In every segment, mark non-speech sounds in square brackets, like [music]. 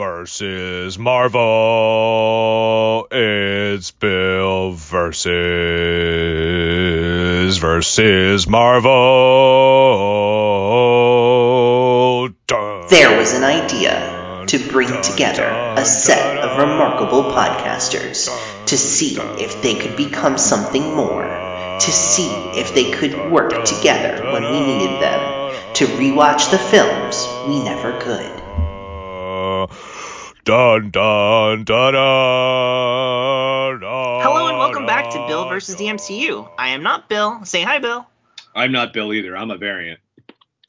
versus Marvel. It's Bill versus versus Marvel. Dun, There was an idea to bring together a set of remarkable podcasters to see if they could become something more, to see if they could work together when we needed them, to rewatch the films we never could. Dun dun dun dun. Hello and welcome back to Bill versus the MCU. I am not Bill. Say hi, Bill. I'm not Bill either. I'm a variant. [laughs]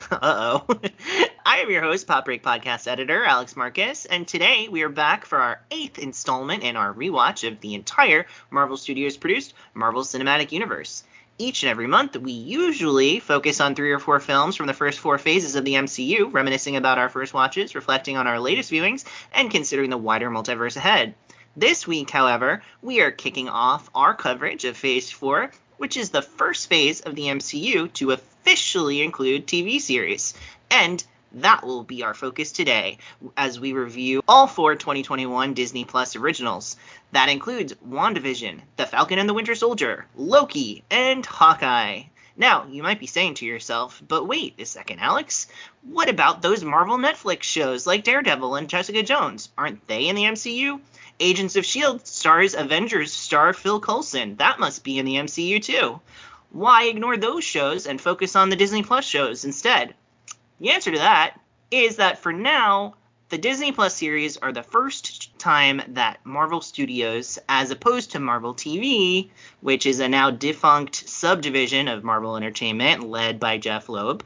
Uh oh. [laughs] I am your host, Pop Break Podcast editor, Alex Marcus, and today we are back for our eighth installment in our rewatch of the entire Marvel Studios produced Marvel Cinematic Universe. Each and every month, we usually focus on three or four films from the first four phases of the MCU, reminiscing about our first watches, reflecting on our latest viewings, and considering the wider multiverse ahead. This week, however, we are kicking off our coverage of Phase 4, which is the first phase of the MCU to officially include TV series. And that will be our focus today as we review all four 2021 Disney Plus originals. That includes WandaVision, The Falcon and the Winter Soldier, Loki, and Hawkeye. Now, you might be saying to yourself, but wait a second, Alex. What about those Marvel Netflix shows like Daredevil and Jessica Jones? Aren't they in the MCU? Agents of S.H.I.E.L.D. Stars Avengers star Phil Coulson. That must be in the MCU too. Why ignore those shows and focus on the Disney Plus shows instead? The answer to that is that for now, the Disney Plus series are the first time that Marvel Studios, as opposed to Marvel TV, which is a now defunct subdivision of Marvel Entertainment led by Jeph Loeb,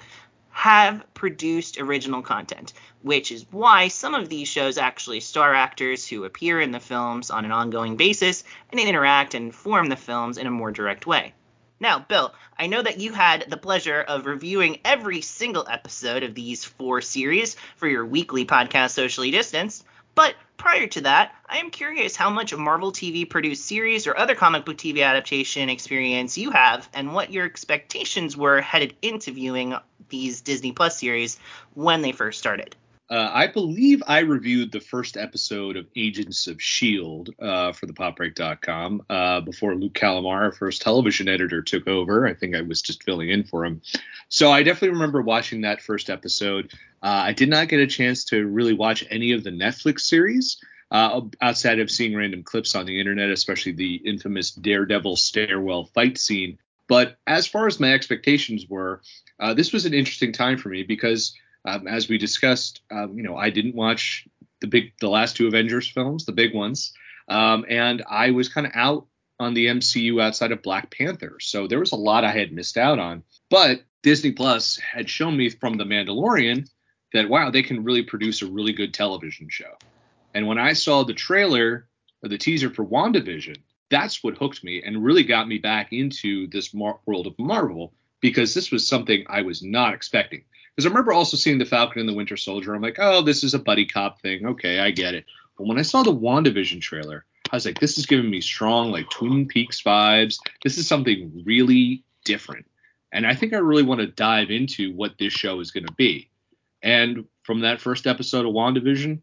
have produced original content, which is why some of these shows actually star actors who appear in the films on an ongoing basis and interact and form the films in a more direct way. Now, Bill, I know that you had the pleasure of reviewing every single episode of these four series for your weekly podcast, Socially Distanced. But prior to that, I am curious how much Marvel TV produced series or other comic book TV adaptation experience you have, and what your expectations were headed into viewing these Disney Plus series when they first started. Uh, I believe I reviewed the first episode of Agents of S.H.I.E.L.D. Uh, for the popbreak.com uh, before Luke Calamar, our first television editor, took over. I think I was just filling in for him. So I definitely remember watching that first episode. Uh, I did not get a chance to really watch any of the Netflix series. Uh, outside of seeing random clips on the internet, especially the infamous Daredevil stairwell fight scene. But as far as my expectations were, uh, this was an interesting time for me because um, as we discussed, um, you know, I didn't watch the big, the last two Avengers films, the big ones, um, and I was kind of out on the MCU outside of Black Panther, so there was a lot I had missed out on. But Disney Plus had shown me from The Mandalorian that wow, they can really produce a really good television show. And when I saw the trailer or the teaser for WandaVision, that's what hooked me and really got me back into this mar- world of Marvel because this was something I was not expecting. Because I remember also seeing the Falcon and the Winter Soldier. I'm like, oh, this is a buddy cop thing. Okay, I get it. But when I saw the WandaVision trailer, I was like, this is giving me strong, like Twin Peaks vibes. This is something really different. And I think I really want to dive into what this show is going to be. And from that first episode of WandaVision,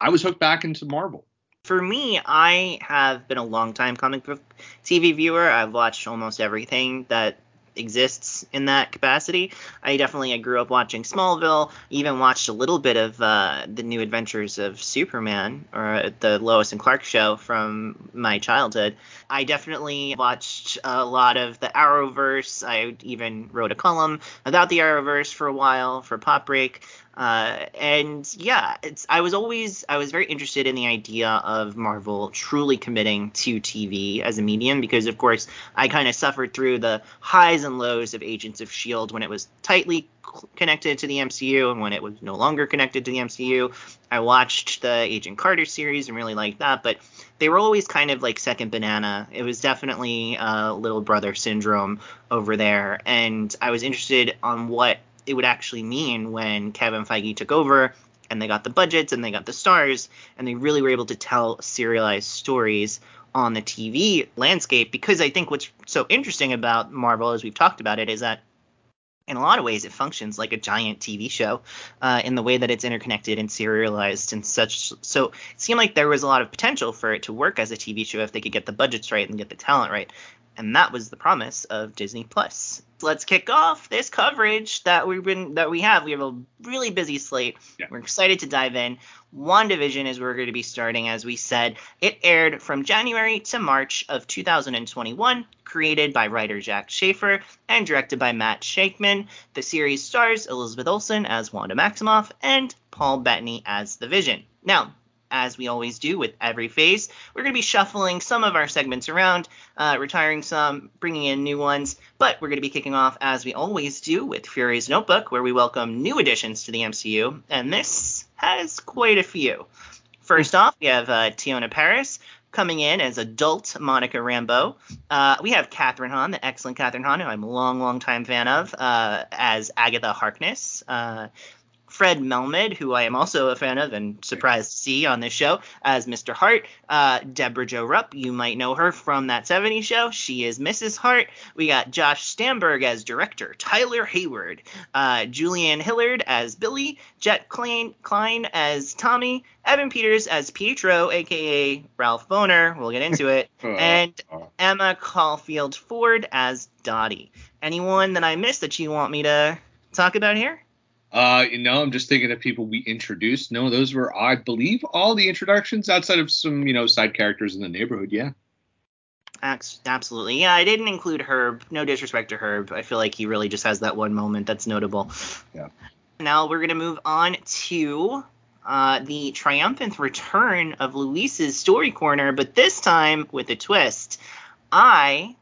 I was hooked back into Marvel. For me, I have been a long time comic book TV viewer. I've watched almost everything that exists in that capacity. I definitely I grew up watching Smallville, even watched a little bit of uh, the New Adventures of Superman or the Lois and Clark show from my childhood. I definitely watched a lot of the Arrowverse. I even wrote a column about the Arrowverse for a while for Pop Break. Uh, and yeah, it's I was always I was very interested in the idea of Marvel truly committing to TV as a medium because of course I kind of suffered through the highs and lows of Agents of Shield when it was tightly connected to the MCU and when it was no longer connected to the MCU. I watched the Agent Carter series and really liked that, but they were always kind of like second banana. It was definitely uh, little brother syndrome over there, and I was interested on what it would actually mean when Kevin Feige took over and they got the budgets and they got the stars and they really were able to tell serialized stories on the TV landscape because I think what's so interesting about Marvel as we've talked about it is that in a lot of ways, it functions like a giant TV show uh, in the way that it's interconnected and serialized and such. So it seemed like there was a lot of potential for it to work as a TV show if they could get the budgets right and get the talent right. And that was the promise of Disney Plus. Let's kick off this coverage that we've been that we have. We have a really busy slate. Yeah. We're excited to dive in. WandaVision is where we're going to be starting, as we said. It aired from January to March of 2021, created by writer Jac Schaeffer and directed by Matt Shakman. The series stars Elizabeth Olsen as Wanda Maximoff and Paul Bettany as the Vision. Now, as we always do with every phase, we're going to be shuffling some of our segments around, uh, retiring some, bringing in new ones, but we're going to be kicking off, as we always do, with Fury's Notebook, where we welcome new additions to the MCU, and this has quite a few. First off, we have uh, Teyonah Parris coming in as adult Monica Rambeau. Uh, we have Kathryn Hahn, the excellent Kathryn Hahn, who I'm a long, long time fan of, uh, as Agatha Harkness. Uh, Fred Melamed, who I am also a fan of and surprised to see on this show as Mr. Hart. Uh, Debra Jo Rupp, you might know her from that 70s show. She is Mrs. Hart. We got Josh Stamberg as director, Tyler Hayward, uh, Julian Hilliard as Billy, Jett Klyne, Klyne as Tommy, Evan Peters as Pietro, aka Ralph Bohner. We'll get into it. [laughs] and Emma Caulfield Ford as Dottie. Anyone that I missed that you want me to talk about here? Uh, you know, I'm just thinking of people we introduced. No, those were, I believe, all the introductions outside of some, you know, side characters in the neighborhood. Yeah. Absolutely. Yeah, I didn't include Herb. No disrespect to Herb. I feel like he really just has that one moment that's notable. Yeah. Now we're going to move on to uh, the triumphant return of Luis's story corner, but this time with a twist. I,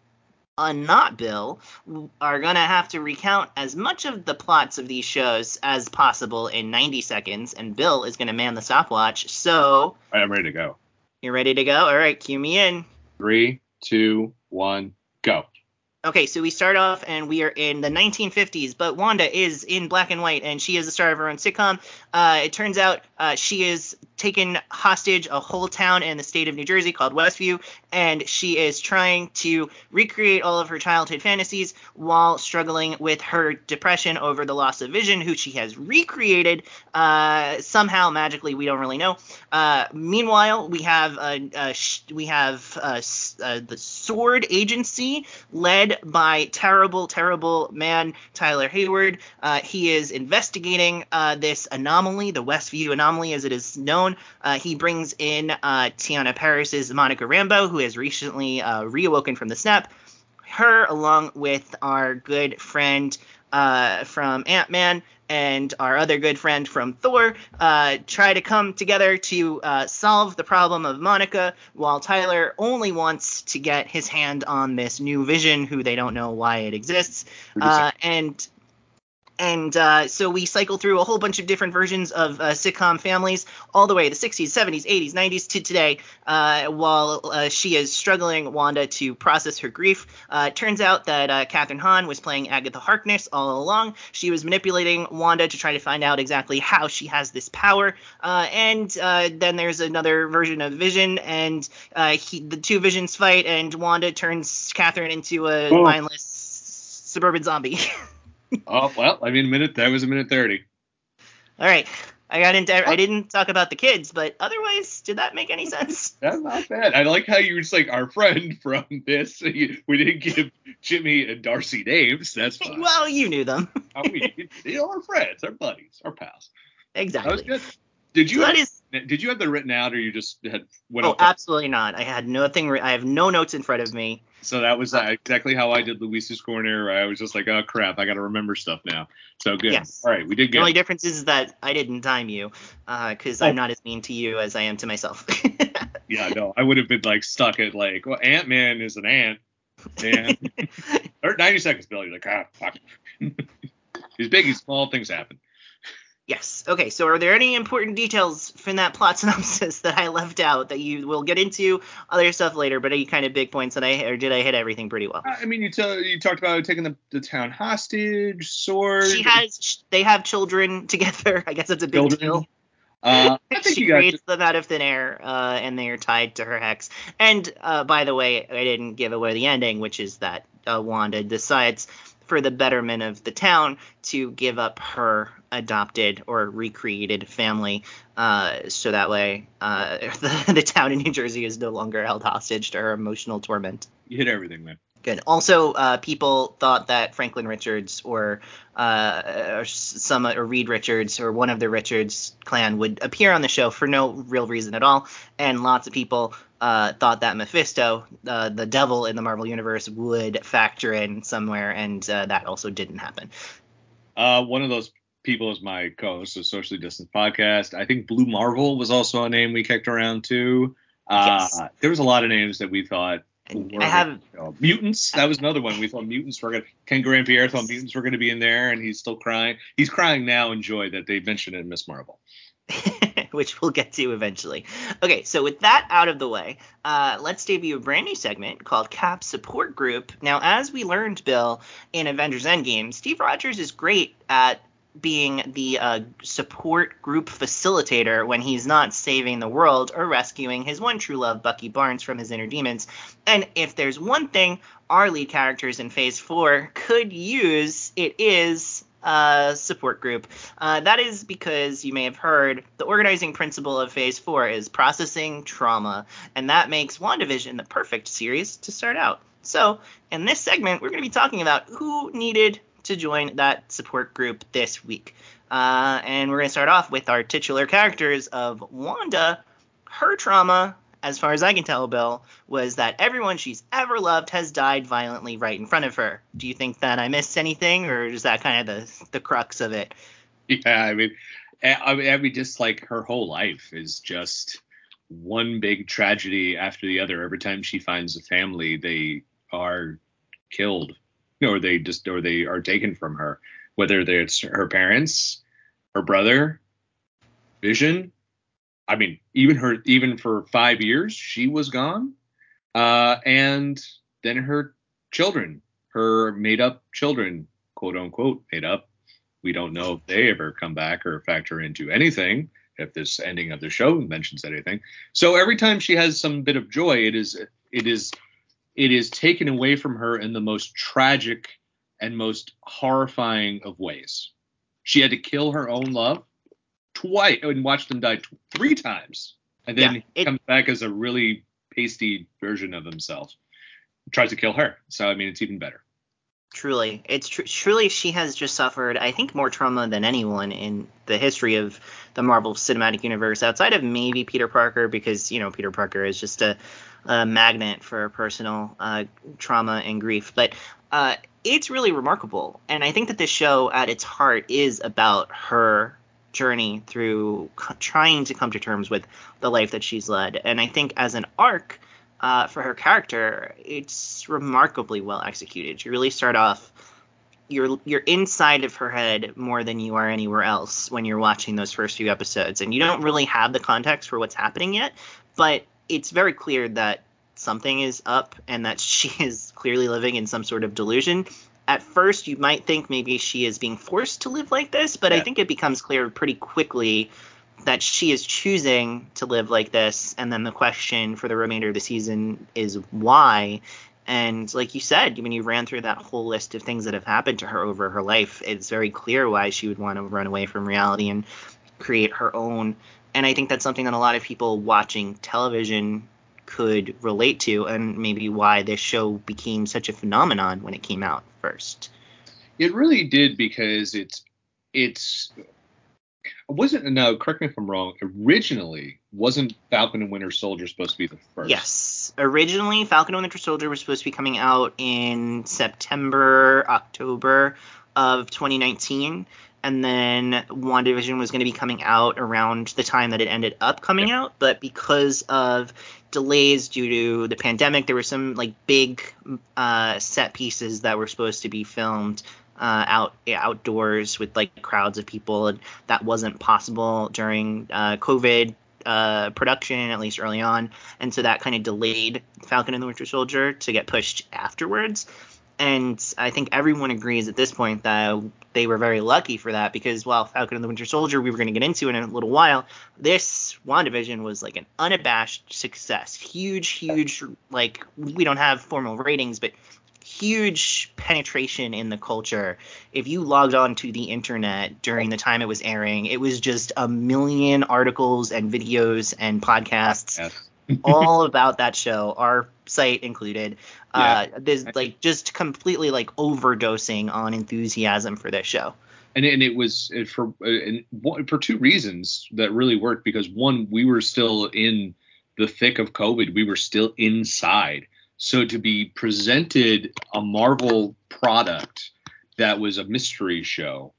uh, not Bill, are going to have to recount as much of the plots of these shows as possible in 90 seconds, and Bill is going to man the stopwatch. So, I'm ready to go. You're ready to go? All right, cue me in. Three, two, one, go. Okay, so we start off and we are in the 1950s, but Wanda is in black and white and she is the star of her own sitcom. Uh, it turns out uh, she is taken hostage a whole town in the state of New Jersey called Westview, and she is trying to recreate all of her childhood fantasies while struggling with her depression over the loss of vision, who she has recreated uh, somehow magically. We don't really know. Uh, meanwhile, we have we have uh, uh, the Sword Agency led by terrible, terrible man Tyler Hayward. He is investigating this anomaly, the Westview anomaly, as it is known. Uh, he brings in uh, Teyonah Parris's Monica Rambeau, who has recently uh, reawoken from the snap. Her, along with our good friend uh, from Ant Man and our other good friend from Thor, uh, try to come together to uh, solve the problem of Monica, while Tyler only wants to get his hand on this new vision, who they don't know why it exists. Uh, and and uh, so we cycle through a whole bunch of different versions of uh, sitcom families, all the way the 60s, 70s, 80s, 90s to today, uh, while uh, she is struggling Wanda to process her grief. Uh, it turns out that uh, Kathryn Hahn was playing Agatha Harkness all along. She was manipulating Wanda to try to find out exactly how she has this power. Uh, and uh, then there's another version of Vision, and uh, he, the two Visions fight, and Wanda turns Kathryn into a Oh. mindless suburban zombie. [laughs] Oh well, I mean, a minute that was a minute thirty. All right. I got into I didn't talk about the kids, but otherwise, did that make any sense? [laughs] That's not bad. I like how you were just like our friend [laughs] from this. We didn't give Jimmy and Darcy names. That's fine. well, you knew them. How we, you know, our friends, our buddies, our pals. That was exactly. good. Did you So that have, is did you have the written out or you just had went Oh, absolutely not. I had nothing I have no notes in front of me. So that was uh, exactly how I did Luis's corner. I was just like, oh crap, I got to remember stuff now. So good. Yes. All right, we did good. The only difference is that I didn't time you, because Oh. I'm not as mean to you as I am to myself. [laughs] Yeah, no, I would have been like stuck at like, well, Ant Man is an ant. And [laughs] or 90 seconds, Bill. You're like, ah, fuck. [laughs] he's big, he's small, things happen. Yes. Okay. So, are there any important details from that plot [laughs] synopsis that I left out that you will get into other stuff later? But any kind of big points that I or did I hit everything pretty well? I mean, you tell you talked about taking the, the town hostage, sword. She has. They have children together. [laughs] I guess that's a big Children. deal. Uh, I [laughs] think she creates them out of thin air, uh, and they are tied to her hex. And uh, by the way, I didn't give away the ending, which is that uh, Wanda decides for the betterment of the town to give up her adopted or recreated family, uh, so that way uh, [laughs] the, the town in New Jersey is no longer held hostage to her emotional torment. You hit everything, man. Good. Also, uh, people thought that Franklin Richards or, uh, or some or Reed Richards or one of the Richards clan would appear on the show for no real reason at all, and lots of people uh, thought that Mephisto, uh, the devil in the Marvel universe, would factor in somewhere, and uh, that also didn't happen. Uh, one of those people is my co-host of Socially Distant Podcast. I think Blue Marvel was also a name we kicked around too. Uh, Yes. There was a lot of names that we thought I have uh, mutants. That was another one. We thought mutants were gonna. Ken Grand Pierre thought mutants were gonna be in there, and he's still crying. He's crying now in joy that they mentioned it in Miss Marvel. [laughs] which we'll get to eventually. Okay, so with that out of the way, uh, let's debut a brand new segment called Cap Support Group. Now, as we learned, Bill, in Avengers Endgame, Steve Rogers is great at being the uh, support group facilitator when he's not saving the world or rescuing his one true love, Bucky Barnes, from his inner demons. And if there's one thing our lead characters in Phase 4 could use, it is uh, support group. Uh, that is because you may have heard the organizing principle of Phase 4 is processing trauma, and that makes WandaVision the perfect series to start out. So, in this segment, we're going to be talking about who needed to join that support group this week. Uh, and we're going to start off with our titular characters of Wanda. Her trauma, as far as I can tell, Bill, was that everyone she's ever loved has died violently right in front of her. Do you think that I missed anything, or is that kind of the the crux of it? [laughs] Yeah, I mean, I mean, I mean, just like her whole life is just one big tragedy after the other. Every time she finds a family, they are killed, or they just, or they are taken from her. Whether it's her parents, her brother, Vision. I mean, even her, even for five years, she was gone. Uh, and then her children, her made-up children, quote unquote, made up we don't know if they ever come back or factor into anything if this ending of the show mentions anything so every time she has some bit of joy it is it is it is taken away from her in the most tragic and most horrifying of ways. She had to kill her own love twice and watch them die t- three times and then Yeah, it- comes back as a really pasty version of himself tries to kill her so i mean it's even better Truly, it's tr- truly she has just suffered, I think, more trauma than anyone in the history of the Marvel Cinematic Universe, outside of maybe Peter Parker, because you know Peter Parker is just a, a magnet for personal uh, trauma and grief. But uh, it's really remarkable, and I think that this show, at its heart, is about her journey through trying to come to terms with the life that she's led. And I think as an arc, uh, for her character, it's remarkably well executed. You really start off you're you're inside of her head more than you are anywhere else when you're watching those first few episodes, and you don't really have the context for what's happening yet. But it's very clear that something is up and that [laughs] she is clearly living in some sort of delusion. At first, you might think maybe she is being forced to live like this, but I think it becomes clear pretty quickly that she is choosing to live like this. And then the question for the remainder of the season is why. And like you said, when you ran through that whole list of things that have happened to her over her life, it's very clear why she would want to run away from reality and create her own. And I think that's something that a lot of people watching television could relate to, and maybe why this show became such a phenomenon when it came out first. It really did because it's it's wasn't no correct me if I'm wrong. Originally, wasn't Falcon and Winter Soldier supposed to be the first? Yes. Originally, Falcon and Winter Soldier was supposed to be coming out in September, October of 2019. And then WandaVision was going to be coming out around the time that it ended up coming out. But because of delays due to the pandemic, there were some like big uh, set pieces that were supposed to be filmed uh, out outdoors with like crowds of people, and that wasn't possible during uh, COVID uh, production, at least early on, and so that kind of delayed Falcon and the Winter Soldier to get pushed afterwards. And I think everyone agrees at this point that they were very lucky for that because while Falcon and the Winter Soldier we were going to get into in a little while, this WandaVision was like an unabashed success. Huge, huge, like we don't have formal ratings, but huge penetration in the culture. If you logged on to the internet during the time it was airing, it was just a million articles and videos and podcasts Yes. [laughs] all about that show, our site included. Uh, Yeah. there's like just completely like overdosing on enthusiasm for this show. and and it was uh, for uh, and for two reasons that really worked because one we were still in the thick of covid we were still inside so to be presented a marvel product that was a mystery show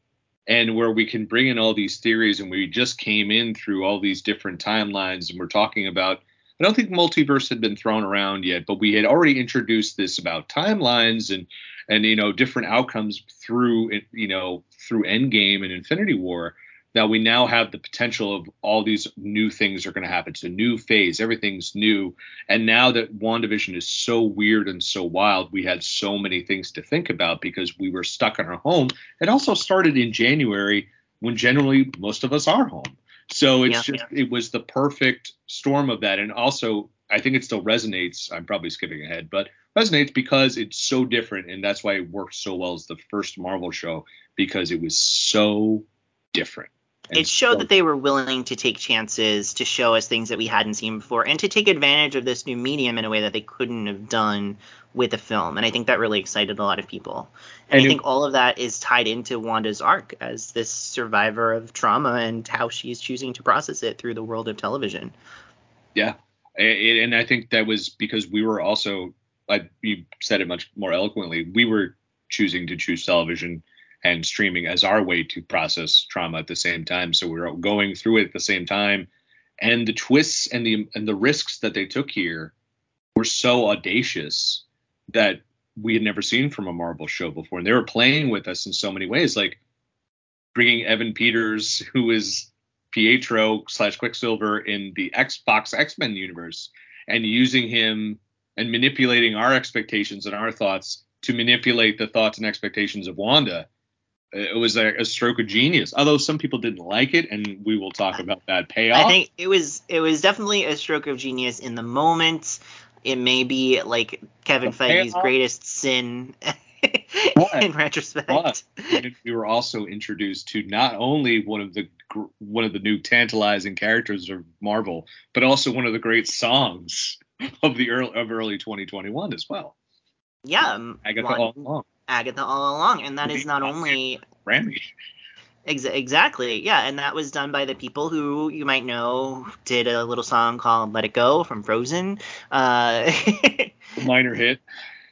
and where we can bring in all these theories and we just came in through all these different timelines and we're talking about I don't think multiverse had been thrown around yet, but we had already introduced this about timelines and and you know different outcomes through you know through Endgame and Infinity War. Now we now have the potential of all these new things are going to happen. It's a new phase. Everything's new. And now that WandaVision is so weird and so wild, we had so many things to think about because we were stuck in our home. It also started in January when generally most of us are home. So it's Yeah. just it was the perfect storm of that. And also I think it still resonates. I'm probably skipping ahead, but resonates because it's so different and that's why it worked so well as the first Marvel show because it was so different. It showed so- that they were willing to take chances to show us things that we hadn't seen before and to take advantage of this new medium in a way that they couldn't have done with a film. And i think that really excited a lot of people. And, And i it- think all of that is tied into wanda's arc as this survivor of trauma and how she's choosing to process it through the world of television. Yeah, and I think that was because we were also, like you said it much more eloquently, we were choosing to choose television and streaming as our way to process trauma at the same time. So we were going through it at the same time, and the twists and the and the risks that they took here were so audacious that we had never seen from a Marvel show before, and they were playing with us in so many ways, like bringing Evan Peters, who is Pietro slash Quicksilver in the Xbox X Men universe, and using him and manipulating our expectations and our thoughts to manipulate the thoughts and expectations of Wanda. It was a, a stroke of genius. Although some people didn't like it, and we will talk about that payoff. I think it was it was definitely a stroke of genius in the moment. It may be like Kevin The Feige's payoff? greatest sin [laughs] But- in retrospect. But we were also introduced to not only one of the one of the new tantalizing characters of Marvel, but also one of the great songs of the early of early 2021 as well. yeah, Agatha all along. Agatha all along, and that is not only Grammy. ex- exactly yeah, and that was done by the people who you might know did a little song called "Let It Go" from Frozen. Uh, [laughs] Minor hit.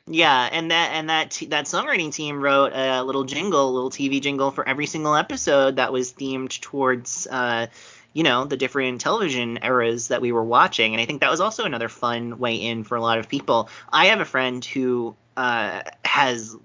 Yeah, and that and that t- that songwriting team wrote a little jingle, a little TV jingle for every single episode that was themed towards, uh, you know, the different television eras that we were watching. And I think that was also another fun way in for a lot of people. I have a friend who uh, has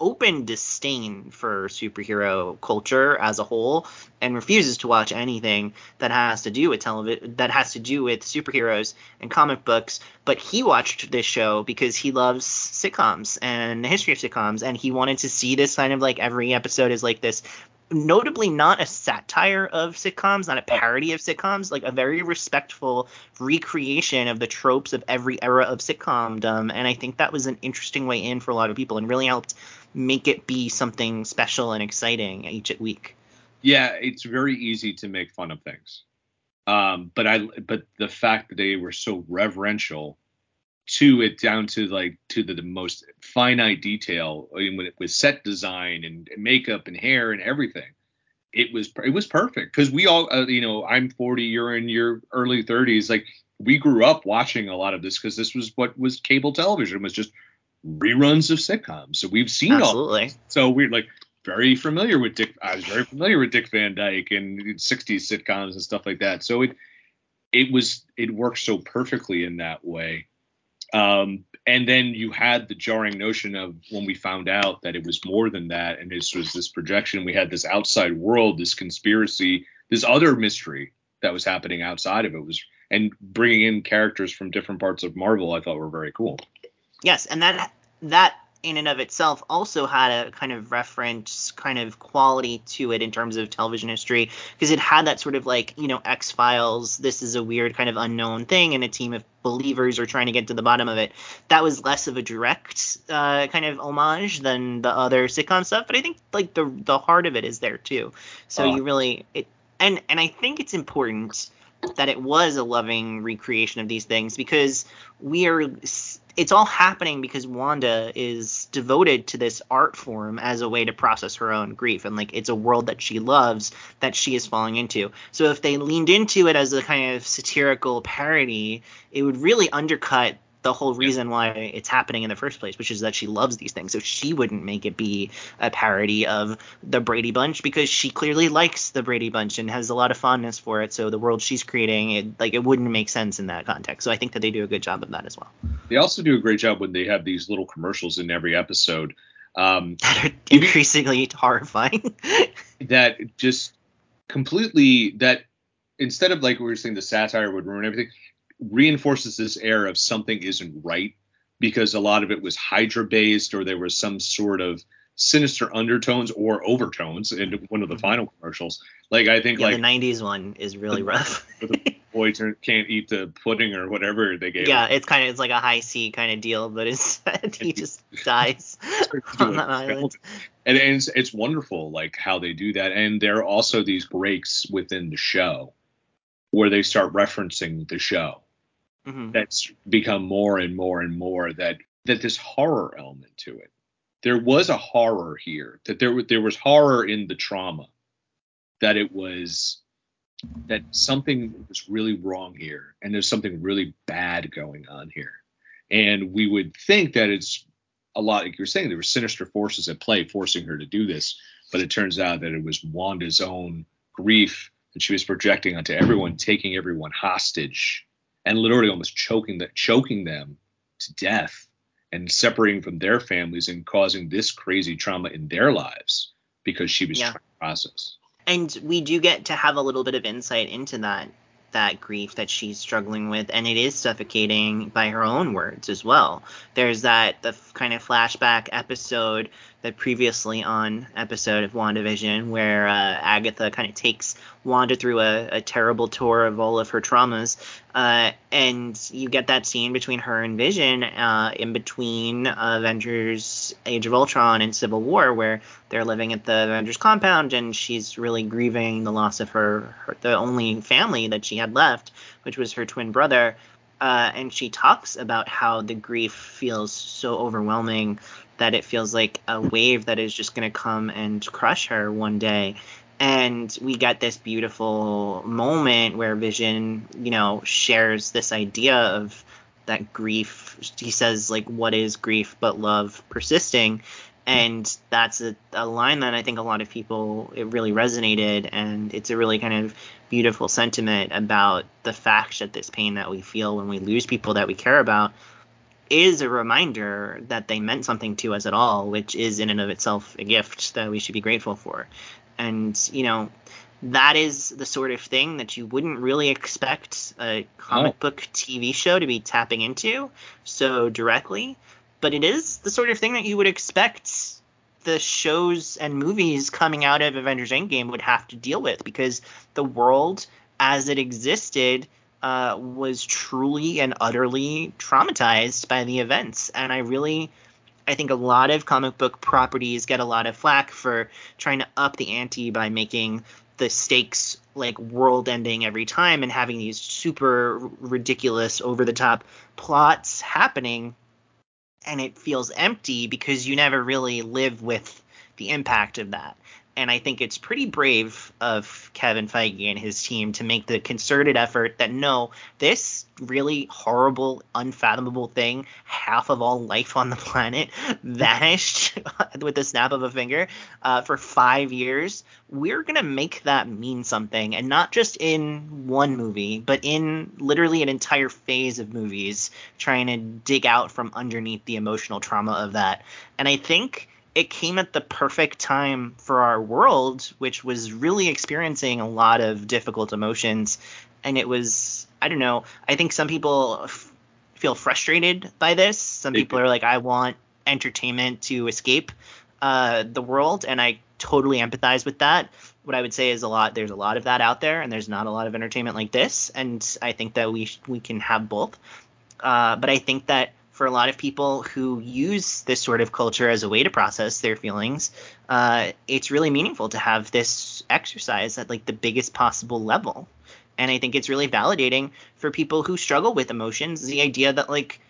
open disdain for superhero culture as a whole and refuses to watch anything that has to do with television that has to do with superheroes and comic books but he watched this show because he loves sitcoms and the history of sitcoms and he wanted to see this kind of like every episode is like this notably not a satire of sitcoms, not a parody of sitcoms, like a very respectful recreation of the tropes of every era of sitcomdom. And I think that was an interesting way in for a lot of people and really helped make it be something special and exciting each week. Yeah, it's very easy to make fun of things. Um, but I but the fact that they were so reverential to it down to like to the, the most finite detail I mean, with, with set design and makeup and hair and everything it was it was perfect because we all uh, you know i'm 40 you're in your early 30s like we grew up watching a lot of this because this was what was cable television was just reruns of sitcoms so we've seen all Absolutely. so we're like very familiar with dick i was very familiar with dick van dyke and 60s sitcoms and stuff like that so it it was it worked so perfectly in that way um, and then you had the jarring notion of when we found out that it was more than that, and this was this projection. We had this outside world, this conspiracy, this other mystery that was happening outside of it was, and bringing in characters from different parts of Marvel, I thought were very cool. Yes, and that that in and of itself also had a kind of reference kind of quality to it in terms of television history because it had that sort of like you know x files this is a weird kind of unknown thing and a team of believers are trying to get to the bottom of it that was less of a direct uh, kind of homage than the other sitcom stuff but i think like the the heart of it is there too so Oh. you really it and and i think it's important that it was a loving recreation of these things because we are it's all happening because Wanda is devoted to this art form as a way to process her own grief and like it's a world that she loves that she is falling into. So if they leaned into it as a kind of satirical parody, it would really undercut the whole reason why it's happening in the first place, which is that she loves these things. So she wouldn't make it be a parody of the Brady Bunch because she clearly likes the Brady Bunch and has a lot of fondness for it. So the world she's creating, it, like it wouldn't make sense in that context. So I think that they do a good job of that as well. They also do a great job when they have these little commercials in every episode um, [laughs] That are increasingly horrifying. [laughs] that just completely that instead of like we were saying the satire would ruin everything reinforces this air of something isn't right because a lot of it was hydra based or there was some sort of sinister undertones or overtones in one of the Mhm. final commercials like i think yeah, like the '90s one is really [laughs] rough. the boy can't eat the pudding or whatever they gave yeah, him. it's kind of it's like a Hi-C kind of deal, but instead he [laughs] just dies Starts to do on that island. skeleton. and it's, it's wonderful like how they do that and there are also these breaks within the show where they start referencing the show Mhm. that's become more and more and more that that this horror element to it. There was a horror here that there there was horror in the trauma that it was that something was really wrong here and there's something really bad going on here. And we would think that it's a lot like you're saying there were sinister forces at play forcing her to do this but it turns out that it was wanda's own grief that she was projecting onto everyone taking everyone hostage and literally almost choking that choking them to death and separating from their families and causing this crazy trauma in their lives because she was Yeah. trying to process and we do get to have a little bit of insight into that that grief that she's struggling with and it is suffocating by her own words as well there's that the f- kind of flashback episode the previously on episode of WandaVision where uh, Agatha kind of takes Wanda through a, a terrible tour of all of her traumas uh, and you get that scene between her and Vision uh, in between Avengers Age of Ultron and Civil War where they're living at the Avengers compound and she's really grieving the loss of her, her the only family that she had left, which was her twin brother. Uh, and she talks about how the grief feels so overwhelming that it feels like a wave that is just going to come and crush her one day. And we get this beautiful moment where Vision, you know, shares this idea of that grief. He says, like, what is grief but love persisting? and that's a, a line that I think a lot of people it really resonated, and it's a really kind of beautiful sentiment about the fact that this pain that we feel when we lose people that we care about is a reminder that they meant something to us at all, which is in and of itself a gift that we should be grateful for. And you know, that is the sort of thing that you wouldn't really expect a comic book TV show to be tapping into so directly but it is the sort of thing that you would expect the shows and movies coming out of Avengers Endgame would have to deal with because the world as it existed uh, was truly and utterly traumatized by the events. And I really, I think a lot of comic book properties get a lot of flack for trying to up the ante by making the stakes like world ending every time and having these super ridiculous over the top plots happening and it feels empty because you never really live with the impact of that. And I think it's pretty brave of Kevin Feige and his team to make the concerted effort that no, this really horrible, unfathomable thing, half of all life on the [laughs] planet vanished [laughs] with the snap of a finger uh, for five years. We're going to make that mean something. And not just in one movie, but in literally an entire phase of movies trying to dig out from underneath the emotional trauma of that. And I think it came at the perfect time for our world, which was really experiencing a lot of difficult emotions. And it was, I don't know, I think some people f- feel frustrated by this. Some people are like, I want entertainment to escape uh, the world, and I totally empathize with that. What I would say is a lot. There's a lot of that out there, and there's not a lot of entertainment like this. And I think that we sh- we can have both. Uh, but I think that for a lot of people who use this sort of culture as a way to process their feelings, uh, it's really meaningful to have this exercise at like the biggest possible level. And I think it's really validating for people who struggle with emotions. The idea that like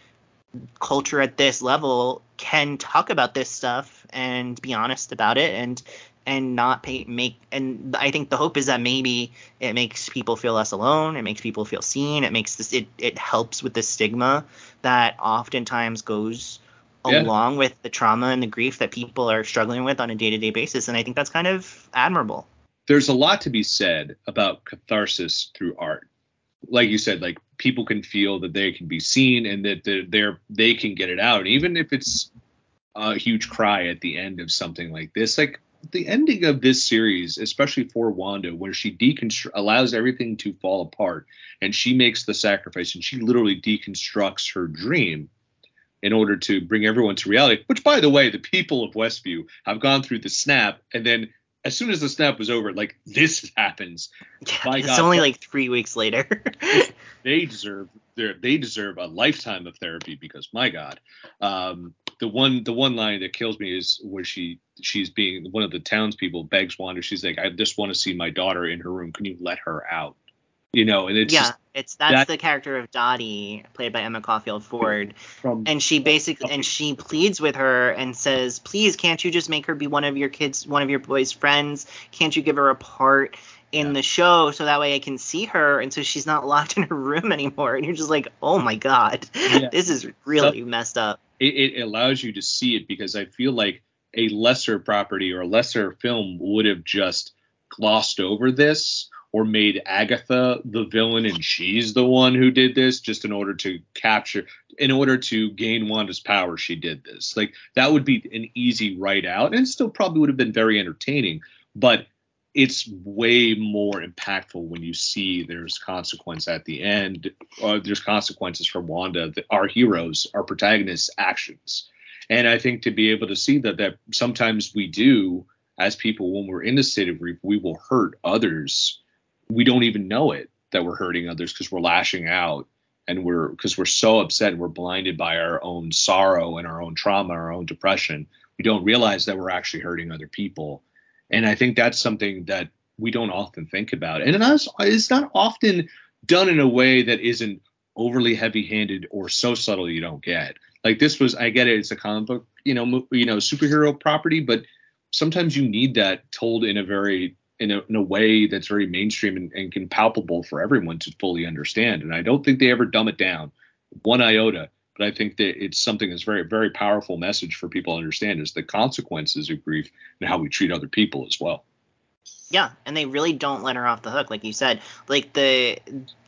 culture at this level can talk about this stuff and be honest about it and and not pay, make and I think the hope is that maybe it makes people feel less alone, it makes people feel seen, it makes this it it helps with the stigma that oftentimes goes Yeah. along with the trauma and the grief that people are struggling with on a day-to-day basis and I think that's kind of admirable. there's a lot to be said about catharsis through art. Like you said, like people can feel that they can be seen and that they're, they're they can get it out, even if it's a huge cry at the end of something like this. Like the ending of this series, especially for Wanda, where she deconstru- allows everything to fall apart and she makes the sacrifice and she literally deconstructs her dream in order to bring everyone to reality. Which, by the way, the people of Westview have gone through the snap and then as soon as the snap was over, like this [laughs] happens. Yeah, it's God, only like 3 weeks later. [laughs] They deserve they deserve a lifetime of therapy because my God, um, the one the one line that kills me is where she she's being one of the townspeople begs Wanda. She's like, I just want to see my daughter in her room. Can you let her out? You know, and it's yeah, just it's that's that- the character of Dottie, played by Emma Caulfield Ford, from and she basically and she pleads with her and says, "Please, can't you just make her be one of your kids, one of your boys' friends? Can't you give her a part in Yeah. the show so that way I can see her and so she's not [laughs] locked in her room anymore?" And you're just like, "Oh my god, Yeah. this is really messed up." It, it allows you to see it because I feel like a lesser property or a lesser film would have just glossed over this or made Agatha the villain and she's the one who did this just in order to capture in order to gain Wanda's power she did this. Like that would be an easy write out and still probably would have been very entertaining, but it's way more impactful when you see there's consequence at the end. Or there's consequences for Wanda, the, our heroes, our protagonists' actions. And I think to be able to see that that sometimes we do as people when we're in a state of grief, we will hurt others. We don't even know it that we're hurting others because we're lashing out and we're because we're so upset and we're blinded by our own sorrow and our own trauma, our own depression. We don't realize that we're actually hurting other people. And I think that's something that we don't often think about. And it's, not often done in a way that isn't overly heavy-handed or so subtle you don't get. Like this was, I get it, it's a comic book, you know, you know, superhero property, but sometimes you need that told in a very in a, in a way that's very mainstream and, and can palpable for everyone to fully understand. And I don't think they ever dumb it down one iota. But I think that it's something that's very, very powerful message for people to understand is the consequences of grief and how we treat other people as well. Yeah, and they really don't let her off the hook, like you said. Like the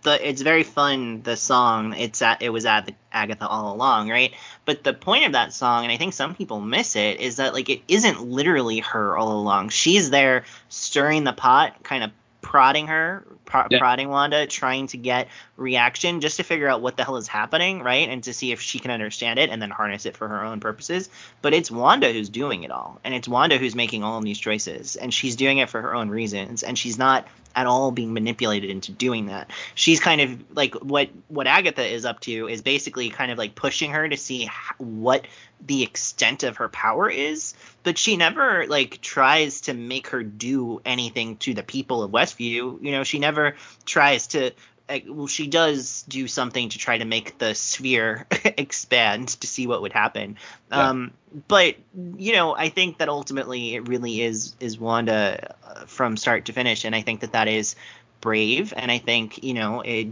the it's very fun. The song it's at it was at Agatha all along, right? But the point of that song, and I think some people miss it, is that like it isn't literally her all along. She's there stirring the pot, kind of prodding her, pro- Yeah. prodding Wanda, trying to get reaction just to figure out what the hell is happening, right? And to see if she can understand it and then harness it for her own purposes. But it's Wanda who's doing it all, and it's Wanda who's making all of these choices, and she's doing it for her own reasons, and she's not at all being manipulated into doing that. She's kind of like what what Agatha is up to is basically kind of like pushing her to see what the extent of her power is, but she never like tries to make her do anything to the people of Westview. You know, she never tries to well, she does do something to try to make the sphere [laughs] expand to see what would happen. Yeah. Um, but you know, I think that ultimately it really is is Wanda uh, from start to finish, and I think that that is brave, and I think you know, it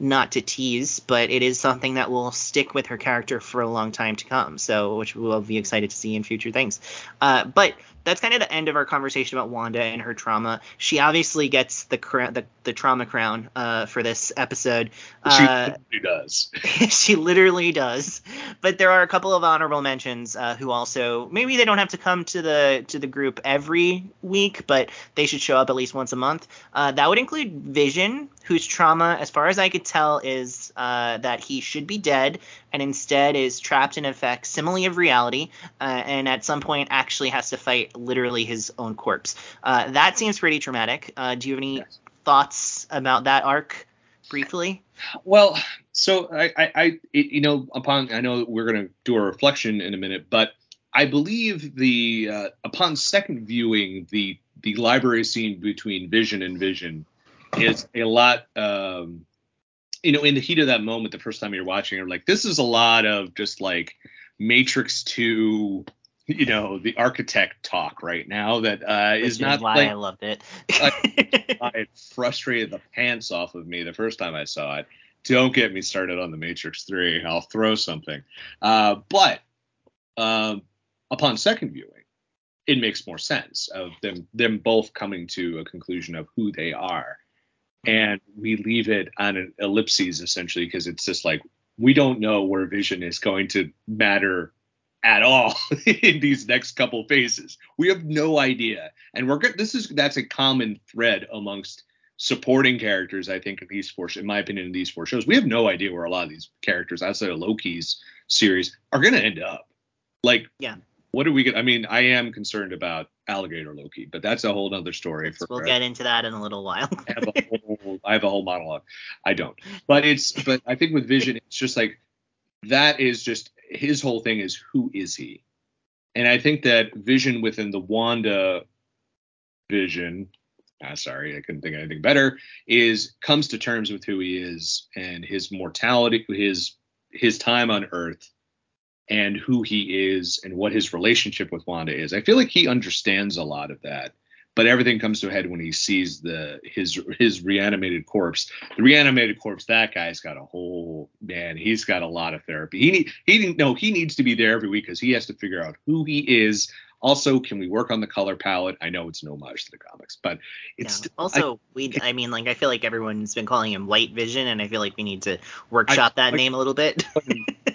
not to tease, but it is something that will stick with her character for a long time to come. So, which we'll be excited to see in future things. Uh, but that's kind of the end of our conversation about Wanda and her trauma. She obviously gets the the, the trauma crown uh, for this episode. She Uh, literally does. [laughs] she literally does. But there are a couple of honorable mentions uh, who also maybe they don't have to come to the to the group every week, but they should show up at least once a month. Uh, that would include Vision, whose trauma, as far as I could tell, is uh, that he should be dead and instead is trapped in a facsimile of reality, uh, and at some point actually has to fight literally his own corpse. Uh, that seems pretty traumatic. Uh, do you have any Yes. thoughts about that arc, briefly? Well, so I, I, I it, you know, upon I know we're gonna do a reflection in a minute, but I believe the uh, upon second viewing the the library scene between Vision and Vision is a lot. Um, you know, in the heat of that moment, the first time you're watching, you're like, this is a lot of just like Matrix Two, you know, the architect talk right now that uh, is not why like, I loved it. it [laughs] frustrated the pants off of me the first time I saw it. Don't get me started on the Matrix 3. I'll throw something. Uh, but um, upon second viewing, it makes more sense of them them both coming to a conclusion of who they are. And we leave it on an ellipses essentially because it's just like we don't know where vision is going to matter at all [laughs] in these next couple phases. We have no idea. And we're good. This is that's a common thread amongst supporting characters, I think, in these four, in my opinion, in these four shows. We have no idea where a lot of these characters outside of Loki's series are going to end up. Like, Yeah. what are we going I mean, I am concerned about Alligator Loki, but that's a whole nother story. For we'll get into that in a little while. I have a whole, I have a whole monologue. I don't. But it's but I think with Vision, it's just like that is just his whole thing is who is he? And I think that Vision within the Wanda vision, ah, sorry, I couldn't think of anything better, is comes to terms with who he is and his mortality, his his time on Earth and who he is and what his relationship with Wanda is. I feel like he understands a lot of that but everything comes to a head when he sees the his his reanimated corpse. The reanimated corpse, that guy's got a whole man. He's got a lot of therapy. He need he didn't know he needs to be there every week because he has to figure out who he is. Also, can we work on the color palette? I know it's an homage to the comics, but it's Yeah. Also, we I mean, like I feel like everyone's been calling him White Vision, and I feel like we need to workshop that I- name a little bit.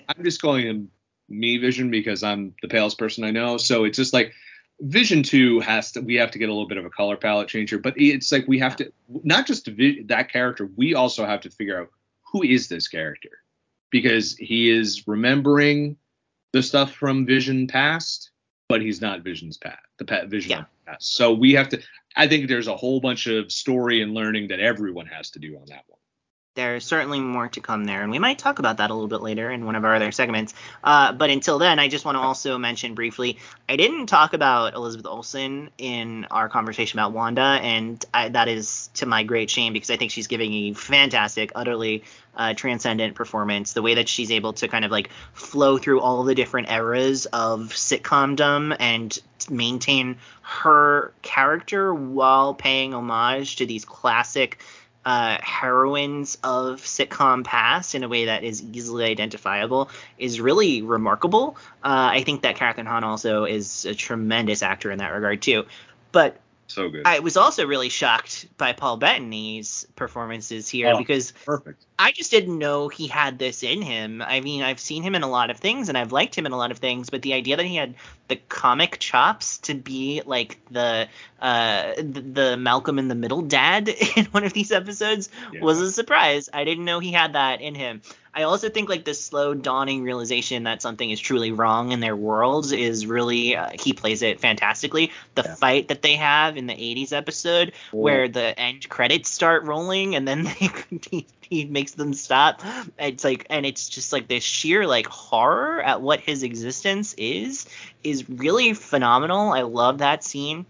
I'm just calling him me Vision because I'm the palest person I know. So it's just like Vision Two has to. We have to get a little bit of a color palette change here, but it's like we have to not just that character. We also have to figure out who is this character because he is remembering the stuff from Vision past, but he's not Vision's past. The pa- Vision Yeah. past. So we have to. I think there's a whole bunch of story and learning that everyone has to do on that one. There's certainly more to come there, and we might talk about that a little bit later in one of our other segments. Uh, but until then, I just want to also mention briefly I didn't talk about Elizabeth Olsen in our conversation about Wanda, and I, that is to my great shame because I think she's giving a fantastic, utterly uh, transcendent performance. The way that she's able to kind of like flow through all the different eras of sitcomdom and maintain her character while paying homage to these classic uh, heroines of sitcom past in a way that is easily identifiable is really remarkable. Uh, I think that Kathryn Hahn also is a tremendous actor in that regard too. But So good. I was also really shocked by Paul Bettany's performances here Oh. because Perfect. I just didn't know he had this in him. I mean, I've seen him in a lot of things and I've liked him in a lot of things, but the idea that he had the comic chops to be like the uh the, the Malcolm in the Middle dad [laughs] in one of these episodes Yeah. was a surprise. I didn't know he had that in him. I also think like the slow dawning realization that something is truly wrong in their worlds is really uh, he plays it fantastically. The Yeah. fight that they have in the 80s episode where the end credits start rolling and then [laughs] they, he, he makes them stop. It's like and it's just like this sheer like horror at what his existence is is really phenomenal. I love that scene.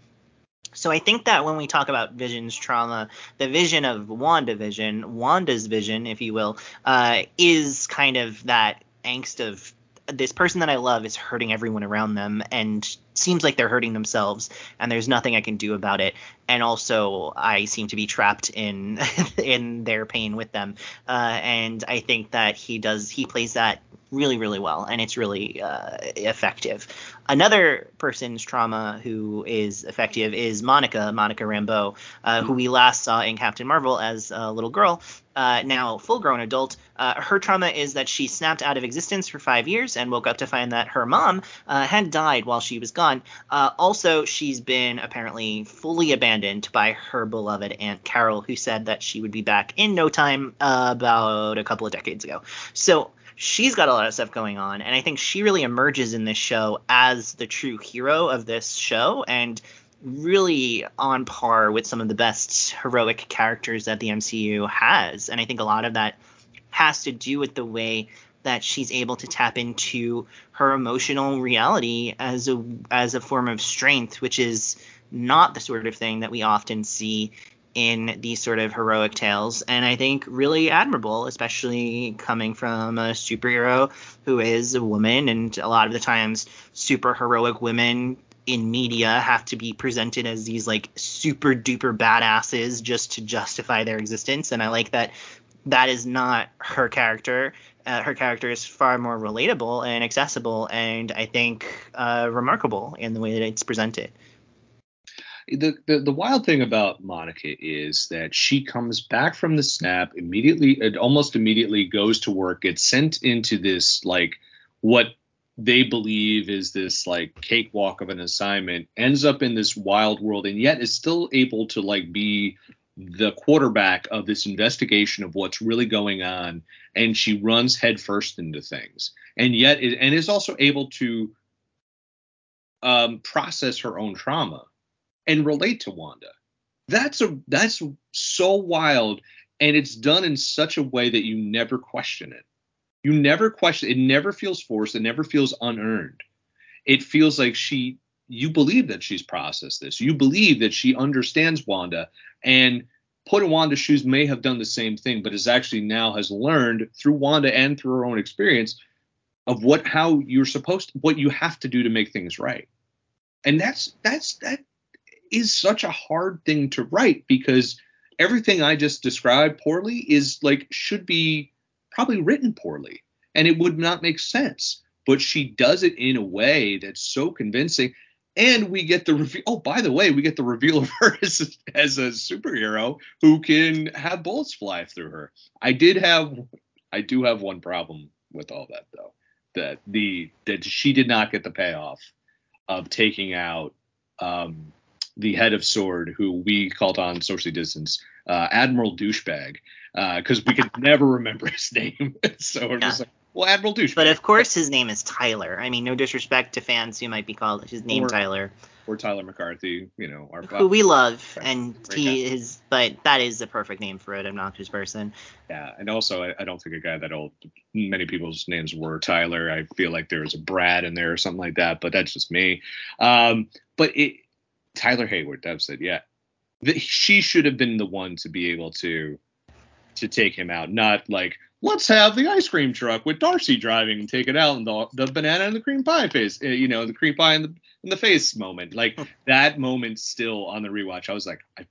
So I think that when we talk about Vision's trauma, the vision of WandaVision, Wanda's vision, if you will, uh, is kind of that angst of this person that I love is hurting everyone around them and seems like they're hurting themselves and there's nothing I can do about it. And also I seem to be trapped in [laughs] in their pain with them. Uh, and I think that he does he plays that really, really well, and it's really uh, effective. Another person's trauma who is effective is Monica, Monica Rambeau, uh, who we last saw in Captain Marvel as a little girl, uh, now full grown adult. Uh, her trauma is that she snapped out of existence for five years and woke up to find that her mom uh, had died while she was gone. Uh, also, she's been apparently fully abandoned by her beloved Aunt Carol, who said that she would be back in no time uh, about a couple of decades ago. So she's got a lot of stuff going on, and I think she really emerges in this show as the true hero of this show and really on par with some of the best heroic characters that the MCU has. And I think a lot of that has to do with the way that she's able to tap into her emotional reality as a as a form of strength, which is not the sort of thing that we often see in these sort of heroic tales, and I think really admirable, especially coming from a superhero who is a woman, and a lot of the times super heroic women in media have to be presented as these like super duper badasses just to justify their existence, and I like that that is not her character. Uh, her character is far more relatable and accessible, and I think uh, remarkable in the way that it's presented. The, the, the wild thing about Monica is that she comes back from the snap immediately, almost immediately goes to work, gets sent into this like what they believe is this like cakewalk of an assignment, ends up in this wild world, and yet is still able to like be the quarterback of this investigation of what's really going on, and she runs headfirst into things, and yet it, and is also able to um, process her own trauma and relate to Wanda. That's a that's so wild and it's done in such a way that you never question it. You never question it never feels forced, it never feels unearned. It feels like she you believe that she's processed this. You believe that she understands Wanda and put in Wanda's shoes may have done the same thing, but is actually now has learned through Wanda and through her own experience of what how you're supposed to, what you have to do to make things right. And that's that's that is such a hard thing to write because everything I just described poorly is like should be probably written poorly and it would not make sense. But she does it in a way that's so convincing. And we get the reveal. Oh, by the way, we get the reveal of her [laughs] as, as a superhero who can have bullets fly through her. I did have, I do have one problem with all that though. That the that she did not get the payoff of taking out um, the head of Sword, who we called on socially distance, uh, Admiral Douchebag, because uh, we could never remember his [laughs] name. so we're yeah. just like, well, Admiral Douchebag. But of course, his name is Tyler. I mean, no disrespect to fans who might be called his name or, Tyler. Or Tyler McCarthy, you know, our who we love, and he is, but that is the perfect name for an obnoxious person. Yeah, and also I, I don't think a guy that old. Many people's names were Tyler. I feel like there was a Brad in there or something like that, but that's just me. Um, but it Tyler Hayward, was it. Yeah, the, she should have been the one to be able to to take him out, not like let's have the ice cream truck with Darcy driving and take it out and the, the banana and the cream pie face, eh, you know, the cream pie in the in the face moment. Like that moment still on the rewatch, I was like, I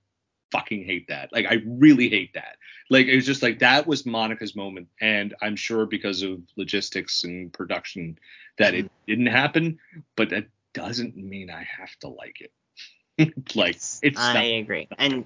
fucking hate that. Like I really hate that. Like it was just like that was Monica's moment, and I'm sure because of logistics and production that it mm-hmm. didn't happen, but that doesn't mean I have to like it. [laughs] like it's I agree. And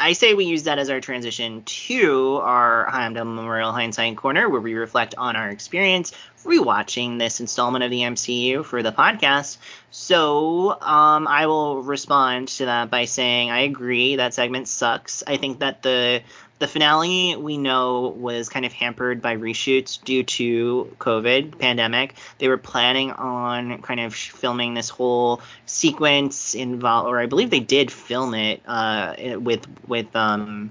I say we use that as our transition to our Heimdall Memorial Hindsight Corner, where we reflect on our experience rewatching this installment of the MCU for the podcast. So um, I will respond to that by saying I agree that segment sucks. I think that the the finale we know was kind of hampered by reshoots due to COVID pandemic. They were planning on kind of filming this whole sequence involve, or I believe they did film it uh, with with um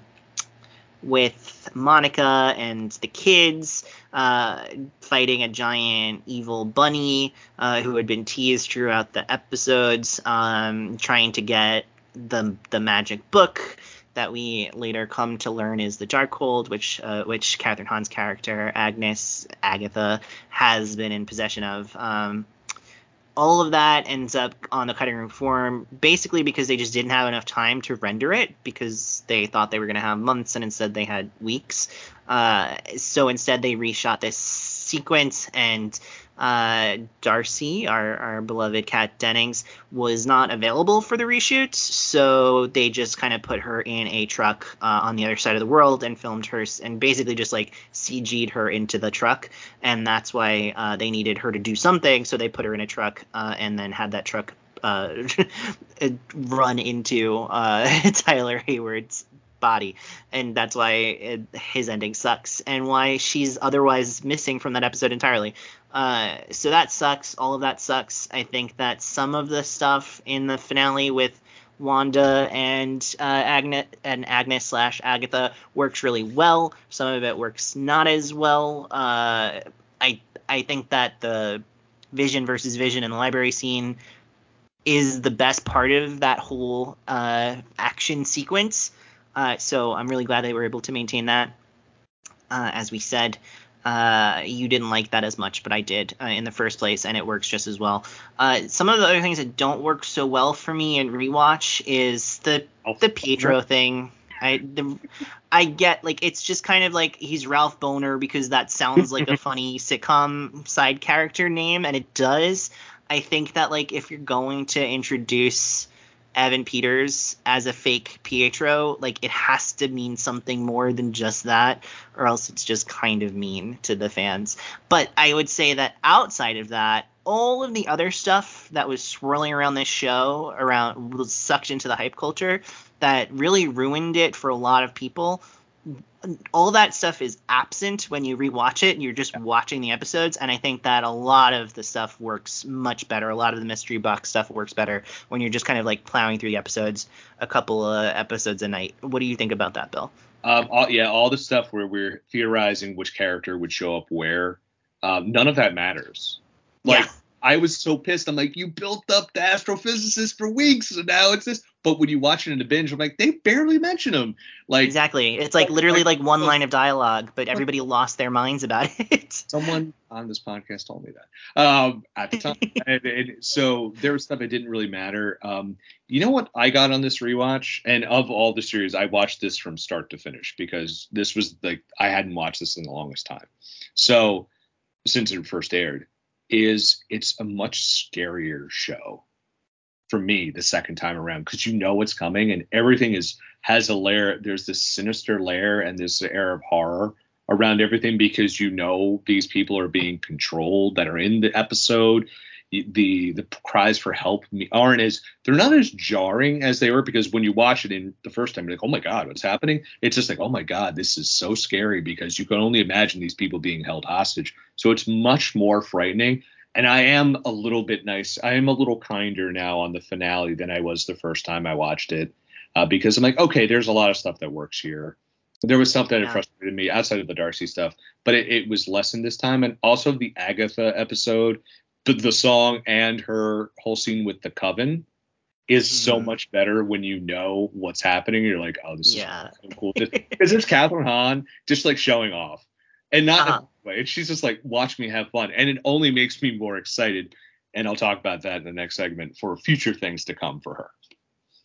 with Monica and the kids uh, fighting a giant evil bunny uh, who had been teased throughout the episodes, um, trying to get the the magic book that we later come to learn is the Darkhold, which uh, which Kathryn Hahn's character Agnes Agatha has been in possession of. Um, all of that ends up on the cutting room floor basically because they just didn't have enough time to render it because they thought they were going to have months and instead they had weeks. Uh, so instead they reshot this sequence, and uh, Darcy, our, our beloved Kat Dennings, was not available for the reshoots, so they just kind of put her in a truck uh, on the other side of the world and filmed her and basically just like CG'd her into the truck, and that's why uh, they needed her to do something, so they put her in a truck uh, and then had that truck uh, [laughs] run into uh, [laughs] Tyler Hayward's body, and that's why it, his ending sucks, and why she's otherwise missing from that episode entirely. Uh, so that sucks. All of that sucks. I think that some of the stuff in the finale with Wanda and uh, Agnes and Agnes slash Agatha works really well. Some of it works not as well. Uh, I I think that the Vision versus Vision in the library scene is the best part of that whole uh, action sequence. Uh, so I'm really glad they were able to maintain that. Uh, as we said, uh, you didn't like that as much, but I did uh, in the first place, and it works just as well. Uh, some of the other things that don't work so well for me in rewatch is the oh, the Pietro thing. I the, I get like it's just kind of like he's Ralph Bohner because that sounds like a [laughs] funny sitcom side character name, and it does. I think that like if you're going to introduce Evan Peters as a fake Pietro, like it has to mean something more than just that, or else it's just kind of mean to the fans. But I would say that outside of that, all of the other stuff that was swirling around this show, around was sucked into the hype culture, that really ruined it for a lot of people all that stuff is absent when you rewatch it and you're just watching the episodes and i think that a lot of the stuff works much better a lot of the mystery box stuff works better when you're just kind of like plowing through the episodes a couple of episodes a night what do you think about that bill um, all, yeah all the stuff where we're theorizing which character would show up where um, none of that matters like yeah. I was so pissed. I'm like, you built up the astrophysicist for weeks, and now it's this. But when you watch it in a binge, I'm like, they barely mention him. Like exactly, it's like literally like, one line of dialogue, but everybody lost their minds about [laughs] it. Someone on this podcast told me that um, at the time, [laughs] and, and so there was stuff that didn't really matter. Um, you know what I got on this rewatch, and of all the series, I watched this from start to finish because this was like I hadn't watched this in the longest time. So since it first aired is it's a much scarier show for me the second time around because you know what's coming and everything is has a layer there's this sinister layer and this air of horror around everything because you know these people are being controlled that are in the episode. The the cries for help aren't as they're not as jarring as they were because when you watch it in the first time you're like oh my god what's happening? It's just like oh my god this is so scary because you can only imagine these people being held hostage. So it's much more frightening and I am a little bit nice I am a little kinder now on the finale than I was the first time I watched it uh, because I'm like okay there's a lot of stuff that works here there was stuff that yeah. frustrated me outside of the Darcy stuff, but it, it was lessened this time. And also the Agatha episode the, the song and her whole scene with the coven is mm-hmm. so much better when you know what's happening. You're like, oh, this yeah. is so cool. Because there's Kathryn Hahn just like showing off, and not uh-huh. way. She's just like, watch me have fun, and it only makes me more excited. And I'll talk about that in the next segment for future things to come for her.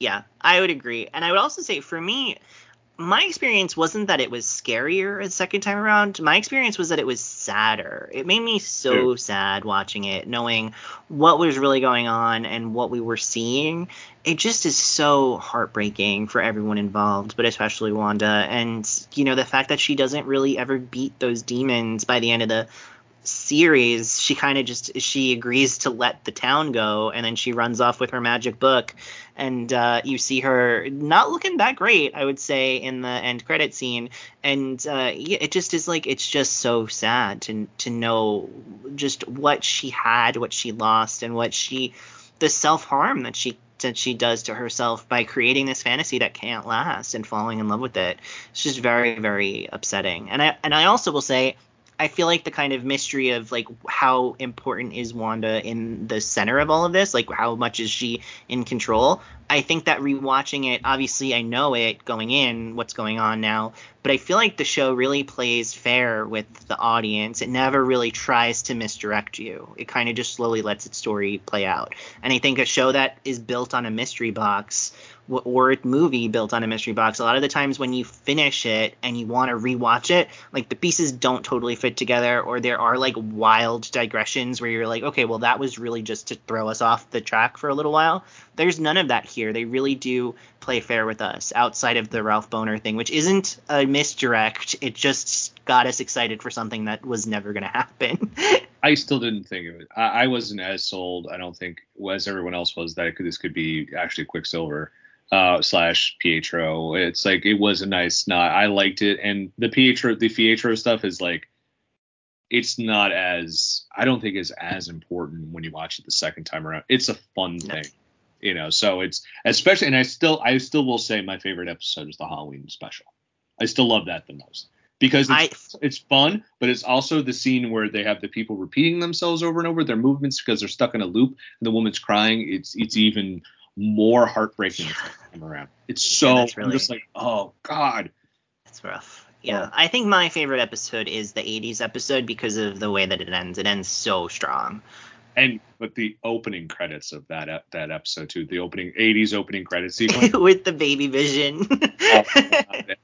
Yeah, I would agree, and I would also say for me, my experience wasn't that it was scarier the second time around. My experience was that it was sadder. It made me so yeah. sad watching it, knowing what was really going on and what we were seeing. It just is so heartbreaking for everyone involved, but especially Wanda. And, you know, the fact that she doesn't really ever beat those demons by the end of the series she kind of just she agrees to let the town go and then she runs off with her magic book and uh, you see her not looking that great i would say in the end credit scene and uh, it just is like it's just so sad to to know just what she had what she lost and what she the self-harm that she that she does to herself by creating this fantasy that can't last and falling in love with it. It's just very, very upsetting. And I and I also will say I feel like the kind of mystery of like how important is Wanda in the center of all of this? Like how much is she in control? I think that rewatching it, obviously I know it going in, what's going on now, but I feel like the show really plays fair with the audience. It never really tries to misdirect you. It kind of just slowly lets its story play out. And I think a show that is built on a mystery box or movie built on a mystery box, a lot of the times when you finish it and you want to rewatch it, like the pieces don't totally fit together, or there are like wild digressions where you're like, okay, well that was really just to throw us off the track for a little while. There's none of that here. They really do play fair with us outside of the Ralph Bohner thing, which isn't a misdirect. It just got us excited for something that was never going to happen. [laughs] I still didn't think of it. I, I wasn't as sold. I don't think as everyone else was that could, this could be actually Quicksilver uh, slash Pietro. It's like it was a nice nod. I liked it, and the Pietro the Pietro stuff is like it's not as I don't think is as important when you watch it the second time around. It's a fun thing, you know. So it's especially, and I still I still will say my favorite episode is the Halloween special. I still love that the most because it's, it's fun, but it's also the scene where they have the people repeating themselves over and over their movements because they're stuck in a loop and the woman's crying. It's it's even more heartbreaking time around. It's so that's I'm just like oh god. It's rough. Oh. Yeah, Oh. I think my favorite episode is the 80s episode because of the way that it ends. It ends so strong. And but the opening credits of that ep- that episode too, the opening 80s opening credit sequence. [laughs] With the baby vision. [laughs] oh,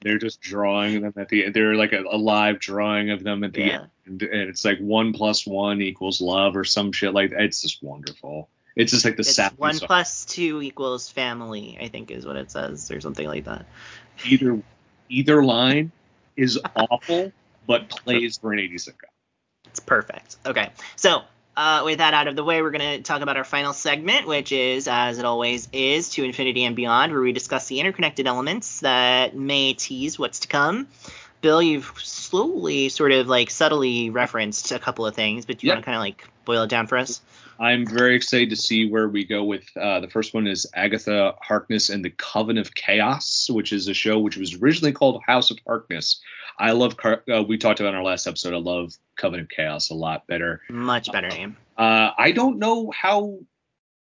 they're just drawing them at the they're like a, a live drawing of them at the Yeah. end and it's like one plus one equals love or some shit like that. It's just wonderful. It's just like the sappy one plus two equals family, I think is what it says, or something like that. either either line is [laughs] awful but plays for an 80s sitcom. It's perfect. Okay, so uh, with that out of the way, we're going to talk about our final segment, which is, as it always is, to infinity and beyond, where we discuss the interconnected elements that may tease what's to come. Bill, you've slowly, sort of like subtly referenced a couple of things, but do you Yeah. want to kind of like boil it down for us? I'm very excited to see where we go with uh, the first one is Agatha Harkness and the Coven of Chaos, which is a show which was originally called House of Harkness. I love Car- uh, we talked about in our last episode. I love Coven of Chaos a lot better. Much better name. Uh, I don't know how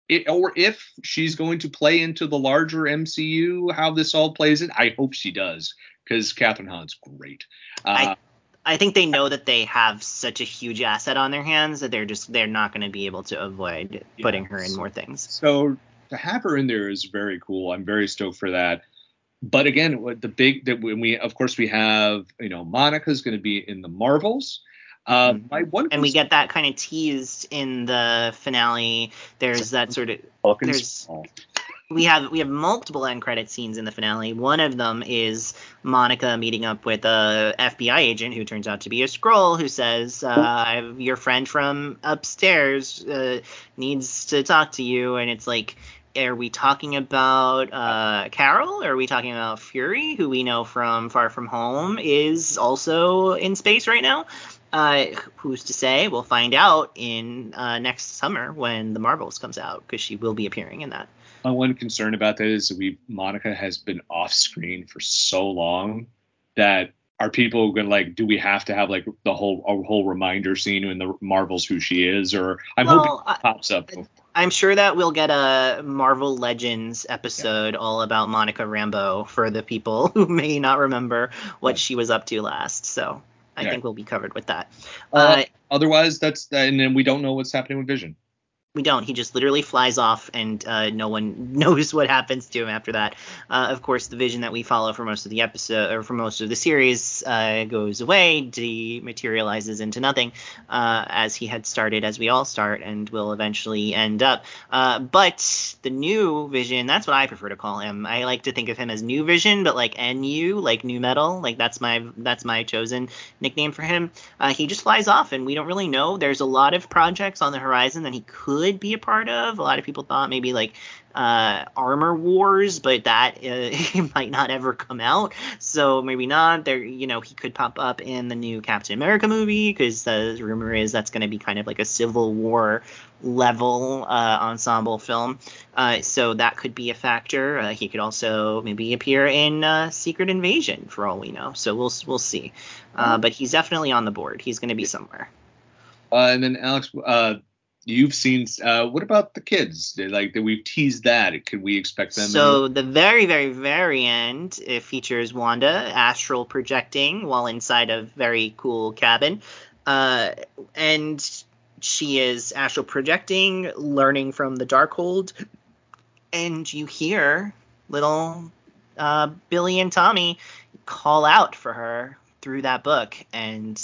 it or if she's going to play into the larger MCU, how this all plays in. I hope she does because Kathryn Hahn's great. Uh, I think they know that they have such a huge asset on their hands that they're just they're not going to be able to avoid putting her in more things. So to have her in there is very cool. I'm very stoked for that. But again, the big that when we of course we have you know Monica's going to be in the Marvels. Uh, Mhm. My one And we get that kind of teased in the finale. There's that sort of there's- we have we have multiple end credit scenes in the finale. One of them is Monica meeting up with a FBI agent who turns out to be a Skrull who says, uh, "Your friend from upstairs uh, needs to talk to you," and it's like. Are we talking about uh, Carol? Are we talking about Fury, who we know from Far From Home is also in space right now? Uh, who's to say? We'll find out in uh, next summer when the Marvels comes out because she will be appearing in that. My one concern about that is that we Monica has been off screen for so long that are people going to like do we have to have like the whole a whole reminder scene in the Marvels who she is or I'm Well, hoping I- pops up. I'm sure that we'll get a Marvel Legends episode all about Monica Rambeau for the people [laughs] who may not remember what Yeah. she was up to last. So I Yeah. think we'll be covered with that. Uh, Uh, Otherwise, that's and then we don't know what's happening with Vision. We don't. He just literally flies off, and uh, no one [laughs] knows what happens to him after that. Uh, of course, the vision that we follow for most of the episode or for most of the series uh, goes away, dematerializes into nothing, uh, as he had started, as we all start, and will eventually end up. Uh, but the new Vision, that's what I prefer to call him. I like to think of him as New Vision, but like NU, like Nu Metal, like that's my that's my chosen nickname for him. Uh, he just flies off, and we don't really know. There's a lot of projects on the horizon that he could be a part of. A lot of people thought maybe like uh, Armor Wars, but that uh, [laughs] might not ever come out. So maybe not. There, you know, he could pop up in the new Captain America movie because the rumor is that's going to be kind of like a Civil War level uh, ensemble film. Uh, so that could be a factor. Uh, he could also maybe appear in uh, Secret Invasion for all we know. So we'll we'll see. Uh, but he's definitely on the board. He's going to be somewhere. Uh, and then Alex, uh, you've seen. Uh, what about the kids? They, like that we've teased that. Could we expect them? So the very, very, very end it features Wanda astral projecting while inside a very cool cabin, uh, and she is astral projecting, learning from the Darkhold, and you hear little uh, Billy and Tommy call out for her through that book, and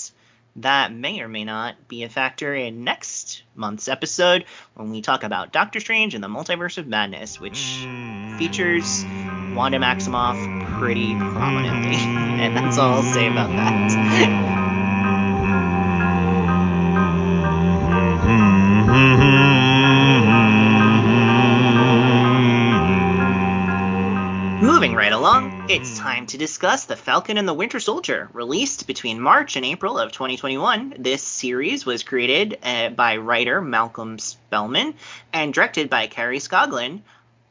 that may or may not be a factor in next month's episode when we talk about Doctor Strange and the Multiverse of Madness, which mm-hmm. features Wanda Maximoff pretty prominently. [laughs] and that's all I'll say about that. Mm-hmm. Right along, it's time to discuss The Falcon and the Winter Soldier. Released between March and April of 2021, this series was created uh, by writer Malcolm Spellman and directed by Kari Skogland.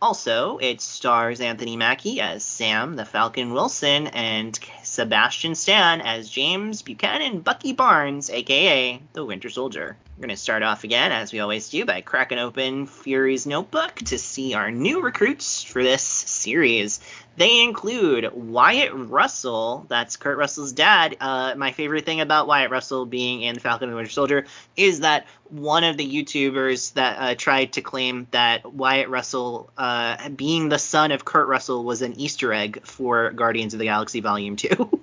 Also, it stars Anthony Mackie as Sam the Falcon Wilson and Sebastian Stan as James Buchanan Bucky Barnes, aka the Winter Soldier. We're going to start off again, as we always do, by cracking open Fury's notebook to see our new recruits for this series. They include Wyatt Russell, that's Kurt Russell's dad. Uh, my favorite thing about Wyatt Russell being in Falcon and the Winter Soldier is that one of the YouTubers that uh, tried to claim that Wyatt Russell, uh, being the son of Kurt Russell, was an Easter egg for Guardians of the Galaxy Volume 2. [laughs]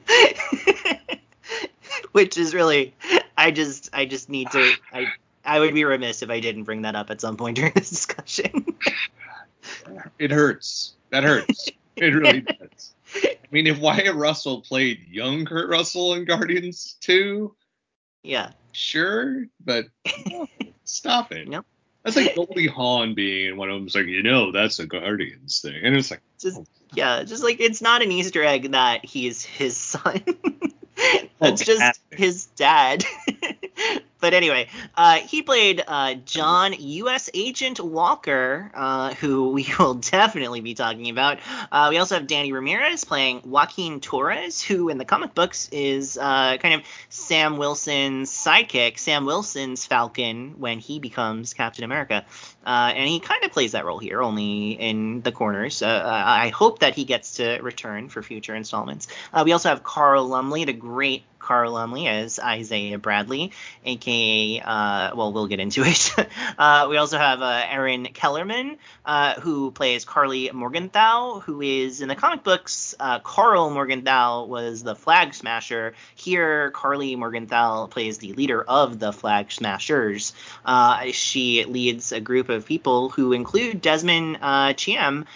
Which is really I just I just need to I I would be remiss if I didn't bring that up at some point during this discussion. [laughs] it hurts. That hurts. [laughs] it really does. [laughs] I mean, if Wyatt Russell played young Kurt Russell in Guardians 2, yeah, sure, but stop it. [laughs] No. That's like Goldie Hawn being one of them's like, you know, that's a Guardians thing, and it's like, just oh, yeah, just like it's not an Easter egg that he's his son. Oh, That's just his dad. But anyway, uh, he played uh, John U.S. Agent Walker, uh, who we [laughs] will definitely be talking about. Uh, we also have Danny Ramirez playing Joaquin Torres, who in the comic books is uh, kind of Sam Wilson's sidekick, Sam Wilson's Falcon when he becomes Captain America. Uh, and he kind of plays that role here, only in the corners. I hope that he gets to return for future installments. we also have Carl Lumbly, the great Carl Lumbly as Isaiah Bradley, aka, uh, well, we'll get into [laughs] it. uh, we also have uh, Erin Kellyman, uh, who plays Carly Morgenthau, who is in the comic books. Uh, Karl Morgenthau was the Flag Smasher. Here, Carly Morgenthau plays the leader of the Flag Smashers. Uh, she leads a group of people who include Desmond uh, Chiam,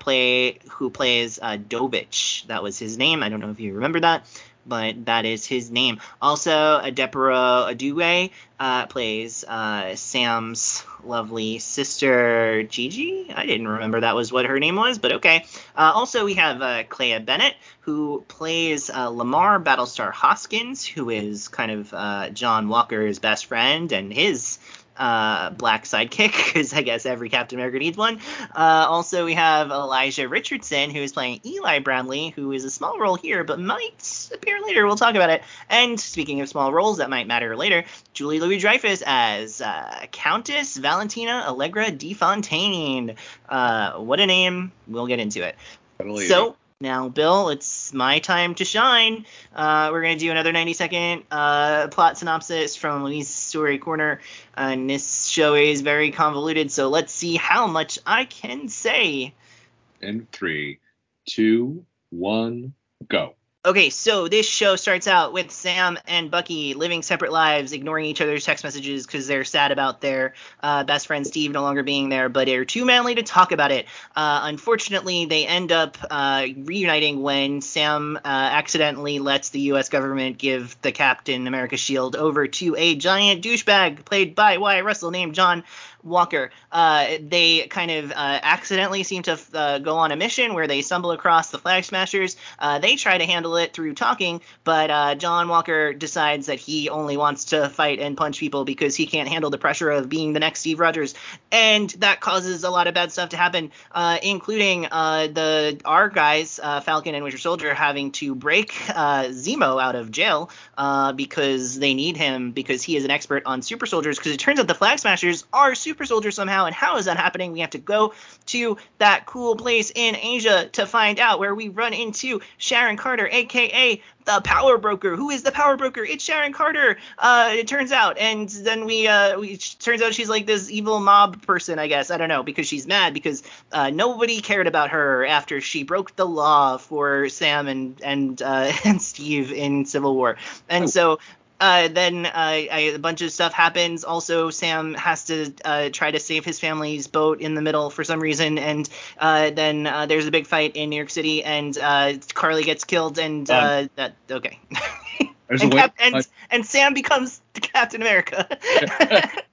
play who plays Dovich. That was his name. I don't know if you remember that but that is his name. Also, Adepero Oduye uh, plays uh, Sam's lovely sister Gigi. I didn't remember that was what her name was, but okay. Uh, also, we have uh, Clé Bennett, who plays uh, Lamar Battlestar Hoskins, who is kind of uh, John Walker's best friend and his uh, black sidekick [laughs] because I guess every Captain America needs one. Uh, also, we have Elijah Richardson who is playing Eli Bradley, who is a small role here but might appear later. We'll talk about it. And speaking of small roles that might matter later, Julie Louis Dreyfus as uh, Countess Valentina Allegra de Fontaine. Uh, what a name! We'll get into it. So now, Bill, it's my time to shine. Uh, we're going to do another 90 second uh, plot synopsis from Louise Story Corner. Uh, and this show is very convoluted, so let's see how much I can say. In three, two, one, go. Okay, so this show starts out with Sam and Bucky living separate lives, ignoring each other's text messages because they're sad about their uh, best friend Steve no longer being there, but they're too manly to talk about it. Uh, unfortunately, they end up uh, reuniting when Sam uh, accidentally lets the U.S. government give the Captain America shield over to a giant douchebag played by Wyatt Russell named John Walker. Uh, they kind of uh, accidentally seem to uh, go on a mission where they stumble across the Flag Smashers. Uh, they try to handle it through talking, but uh, John Walker decides that he only wants to fight and punch people because he can't handle the pressure of being the next Steve Rogers, and that causes a lot of bad stuff to happen, uh, including the our guys, Falcon and Winter Soldier, having to break Zemo out of jail because they need him because he is an expert on super soldiers. Because it turns out the Flag Smashers are super super soldier somehow. And how is that happening? We have to go to that cool place in Asia to find out where we run into Sharon Carter, aka the power broker. Who is the power broker? It's Sharon Carter. Uh, it turns out, and then we, uh, we turns out she's like this evil mob person, I guess. I don't know because she's mad because uh, nobody cared about her after she broke the law for Sam and and uh, [laughs] and Steve in Civil War, and so. Uh, then uh, I, a bunch of stuff happens. Also, Sam has to uh, try to save his family's boat in the middle for some reason, and uh, then uh, there's a big fight in New York City, and uh, Carly gets killed, and uh, that okay. [laughs] And. Cap- and, and Sam becomes Captain America.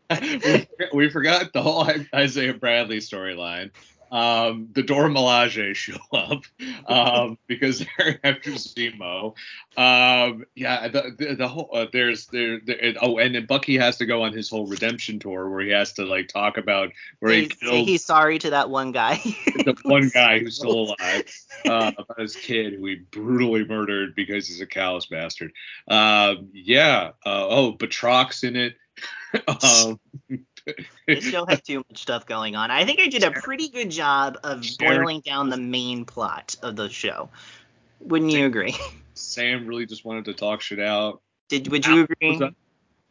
we, [laughs] we forgot the whole Isaiah Bradley storyline. Um, the Dora Milaje show [laughs] up um, because they're after Zemo. Um, yeah, the, the, the whole uh, there's there, there oh, and then Bucky has to go on his whole redemption tour where he has to like talk about where he He's- say killed he's sorry to that one guy. the one [laughs] guy who's still alive uh, about his kid who he brutally murdered because he's a callous bastard. Um, yeah. Uh, oh, Batroc's in it. [laughs] um, show have too much stuff going on. I think I did a pretty good job of boiling down the main plot of the show. Wouldn't you agree? Sam really just wanted to talk shit out. Did would you agree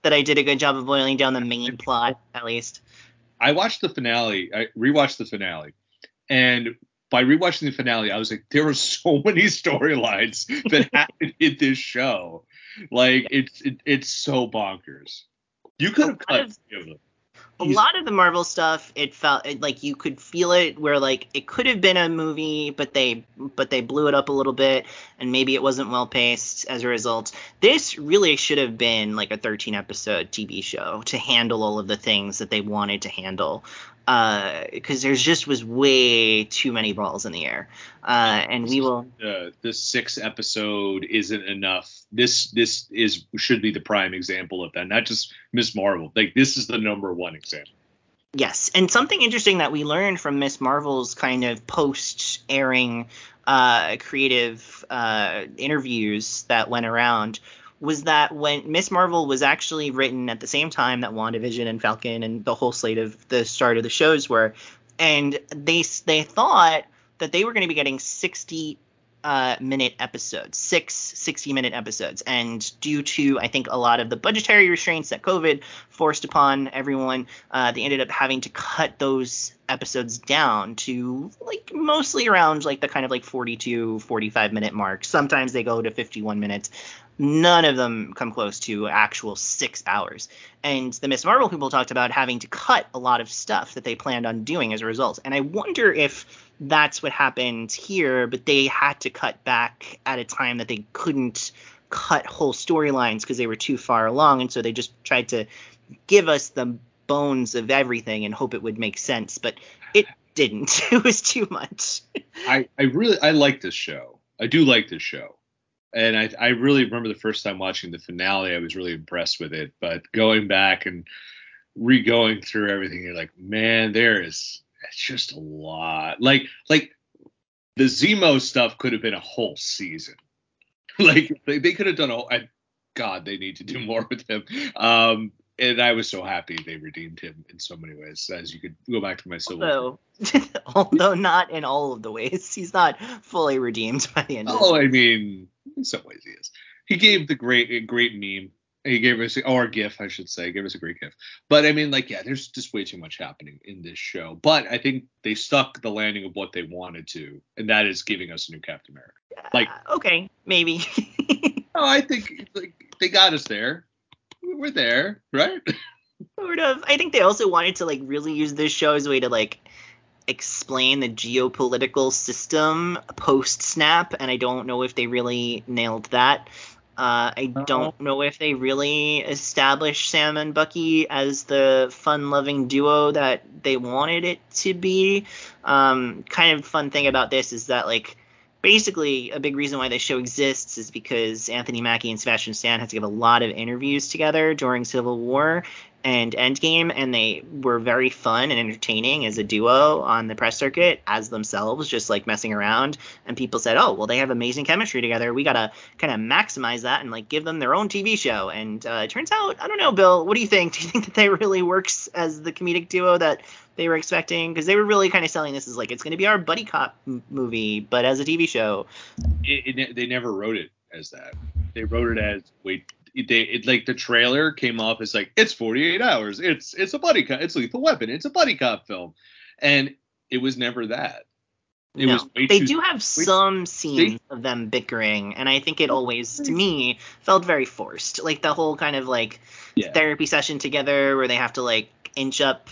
that? I did a good job of boiling down the main plot at least? I watched the finale. I rewatched the finale, and by rewatching the finale, I was like, there are so [laughs] many storylines that [laughs] happened in this show. Like it's it, it's so bonkers. You could have cut of- three of them. A lot of the Marvel stuff, it felt it, like you could feel it where like it could have been a movie, but they but they blew it up a little bit, and maybe it wasn't well paced as a result. This really should have been like a 13 episode TV show to handle all of the things that they wanted to handle. Because there's just was way too many balls in the air, uh, and we will. uh, this six episode isn't enough. This this is should be the prime example of that. Not just Ms. Marvel. Like this is the number one example. Yes, and something interesting that we learned from Ms. Marvel's kind of post-airing uh, creative uh, interviews that went around was that when Ms. Marvel was actually written at the same time that WandaVision and Falcon and the whole slate of the start of the shows were, and they they thought that they were going to be getting 60 uh, minute episodes, six 60 minute episodes. And due to, I think, a lot of the budgetary restraints that COVID forced upon everyone, uh, they ended up having to cut those episodes down to like mostly around like the kind of like 42, 45 minute mark. Sometimes they go to 51 minutes. None of them come close to actual six hours. And the Ms. Marvel people talked about having to cut a lot of stuff that they planned on doing as a result. And I wonder if that's what happened here, but they had to cut back at a time that they couldn't cut whole storylines because they were too far along. And so they just tried to give us the bones of everything and hope it would make sense. But it didn't. [laughs] it was too much. I I really I like this show. I do like this show. And I, I really remember the first time watching the finale, I was really impressed with it. But going back and re-going through everything, you're like, man, there is it's just a lot. Like like the Zemo stuff could have been a whole season. [laughs] like they, they could have done a whole. I, God, they need to do [laughs] more with him. Um, and I was so happy they redeemed him in so many ways. As you could go back to my Civil Although, [laughs] although not in all of the ways, he's not fully redeemed by the end. of Oh, I mean, in some ways he is. He gave the great a great meme. He gave us or GIF, I should say, gave us a great GIF. But I mean, like, yeah, there's just way too much happening in this show. But I think they stuck the landing of what they wanted to, and that is giving us a new Captain America. Like, Uh, okay, maybe. [laughs] oh, I think like, they got us there. We're there, right? [laughs] sort of. I think they also wanted to like really use this show as a way to like explain the geopolitical system post snap, and I don't know if they really nailed that. Uh, I don't know if they really established Sam and Bucky as the fun-loving duo that they wanted it to be. Um, kind of fun thing about this is that like basically a big reason why this show exists is because Anthony Mackie and Sebastian Stan had to give a lot of interviews together during Civil War, and Endgame, and they were very fun and entertaining as a duo on the press circuit as themselves, just like messing around. And people said, "Oh, well, they have amazing chemistry together. We gotta kind of maximize that and like give them their own TV show." And uh, it turns out, I don't know, Bill. What do you think? [laughs] Do you think that they really works as the comedic duo that they were expecting? Because they were really kind of selling this as like it's to be our buddy cop m- movie, but as a TV show. It, it, they never wrote it as that. They wrote it as wait. They it, like the trailer came off as like it's 48 hours. It's it's a buddy cop. It's Lethal Weapon. It's a buddy cop film, and it was never that. It no, was way they too- do have some scenes of them bickering, and I think it always, to me, felt very forced. Like the whole kind of like Yeah. therapy session together, where they have to like inch up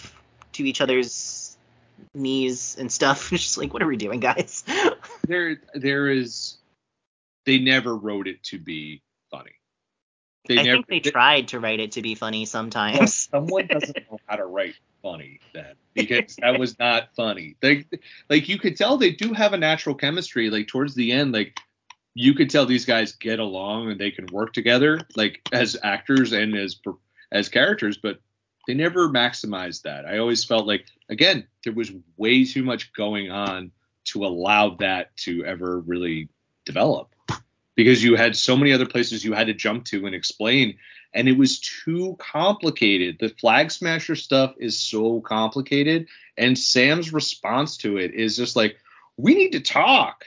to each other's knees and stuff. [laughs] It's just like, what are we doing, guys? [laughs] there there is they never wrote it to be funny. They I never think they tried to write it to be funny sometimes. someone doesn't know how to write funny then because that was not funny. They like you could tell they do have a natural chemistry like towards the end like you could tell these guys get along and they can work together like as actors and as as characters but they never maximized that. I always felt like again there was way too much going on to allow that to ever really develop because you had so many other places you had to jump to and explain and it was too complicated. The flag smasher stuff is so complicated, and Sam's response to it is just like, "We need to talk."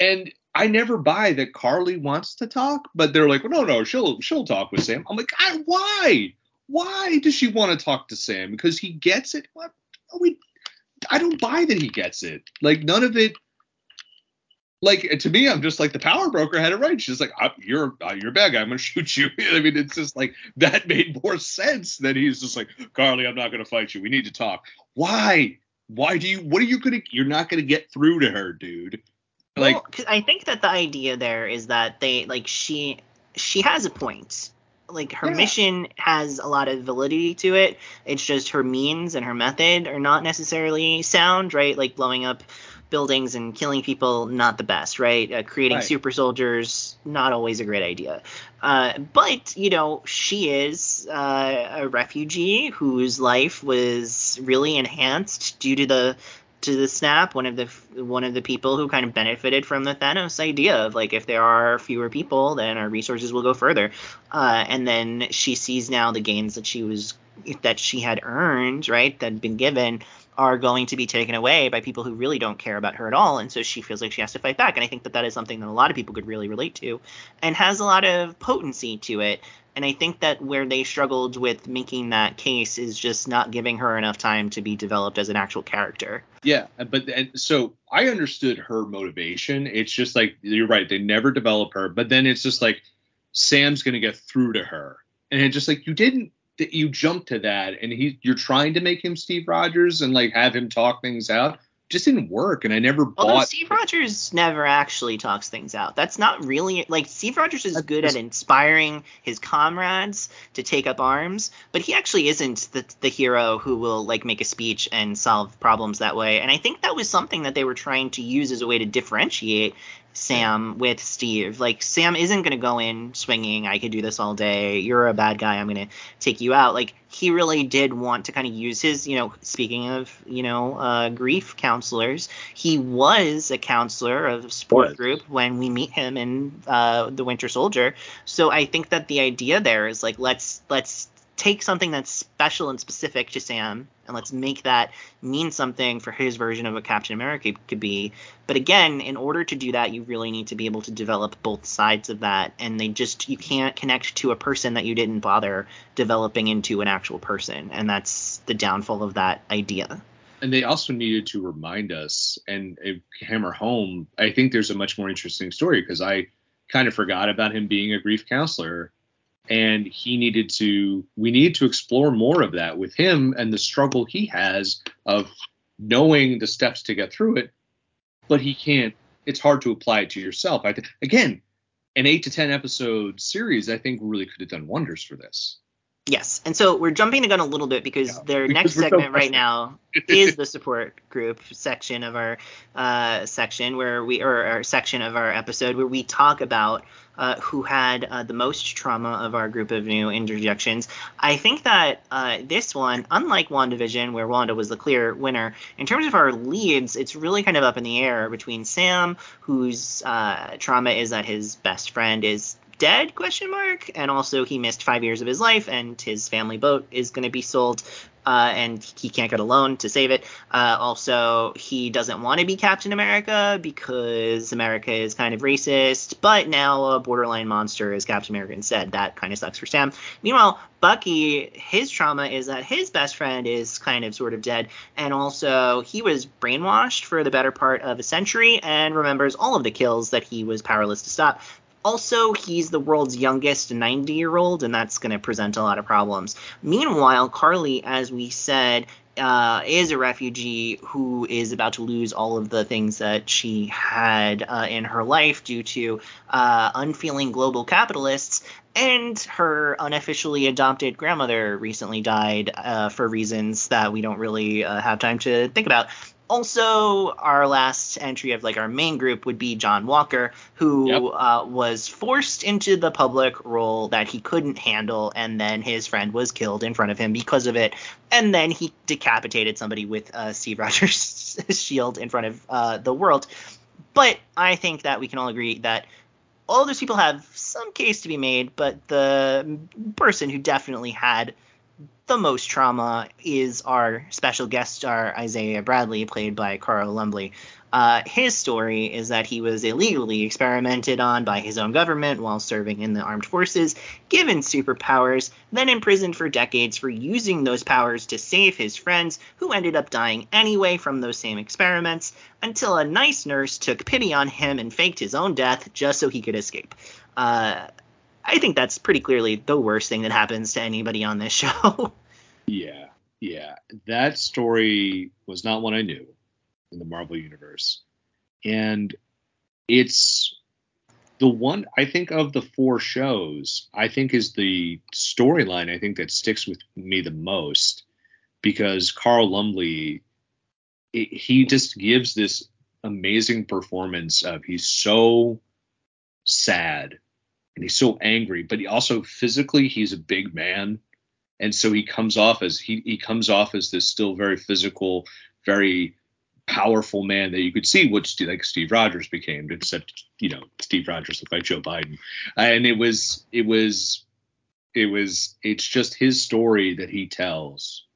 And I never buy that Carly wants to talk, but they're like, well, "No, no, she'll she'll talk with Sam." I'm like, "Why? Why does she want to talk to Sam? Because he gets it? What? We, I don't buy that he gets it. Like none of it." Like to me, I'm just like the power broker had it right. She's like, "You're uh, you're a bad guy. I'm gonna [laughs] shoot you." [laughs] I mean, it's just like that made more sense than he's just like, "Carly, I'm not gonna fight you. We need to talk." Why? Why do you? What are you gonna? You're not gonna get through to her, dude. Like, well, I think that the idea there is that they like she she has a point. Like her Yeah. mission has a lot of validity to it. It's just her means and her method are not necessarily sound, right? Like blowing up buildings and killing people, not the best, right? Uh, creating Right. super soldiers, not always a great idea. Uh, but you know, she is uh, a refugee whose life was really enhanced due to the to the snap. One of the one of the people who kind of benefited from the Thanos idea of like if there are fewer people, then our resources will go further. Uh, and then she sees now the gains that she was that she had earned, right, that had been given are going to be taken away by people who really don't care about her at all and so she feels like she has to fight back and i think that that is something that a lot of people could really relate to and has a lot of potency to it and i think that where they struggled with making that case is just not giving her enough time to be developed as an actual character yeah, uh, but and so I understood her motivation. It's just like you're right. They never develop her, but then it's just like Sam's gonna get through to her, and it's just like you didn't. That you jump to that, and he you're trying to make him Steve Rogers and like have him talk things out. Just didn't work, and I never Although bought. Steve Rogers never actually talks things out. That's not really like Steve Rogers is good at inspiring his comrades to take up arms, but he actually isn't the the hero who will like make a speech and solve problems that way. And I think that was something that they were trying to use as a way to differentiate Sam with Steve. Like Sam isn't going to go in swinging, I could do this all day. You're a bad guy, I'm going to take you out. Like he really did want to kind of use his, you know, speaking of, you know, uh, grief counselors, he was a counselor of a support Was. group when we meet him in uh, the Winter Soldier. So I think that the idea there is like let's let's take something that's special and specific to Sam and let's make that mean something for his version of what Captain America could be. But again, in order to do that, you really need to be able to develop both sides of that. And they just, you can't connect to a person that you didn't bother developing into an actual person. And that's the downfall of that idea. and they also needed to remind us and hammer home. I think there's a much more interesting story because I kind of forgot about him being a grief counselor, and he needed to. We need to explore more of that with him and the struggle he has of knowing the steps to get through it, but he can't. It's hard to apply it to yourself. I think again, an eight to ten episode series, I think really could have done wonders for this. Yes. And so we're jumping the gun a little bit because Yeah, their [laughs] because next we're so segment right now is the support group section of our uh, section where we or our section of our episode where we talk about uh, who had uh, the most trauma of our group of new interjections. I think that uh, this one, unlike WandaVision, where Wanda was the clear winner, in terms of our leads, it's really kind of up in the air between Sam, whose uh, trauma is that his best friend is dead question mark and also he missed five years of his life and his family boat is going to be sold uh, and he can't get a loan to save it. Uh, also, he doesn't want to be Captain America because America is kind of racist, but now a borderline monster is Captain America instead. That kind of sucks for Sam. Meanwhile, Bucky, his trauma is that his best friend is kind of sort of dead, and also he was brainwashed for the better part of a century and remembers all of the kills that he was powerless to stop. Also, he's the world's youngest 90 year old, and that's going to present a lot of problems. Meanwhile, Carly, as we said, uh, is a refugee who is about to lose all of the things that she had uh, in her life due to uh, unfeeling global capitalists. And her unofficially adopted grandmother recently died uh, for reasons that we don't really uh, have time to think about also our last entry of like our main group would be John Walker, who yep. uh, was forced into the public role that he couldn't handle, and then his friend was killed in front of him because of it, and then he decapitated somebody with a Steve [laughs] Rogers shield in front of uh, the world. But I think that we can all agree that all those people have some case to be made, but the person who definitely had the most trauma is our special guest star Isaiah Bradley, played by Carl Lumbly. Uh, his story is that he was illegally experimented on by his own government while serving in the armed forces, given superpowers, then imprisoned for decades for using those powers to save his friends, who ended up dying anyway from those same experiments, until a nice nurse took pity on him and faked his own death just so he could escape. Uh, I think that's pretty clearly the worst thing that happens to anybody on this [laughs] show. yeah, yeah. That story was not one I knew in the Marvel universe. And it's the one I think of the four shows, I think is the storyline I think that sticks with me the most because Carl Lumbly it, he just gives this amazing performance of he's so sad and he's so angry, but he also physically he's a big man, and so he comes off as he he comes off as this still very physical, very powerful man that you could see what like Steve Rogers became, except you know Steve Rogers looked like Joe Biden, and it was it was it was it's just his story that he tells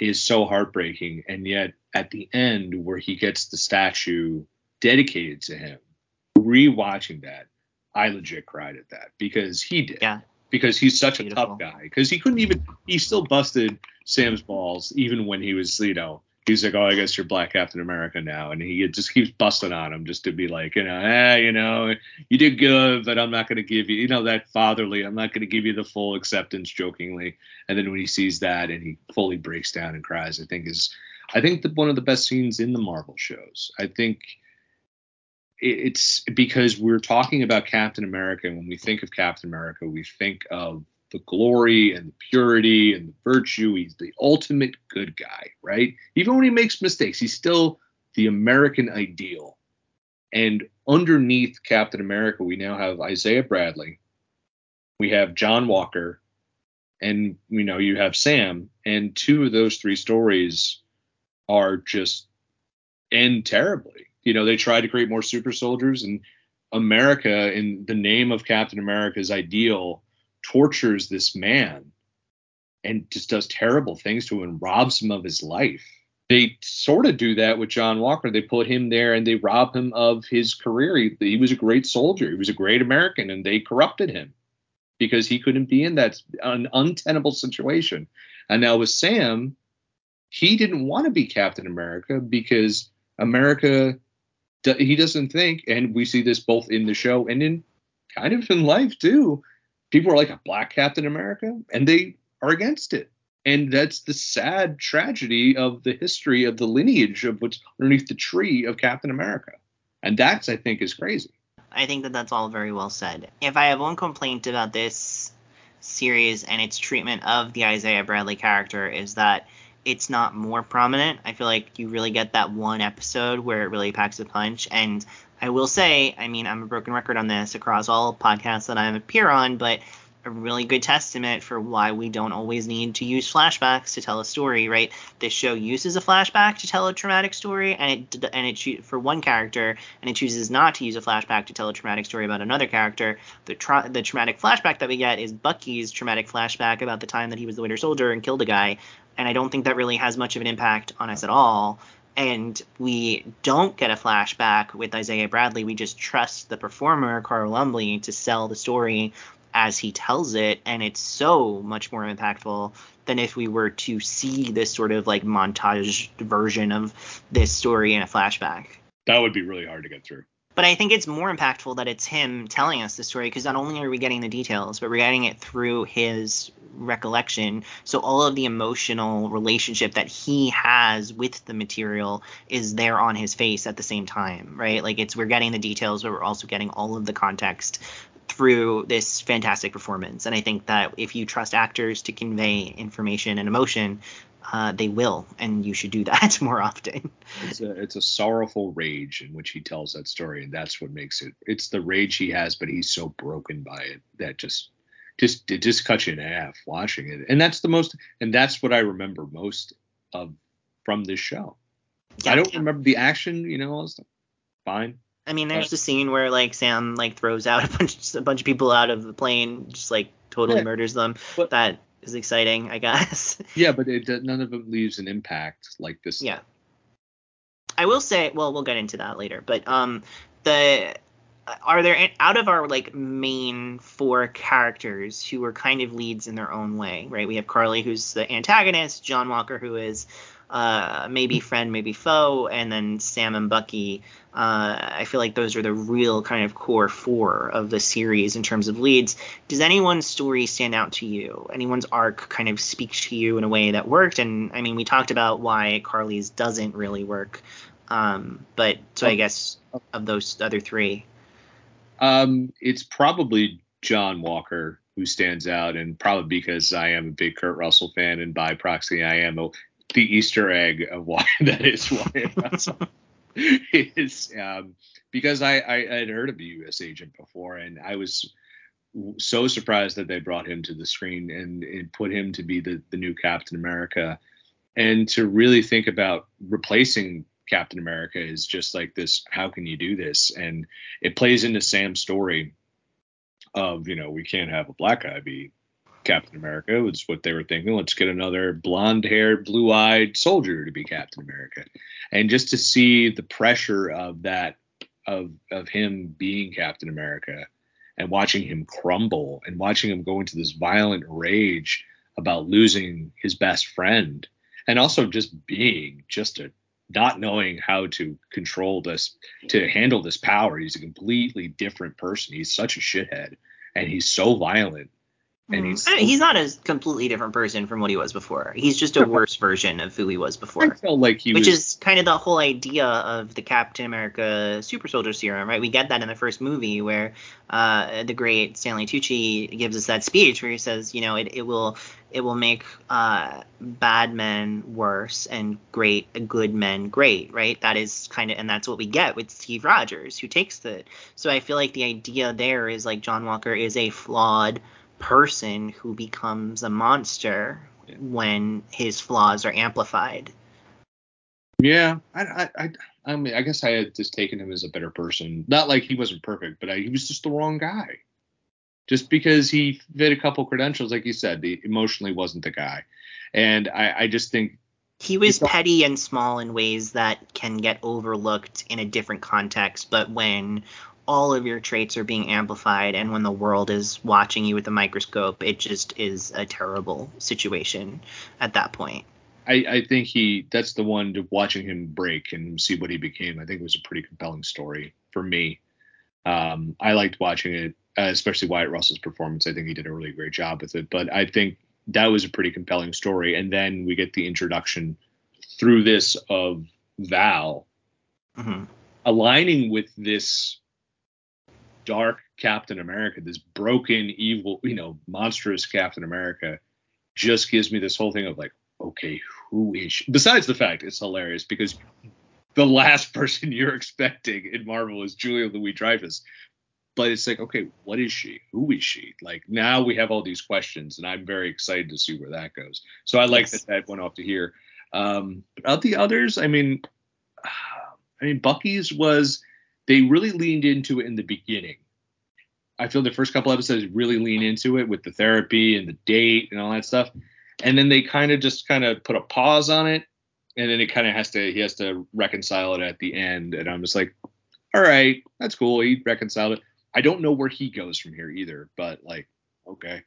is so heartbreaking, and yet at the end where he gets the statue dedicated to him, rewatching that I legit cried at that because he did. Yeah. Because he's such Beautiful. a tough guy. Because he couldn't even he still busted Sam's balls even when he was, you know, he's like, Oh, I guess you're black Captain America now. And he just keeps busting on him just to be like, you know, eh, you know, you did good, but I'm not gonna give you you know, that fatherly, I'm not gonna give you the full acceptance jokingly. And then when he sees that and he fully breaks down and cries, I think is I think that one of the best scenes in the Marvel shows. I think it's because we're talking about Captain America. And when we think of Captain America, we think of the glory and the purity and the virtue. He's the ultimate good guy, right? Even when he makes mistakes, he's still the American ideal. And underneath Captain America, we now have Isaiah Bradley, we have John Walker, and you know you have Sam. And two of those three stories are just end terribly you know, they tried to create more super soldiers, and America, in the name of Captain America's ideal, tortures this man and just does terrible things to him and robs him of his life. They sort of do that with John Walker. They put him there and they rob him of his career. He, he was a great soldier. He was a great American, and they corrupted him because he couldn't be in that an untenable situation. And now with Sam, he didn't want to be Captain America because America he doesn't think, and we see this both in the show and in kind of in life too. People are like a black Captain America, and they are against it. And that's the sad tragedy of the history of the lineage of what's underneath the tree of Captain America. And that's, I think, is crazy. I think that that's all very well said. If I have one complaint about this series and its treatment of the Isaiah Bradley character, is that it's not more prominent. I feel like you really get that one episode where it really packs a punch, and I will say, I mean, I'm a broken record on this across all podcasts that I appear on, but a really good testament for why we don't always need to use flashbacks to tell a story, right? This show uses a flashback to tell a traumatic story, and it and it for one character, and it chooses not to use a flashback to tell a traumatic story about another character. The tra- the traumatic flashback that we get is Bucky's traumatic flashback about the time that he was the Winter Soldier and killed a guy, and I don't think that really has much of an impact on us at all and we don't get a flashback with Isaiah Bradley. We just trust the performer, Carl Lumbly, to sell the story as he tells it, and it's so much more impactful than if we were to see this sort of like montage version of this story in a flashback. That would be really hard to get through. But I think it's more impactful that it's him telling us the story because not only are we getting the details, but we're getting it through his recollection. So all of the emotional relationship that he has with the material is there on his face at the same time, right? Like it's we're getting the details, but we're also getting all of the context through this fantastic performance. And I think that if you trust actors to convey information and emotion, uh, they will, and you should do that [laughs] more often. It's a it's a sorrowful rage in which he tells that story, and that's what makes it. It's the rage he has, but he's so broken by it that just just it just cuts you in half watching it, and that's the most, and that's what I remember most of from this show. Yeah, I don't yeah. remember the action, you know, fine. I mean, there's uh, the scene where like Sam like throws out a bunch a bunch of people out of the plane, just like totally yeah, murders them. But, that is exciting, I guess. [laughs] Yeah, but it, none of it leaves an impact like this. Yeah. I will say, well, we'll get into that later, but um, the are there out of our like main four characters who are kind of leads in their own way, right? We have Carly, who's the antagonist, John Walker, who is uh, maybe friend, maybe foe, and then Sam and Bucky. Uh, I feel like those are the real kind of core four of the series in terms of leads. Does anyone's story stand out to you? Anyone's arc kind of speak to you in a way that worked? And I mean, we talked about why Carly's doesn't really work. Um, but so I guess of those other three. Um, it's probably John Walker who stands out, and probably because I am a big Kurt Russell fan, and by proxy, I am a the Easter egg of why [laughs] that is why is [laughs] um, because I, I had heard of the U.S. agent before, and I was so surprised that they brought him to the screen and, and put him to be the, the new Captain America, and to really think about replacing Captain America is just like this. How can you do this? And it plays into Sam's story of you know we can't have a black guy be Captain America was what they were thinking. Let's get another blonde haired, blue eyed soldier to be Captain America. And just to see the pressure of that, of, of him being Captain America and watching him crumble and watching him go into this violent rage about losing his best friend and also just being just a not knowing how to control this to handle this power he's a completely different person he's such a shithead and he's so violent and he's I mean, he's not a completely different person from what he was before. He's just a worse version of who he was before. I felt like he which was, is kind of the whole idea of the Captain America Super Soldier Serum, right? We get that in the first movie where uh, the great Stanley Tucci gives us that speech where he says, you know, it, it will it will make uh, bad men worse and great good men great, right? That is kind of and that's what we get with Steve Rogers, who takes the. So I feel like the idea there is like John Walker is a flawed person who becomes a monster when his flaws are amplified. Yeah, I, I, I, mean, I guess I had just taken him as a better person. Not like he wasn't perfect, but I, he was just the wrong guy. Just because he fit a couple credentials, like you said, he emotionally wasn't the guy. And I, I just think he was petty and small in ways that can get overlooked in a different context, but when all of your traits are being amplified and when the world is watching you with a microscope it just is a terrible situation at that point. I, I think he that's the one to watching him break and see what he became. I think it was a pretty compelling story for me. Um, i liked watching it uh, especially wyatt russell's performance. I think he did a really great job with it but i think that was a pretty compelling story. And then we get the introduction through this of val mm-hmm. aligning with this dark Captain America, this broken, evil, you know, monstrous Captain America, just gives me this whole thing of like, okay, who is she? Besides the fact it's hilarious because the last [laughs] person you're expecting in Marvel is Julia Louis Dreyfus. But it's like, okay, what is she? Who is she? Like now we have all these questions, and I'm very excited to see where that goes. So I like Yes. that that went off to here. Um, of the others, I mean, [sighs] I mean, Bucky's was they really leaned into it in the beginning. I feel the first couple episodes really lean into it with the therapy and the date and all that stuff, and then they kind of just kind of put a pause on it, and then it kind of has to he has to reconcile it at the end, and I'm just like, all right, that's cool. He reconciled it. I don't know where he goes from here either, but like, okay,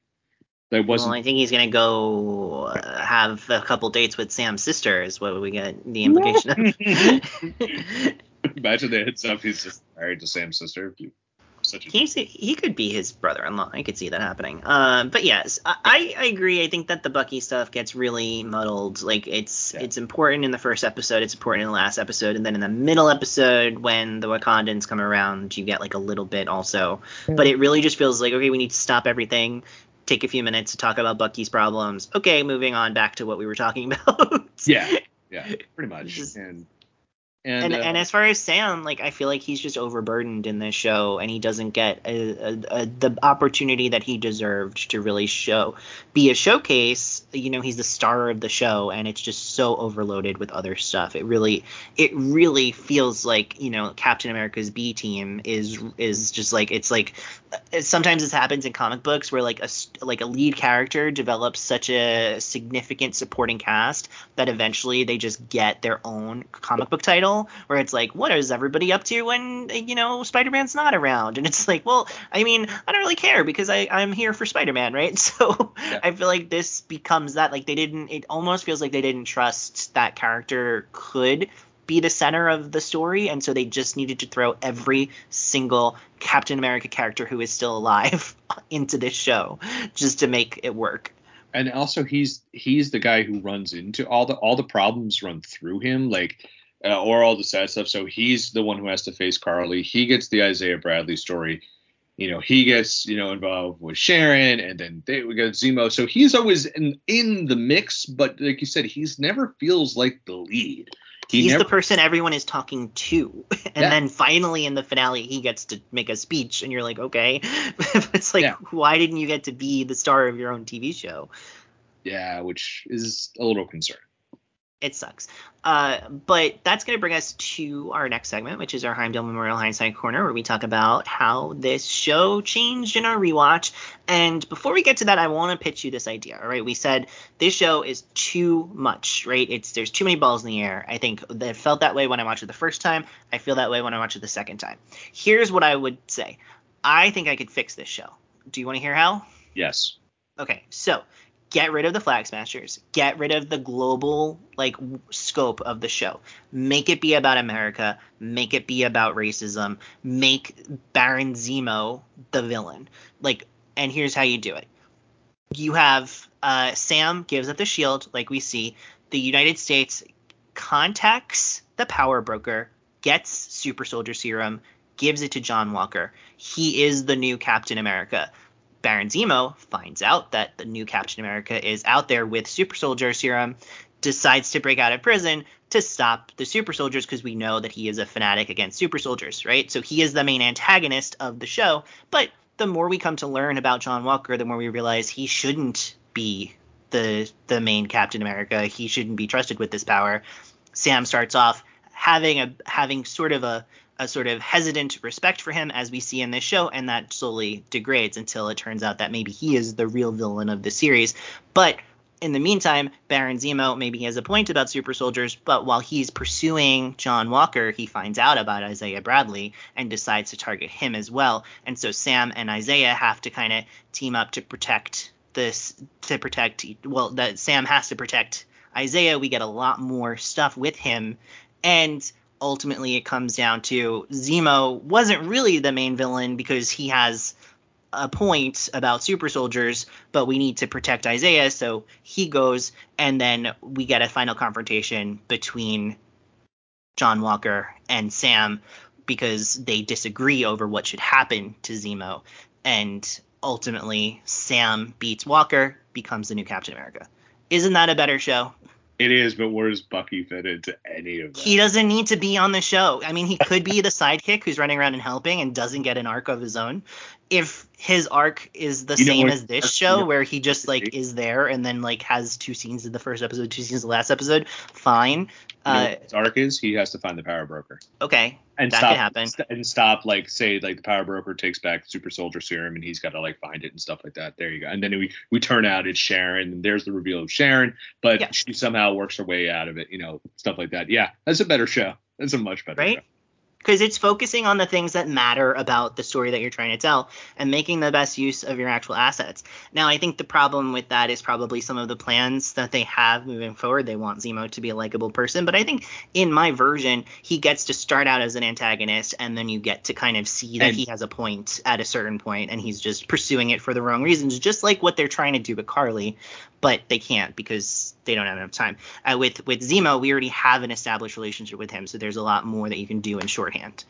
that wasn't. Well, I think he's gonna go uh, have a couple dates with Sam's sister. Is what we get the [laughs] implication of. [laughs] [laughs] Imagine the hits up. He's just married to Sam's sister. Such a He's, he could be his brother-in-law. I could see that happening. Um, but yes, I, I agree. I think that the Bucky stuff gets really muddled. Like it's Yeah. it's important in the first episode, it's important in the last episode, and then in the middle episode when the Wakandans come around, you get like a little bit also. But it really just feels like okay, we need to stop everything, take a few minutes to talk about Bucky's problems. Okay, moving on back to what we were talking [laughs] about. yeah, yeah, [laughs] pretty much. Just- And and and uh, and as far as Sam, like I feel like he's just overburdened in this show, and he doesn't get a, a, a, the opportunity that he deserved to really show, be a showcase. You know, he's the star of the show, and it's just so overloaded with other stuff. It really, it really feels like you know Captain America's B team is is just like it's like uh, sometimes this happens in comic books where like a like a lead character develops such a significant supporting cast that eventually they just get their own comic book title where it's like what is everybody up to when you know spider-man's not around? And it's [laughs] like well i mean i don't really care because I, i'm here for spider-man right? [laughs] So Yeah. i feel like this becomes that like they didn't it almost feels like they didn't trust that character could be the center of the story and so they just needed to throw every single captain america character who is still alive [laughs] into this show just to make it work. And also he's he's the guy who runs into all the all the problems run through him like uh, or all the sad stuff. So he's the one who has to face carly. He gets the isaiah bradley story. You know he gets you know involved with sharon and then they, we got zemo. So he's always in in the mix but like you said he's never feels like the lead. He he's never the person everyone is talking to. [laughs] And Yeah. then finally in the finale he gets to make a speech and you're like okay. [laughs] It's like Yeah. why didn't you get to be the star of your own tv show? Yeah which is a little concerning it sucks. Uh, but that's going to bring us to our next segment which is our heimdall memorial hindsight corner where we talk about how this show changed in our rewatch. And before we get to that i want to pitch you this idea all right? We said this show is too much right? It's there's too many balls in the air. I think that felt that way when i watched it the first time. I feel that way when i watch it the second time. Here's what i would say. I think i could fix this show. Do you want to hear how? Yes. Okay, so get rid of the flag smashers. Get rid of the global like w- scope of the show. Make it be about America. Make it be about racism. Make Baron Zemo the villain. Like, and here's how you do it. You have uh, Sam gives up the shield, like we see. The United States contacts the power broker, gets super soldier serum, gives it to John Walker. He is the new Captain America. Baron Zemo finds out that the new Captain America is out there with super soldier serum, decides to break out of prison to stop the super soldiers because we know that he is a fanatic against super soldiers, right? So he is the main antagonist of the show. But the more we come to learn about John Walker, the more we realize he shouldn't be the the main Captain America. He shouldn't be trusted with this power. Sam starts off having a having sort of a a sort of hesitant respect for him as we see in this show and that slowly degrades until it turns out that maybe he is the real villain of the series. But in the meantime baron zemo maybe has a point about super soldiers but while he's pursuing john walker he finds out about isaiah bradley and decides to target him as well. And so sam and isaiah have to kind of team up to protect this to protect well that sam has to protect isaiah. We get a lot more stuff with him. And ultimately it comes down to Zemo wasn't really the main villain because he has a point about super soldiers, but we need to protect Isaiah, so he goes, and then we get a final confrontation between John Walker and Sam because they disagree over what should happen to Zemo, and ultimately Sam beats Walker, becomes the new Captain America. Isn't that a better show? It is, but where does Bucky fit into any of that? He doesn't need to be on the show. I mean, he could be the sidekick who's running around and helping and doesn't get an arc of his own. If his arc is the You same as this show, know- where he just like is there and then like has two scenes in the first episode, two scenes in the last episode, fine. Uh, his arc is he has to find the power broker okay, and that stop could happen. st- and stop like say like the power broker takes back super soldier serum and he's got to like find it and stuff like that. There you go. And then we we turn out it's Sharon and there's the reveal of Sharon, but Yeah. she somehow works her way out of it. You know stuff like that. Yeah, that's a better show. That's a much better Right? show. Because it's focusing on the things that matter about the story that you're trying to tell and making the best use of your actual assets. Now, I think the problem with that is probably some of the plans that they have moving forward. They want Zemo to be a likable person, but I think in my version, he gets to start out as an antagonist and then you get to kind of see that And- he has a point at a certain point and he's just pursuing it for the wrong reasons, just like what they're trying to do with Carly, but they can't because they don't have enough time. Uh, with with Zemo, we already have an established relationship with him, so there's a lot more that you can do in shorthand.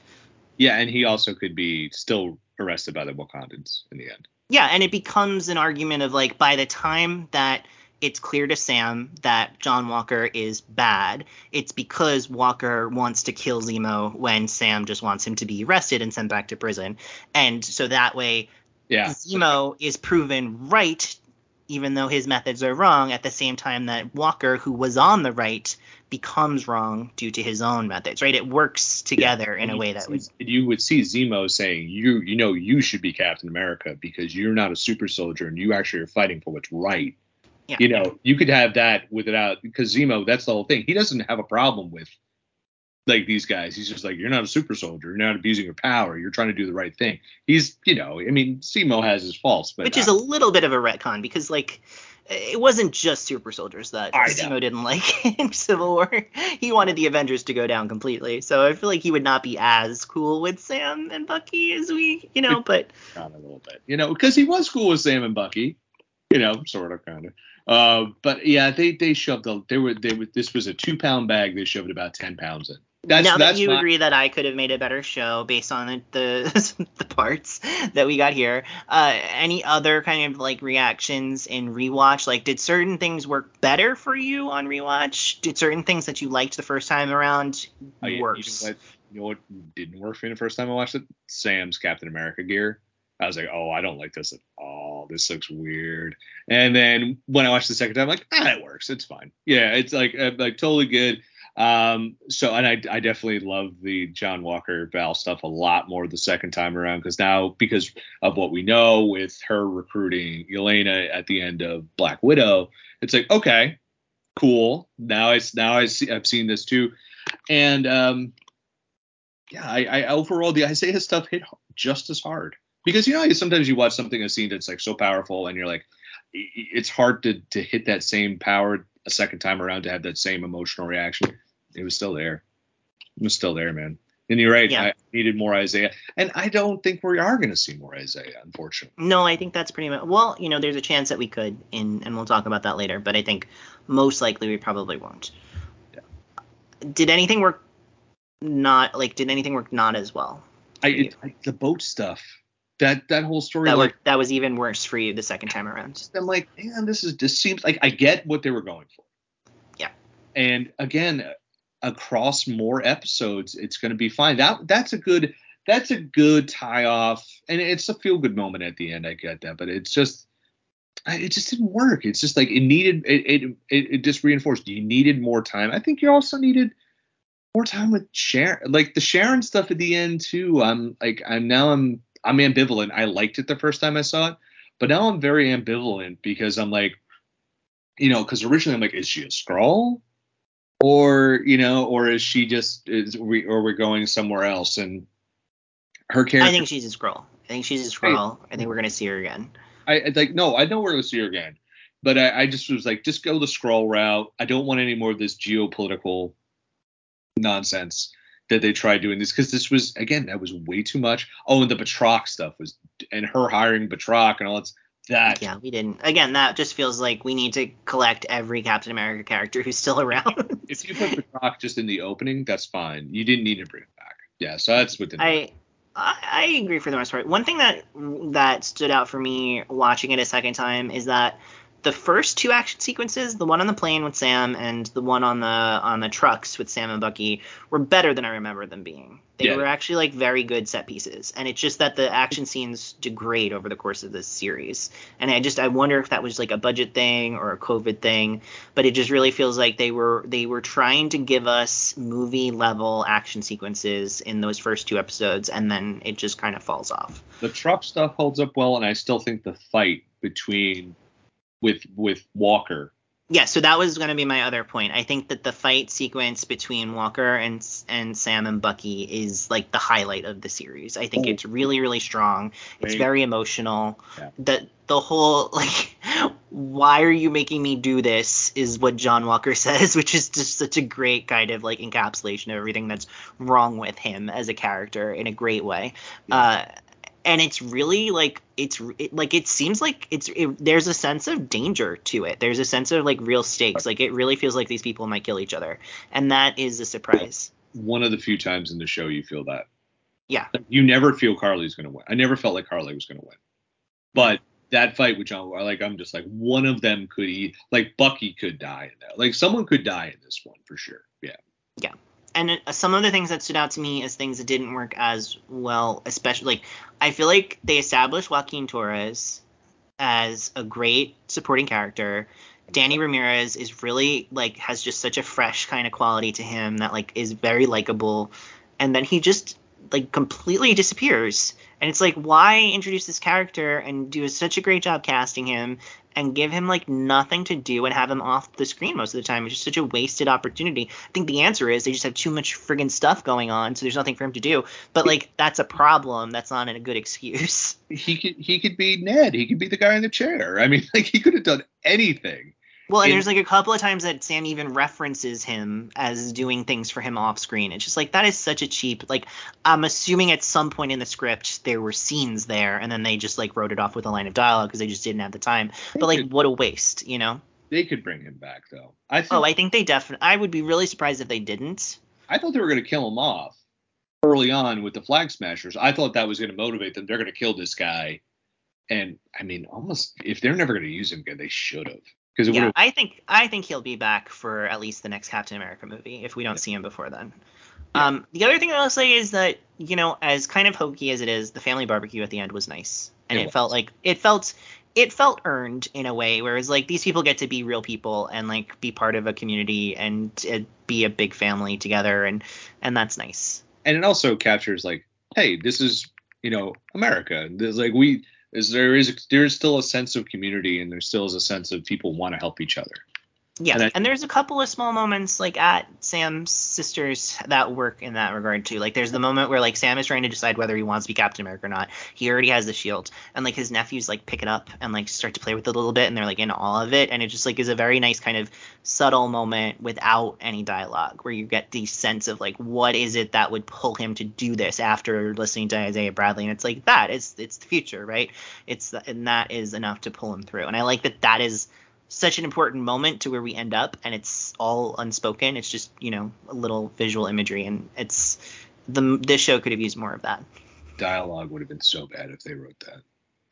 Yeah, and he also could be still arrested by the Wakandans in the end. Yeah, and it becomes an argument of like by the time that it's clear to Sam that John Walker is bad, it's because Walker wants to kill Zemo when Sam just wants him to be arrested and sent back to prison. And so that way Yeah. Zemo is proven right even though his methods are wrong at the same time that Walker who was on the right becomes wrong due to his own methods, right? It works together in a way that would you would see Zemo saying, "You, you know, you should be Captain America because you're not a super soldier and you actually are fighting for what's right." yeah. You know, you could have that without because Zemo, that's the whole thing. He doesn't have a problem with like these guys. He's just like, "You're not a super soldier. You're not abusing your power. You're trying to do the right thing." He's, you know, I mean, Zemo has his faults, but which is uh, a little bit of a retcon because like it wasn't just super soldiers that Zemo didn't [laughs] like in Civil War. He wanted the Avengers to go down completely. So I feel like he would not be as cool with Sam and Bucky as we, you know, but [laughs] a little bit, you know, because he was cool with Sam and Bucky, you know, sort of, kind of. Uh, but yeah, they they shoved a they were they were this was a two pound bag. They shoved about ten pounds in. That's now that's that you my- agree that I could have made a better show based on the the, [laughs] the parts that we got here, uh, any other kind of like reactions in rewatch? Like, did certain things work better for you on rewatch? Did certain things that you liked the first time around Oh, you- worse? You know, what, you know what didn't work for me the first time I watched it? Sam's Captain America gear. I was like, oh, I don't like this at all. This looks weird. And then when I watched the second time, I'm like, ah, it works. It's fine. Yeah, it's like uh, like totally good. Um, so and I I definitely love the John Walker Val stuff a lot more the second time around because now because of what we know with her recruiting Elena at the end of Black Widow, it's like okay, cool. Now I now I see I've seen this too, and um, yeah, I, I overall the Isaiah stuff hit just as hard because you know sometimes you watch something a scene that's like so powerful and you're like it's hard to to hit that same power a second time around to have that same emotional reaction. It was still there. It was still there, man. And you're right. Yeah. I needed more Isaiah, and I don't think we are going to see more Isaiah, unfortunately. No, I think that's pretty much. Well, you know, there's a chance that we could, in, and we'll talk about that later. But I think most likely we probably won't. Did anything work? Not like did anything work not as well? I, it, I the boat stuff. That that whole story. That like, worked. That was even worse for you the second time around. I'm like, man, this is this seems like I get what they were going for. Yeah. And again, across more episodes, it's going to be fine. That that's a good that's a good tie off, and it's a feel good moment at the end. I get that, but it's just it just didn't work. It's just like it needed it it it, it just reinforced you needed more time. I think you also needed more time with Sharon, like the Sharon stuff at the end too. I'm like I'm now I'm I'm ambivalent. I liked it the first time I saw it, but now I'm very ambivalent because I'm like, you know, because originally I'm like, is she a Skrull, or you know, or is she just is we or we're going somewhere else? And her character, I think she's a Skrull. I think she's a Skrull. I think we're gonna see her again. I, I like no, I know we're gonna see her again, but I, I just was like, just go the Skrull route. I don't want any more of this geopolitical nonsense that they tried doing this because this was again that was way too much. Oh, and the Batroc stuff was and her hiring Batroc and all that. That Yeah, we didn't. Again, that just feels like we need to collect every Captain America character who's still [laughs] around. if you put Batroc just in the opening, that's fine. You didn't need to bring it back. Yeah, so that's what did I, I I agree for the most part. One thing that that stood out for me watching it a second time is that the first two action sequences, the one on the plane with Sam and the one on the on the trucks with Sam and Bucky, were better than I remember them being. They Yeah. were actually like very good set pieces, and it's just that the action scenes degrade over the course of this series. And I just I wonder if that was like a budget thing or a COVID thing, but it just really feels like they were they were trying to give us movie level action sequences in those first two episodes, and then it just kind of falls off. The truck stuff holds up well, and I still think the fight between with with Walker. Yeah, so that was going to be my other point. I think that the fight sequence between Walker and and Sam and Bucky is like the highlight of the series. I think Oh. it's really really strong. It's very emotional. Yeah. The the whole [laughs] like why are you making me do this is what John Walker [laughs] says, which is just such a great kind of like encapsulation of everything that's wrong with him as a character in a great way. Uh and it's really like it's it, like it seems like it's it, there's a sense of danger to it there's a sense of like real stakes like it really feels like these people might kill each other and that is a surprise One of the few times in the show you feel that. yeah You never feel Carly's going to win. I never felt like Carly was going to win. But that fight with John, like I'm just like one of them could eat. Like Bucky could die in that. Like someone could die in this one for sure. Yeah. Yeah. And some of the things that stood out to me as things that didn't work as well especially like i feel like they established joaquin torres as a great supporting character. Danny ramirez is really like has just such a fresh kind of quality to him that like is very likable. And then he just like completely disappears. And it's like why introduce this character and do such a great job casting him and give him like nothing to do and have him off the screen most of the time it's just such a wasted opportunity i think the answer is they just have too much friggin' stuff going on so there's nothing for him to do but like that's a problem that's not a good [laughs] excuse He could he could be Ned. He could be the guy in the chair. I mean, [laughs] like he could have done anything. Well, and there's like a couple of times that Sam even references him as doing things for him off screen. It's just like that is such a cheap. Like I'm assuming at some point in the script there were scenes there, and then they just like wrote it off with a line of dialogue because they just didn't have the time. But like, what a waste, you know? They could bring him back though. I think Oh, I think they definitely. I would be really surprised if they didn't. I thought they were going to kill him off early on with the flag smashers. I thought that was going to motivate them. They're going to kill this guy. And I mean, almost if they're never going to use him again, they should have. Because Yeah. I think I think he'll be back for at least the next Captain America movie if we don't Yeah. see him before then. Um, the other thing I'll say is that you know, as kind of hokey as it is, the family barbecue at the end was nice, and It it, felt like it felt it felt earned in a way, whereas like these people get to be real people and like be part of a community and uh, be a big family together, and and that's nice. And it also captures like, hey, this is you know America. There's like we is there is there's still a sense of community and there still is a sense of people want to help each other. Yeah, And and, there's a couple of small moments like at Sam's sisters that work in that regard too. Like there's the moment where like Sam is trying to decide whether he wants to be Captain America or not. He already has the shield, and like his nephews like pick it up and like start to play with it a little bit, and they're like in awe of it, and it just like is a very nice kind of subtle moment without any dialogue, where you get the sense of like what is it that would pull him to do this after listening to Isaiah Bradley, and it's like that it's it's the future, right? It's and that is enough to pull him through, and I like that that is such an important moment to where we end up and it's all unspoken it's just you know a little visual imagery and it's the this show could have used more of that Dialogue would have been so bad if they wrote that.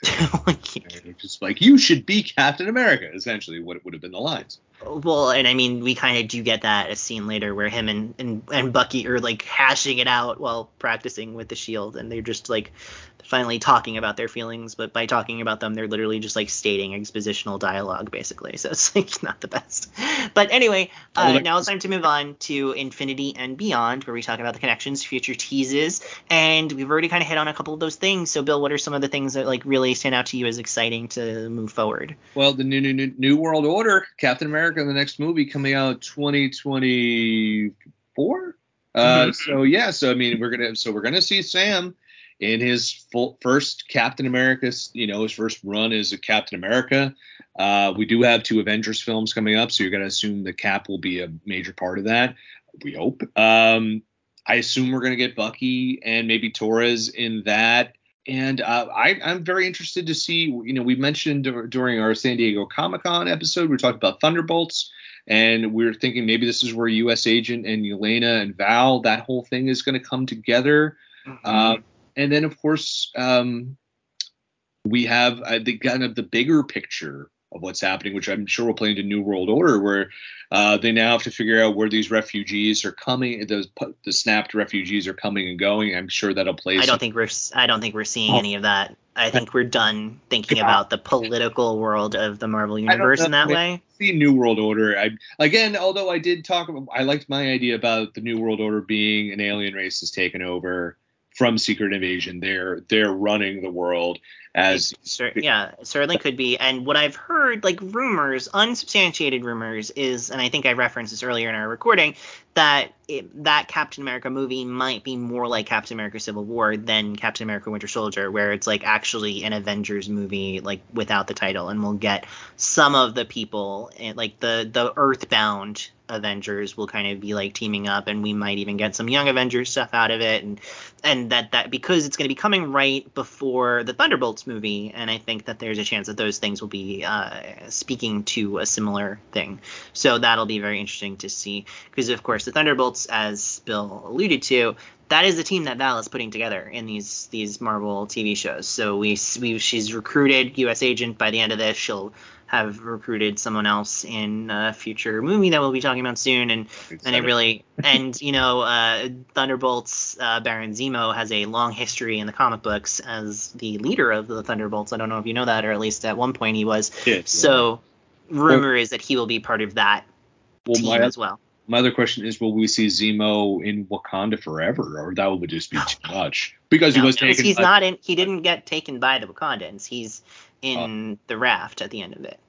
[laughs] Just like you should be Captain America. Essentially, what it would have been the lines. Well and i mean we kind of do get that a scene later where him and, and and bucky are like hashing it out while practicing with the shield and they're just like finally talking about their feelings but by talking about them they're literally just like stating expositional dialogue basically. So it's [laughs] like not the best. But anyway uh, now it's time to move on to infinity and beyond where we talk about the connections future teases and we've already kind of hit on a couple of those things. So bill what are some of the things that like really stand out to you as exciting to move forward? Well, the new new new, new World Order, Captain America, in the next movie coming out 2024. Uh, Mhm. so yeah, so I mean, we're gonna so we're gonna see Sam in his full first Captain America, you know, his first run as a Captain America. Uh, we do have two Avengers films coming up, so you're gonna assume the Cap will be a major part of that. We hope. Um, I assume we're gonna get Bucky and maybe Torres in that. And uh, I, I'm very interested to see. You know, we mentioned dur- during our San Diego Comic Con episode, we talked about Thunderbolts, and we are thinking maybe this is where U.S. Agent and Elena and Val, that whole thing is going to come together. Um, and then, of course, um, we have uh, the kind of the bigger picture of what's happening, which I'm sure will play into New World Order, where uh, they now have to figure out where these refugees are coming. The the snapped refugees are coming and going. I'm sure that'll play. I don't think we're I don't think we're seeing Oh. any of that. I think we're done thinking God. about the political world of the Marvel universe in that way. the New World Order. I again, although I did talk about, I liked my idea about the New World Order being an alien race has taken over from Secret Invasion. They're they're running the world as Cer- yeah, certainly could be. And what I've heard, like rumors, unsubstantiated rumors, is, and I think I referenced this earlier in our recording, that it, that Captain America movie might be more like Captain America: Civil War than Captain America: Winter Soldier, where it's like actually an Avengers movie, like without the title, and we'll get some of the people, eh, like the the Earthbound Avengers, will kind of be like teaming up, and we might even get some Young Avengers stuff out of it, and and that that because it's going to be coming right before the Thunderbolts movie, and I think that there's a chance that those things will be uh, speaking to a similar thing. So that'll be very interesting to see, because of course the Thunderbolts, as Bill alluded to, that is the team that Val is putting together in these these Marvel TV shows. So we we she's recruited U.S. agent by the end of this. She'll have recruited someone else in a future movie that we'll be talking about soon, and and it really [laughs] and you know uh, Thunderbolts uh, Baron Zemo has a long history in the comic books as the leader of the Thunderbolts. I don't know if you know that, or at least at one point he was. Yeah. So rumor is that he will be part of that well, team my, as well. My other question is, will we see Zemo in Wakanda forever, or that would just be too much? Because he was taken. he's by- not in. He didn't get taken by the Wakandans. He's in oh. the raft at the end of it,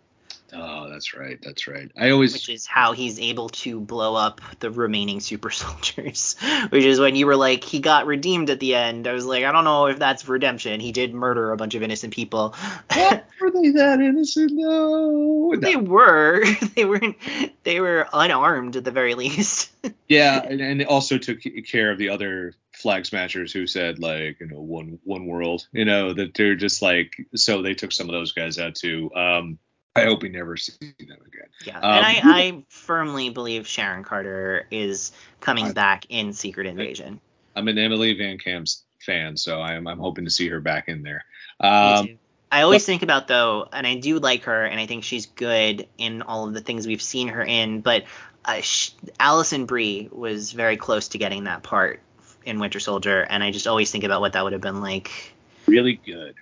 Oh, that's right. That's right. I always. which is how he's able to blow up the remaining super [laughs] soldiers. Which is when you were like, he got redeemed at the end. I was like, I don't know if that's redemption. He did murder a bunch of innocent people. What? [laughs] Were they that innocent? No. they were. [laughs] They weren't. They were unarmed at the very least. Yeah, and, and also took care of the other flag smashers who said like you know one one world, you know that they're just like so they took some of those guys out too. Um, I hope we never see them again. Yeah, Um, and I, I firmly believe Sharon Carter is coming I- back in Secret Invasion. I'm an Emily VanCamp's fan, so I'm I'm hoping to see her back in there. Um. I always think about though, and I do like her, and I think she's good in all of the things we've seen her in. But uh, sh- Alison Brie was very close to getting that part in Winter Soldier, and I just always think about what that would have been like. really good,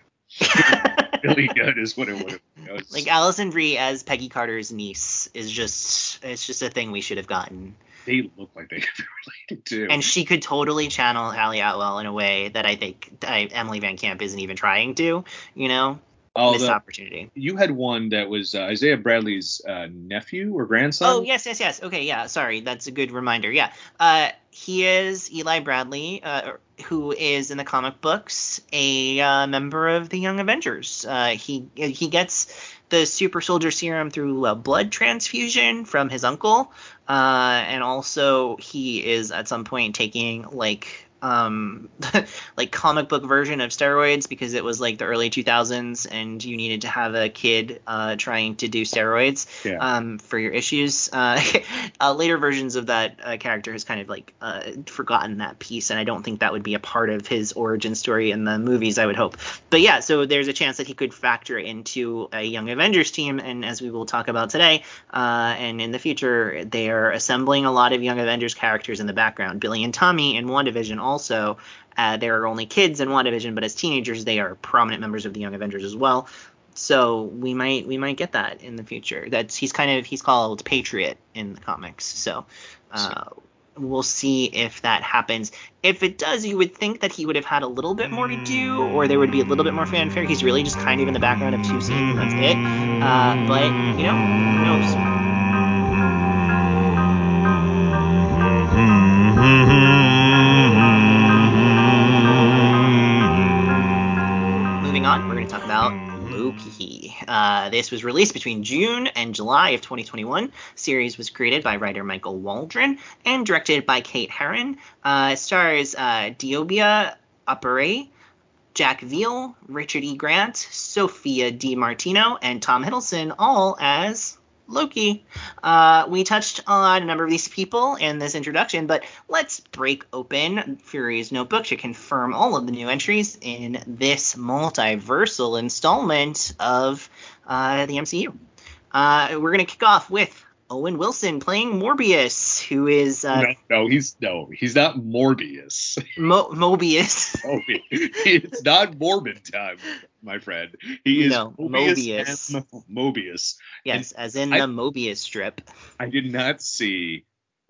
really good is what it would have. You know, it's- like Alison Brie as Peggy Carter's niece is just it's just a thing we should have gotten. they look like they could be related too. And she could totally channel Hayley Atwell in a way that I think I, Emily VanCamp isn't even trying to. You know, oh, missed the- opportunity. you had one that was uh, Isaiah Bradley's uh, nephew or grandson. Oh yes, yes, yes. Okay, yeah. Sorry, that's a good reminder. Yeah, uh, he is Eli Bradley, uh, who is in the comic books a uh, member of the Young Avengers. Uh, he he gets the super soldier serum through a blood transfusion from his uncle, uh, and also he is at some point taking like um [laughs] like comic book version of steroids because it was like the early 2000s and you needed to have a kid uh trying to do steroids Yeah. um for your issues. [laughs] Uh, uh later versions of that uh, character has kind of like uh forgotten that piece and i don't think that would be a part of his origin story in the movies i would hope. But yeah so there's a chance that he could factor into a young avengers team and as we will talk about today uh and in the future they are assembling a lot of young avengers characters in the background. Billy and tommy in one wandavision also uh, they're only kids in WandaVision, but as teenagers, they are prominent members of the Young Avengers as well. So we might we might get that in the future. That's he's kind of he's called Patriot in the comics. So uh, we'll see if that happens. If it does, you would think that he would have had a little bit more to do, or there would be a little bit more fanfare. He's really just kind of in the background of two scenes, and that's it. Uh, but you know, who knows? Loki. Uh, this was released between June and July of 2021. Series was created by writer Michael Waldron and directed by Kate Herron. Uh, stars uh, DeObia Oparei, Jack Veal, Richard E. Grant, Sophia Di Martino, and Tom Hiddleston, all as Loki. Uh, we touched on a number of these people in this introduction, but let's break open Fury's notebook to confirm all of the new entries in this multiversal installment of uh, the MCU. Uh, we're gonna kick off with Owen Wilson playing Morbius, who is uh, no, no, he's no, he's not Morbius. Mo- Mobius. [laughs] Oh, it's not morbid time, my friend. He is No, Mobius. Mobius. Mobius. yes, as in I- the Mobius strip. I did not see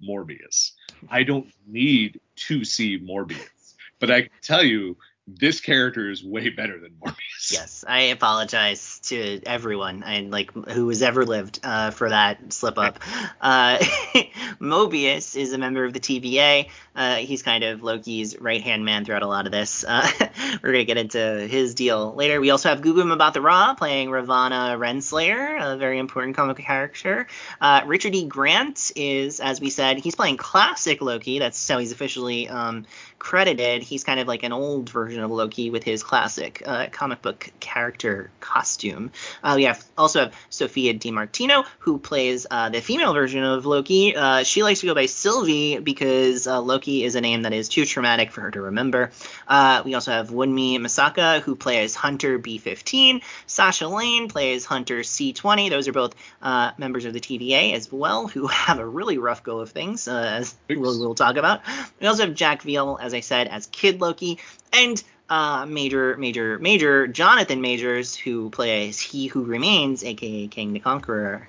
Morbius. I don't need to see Morbius, but I can tell you this character is way better than Morbius. Yes, I apologize to everyone and like who has ever lived uh, for that slip up. [laughs] Uh, [laughs] Mobius is a member of the TVA. Uh, he's kind of Loki's right hand man throughout a lot of this. Uh, [laughs] we're gonna get into his deal later. We also have Gugu Mbatha-Raw playing Ravonna Renslayer, a very important comic character. Uh, Richard E. Grant is, as we said, he's playing classic Loki. That's how he's officially um, credited. He's kind of like an old version of Loki with his classic uh, comic book character costume. Uh, we have also have Sophia Di Martino who plays uh, the female version of Loki. Uh, she likes to go by Sylvie because uh, Loki is a name that is too traumatic for her to remember. Uh, we also have Wunmi Mosaku who plays Hunter B15. Sasha Lane plays Hunter C20. Those are both uh, members of the TVA as well who [laughs] have a really rough go of things, as we'll, we'll talk about. We also have Jack Veal, as I said, as Kid Loki, and uh, Major, Major, Major Jonathan Majors, who plays He Who Remains, aka Kang the Conqueror.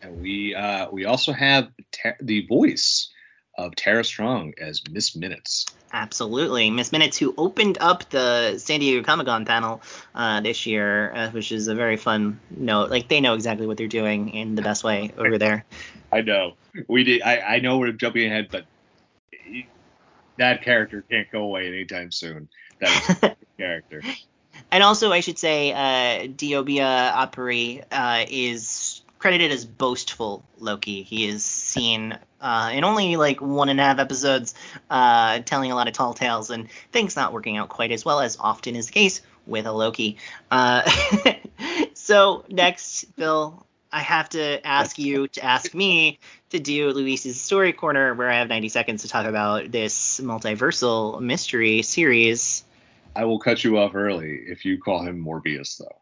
And we uh, we also have Ter- the voice of Tara Strong as Miss Minutes. Absolutely, Miss Minutes, who opened up the San Diego Comic Con panel uh, this year, uh, which is a very fun note. Like they know exactly what they're doing in the best way over there. [laughs] I know we did. I, I know we're jumping ahead, but that character can't go away anytime soon. That [laughs] character. And also, I should say, uh, DeObia Oparei uh, is credited as boastful Loki. He is seen uh, in only like one and a half episodes, uh, telling a lot of tall tales and things not working out quite as well as often is the case with a Loki. Uh, [laughs] so next, Bill, I have to ask you to ask me to do Luis's story corner, where I have 90 seconds to talk about this multiversal mystery series. I will cut you off early if you call him Morbius, though.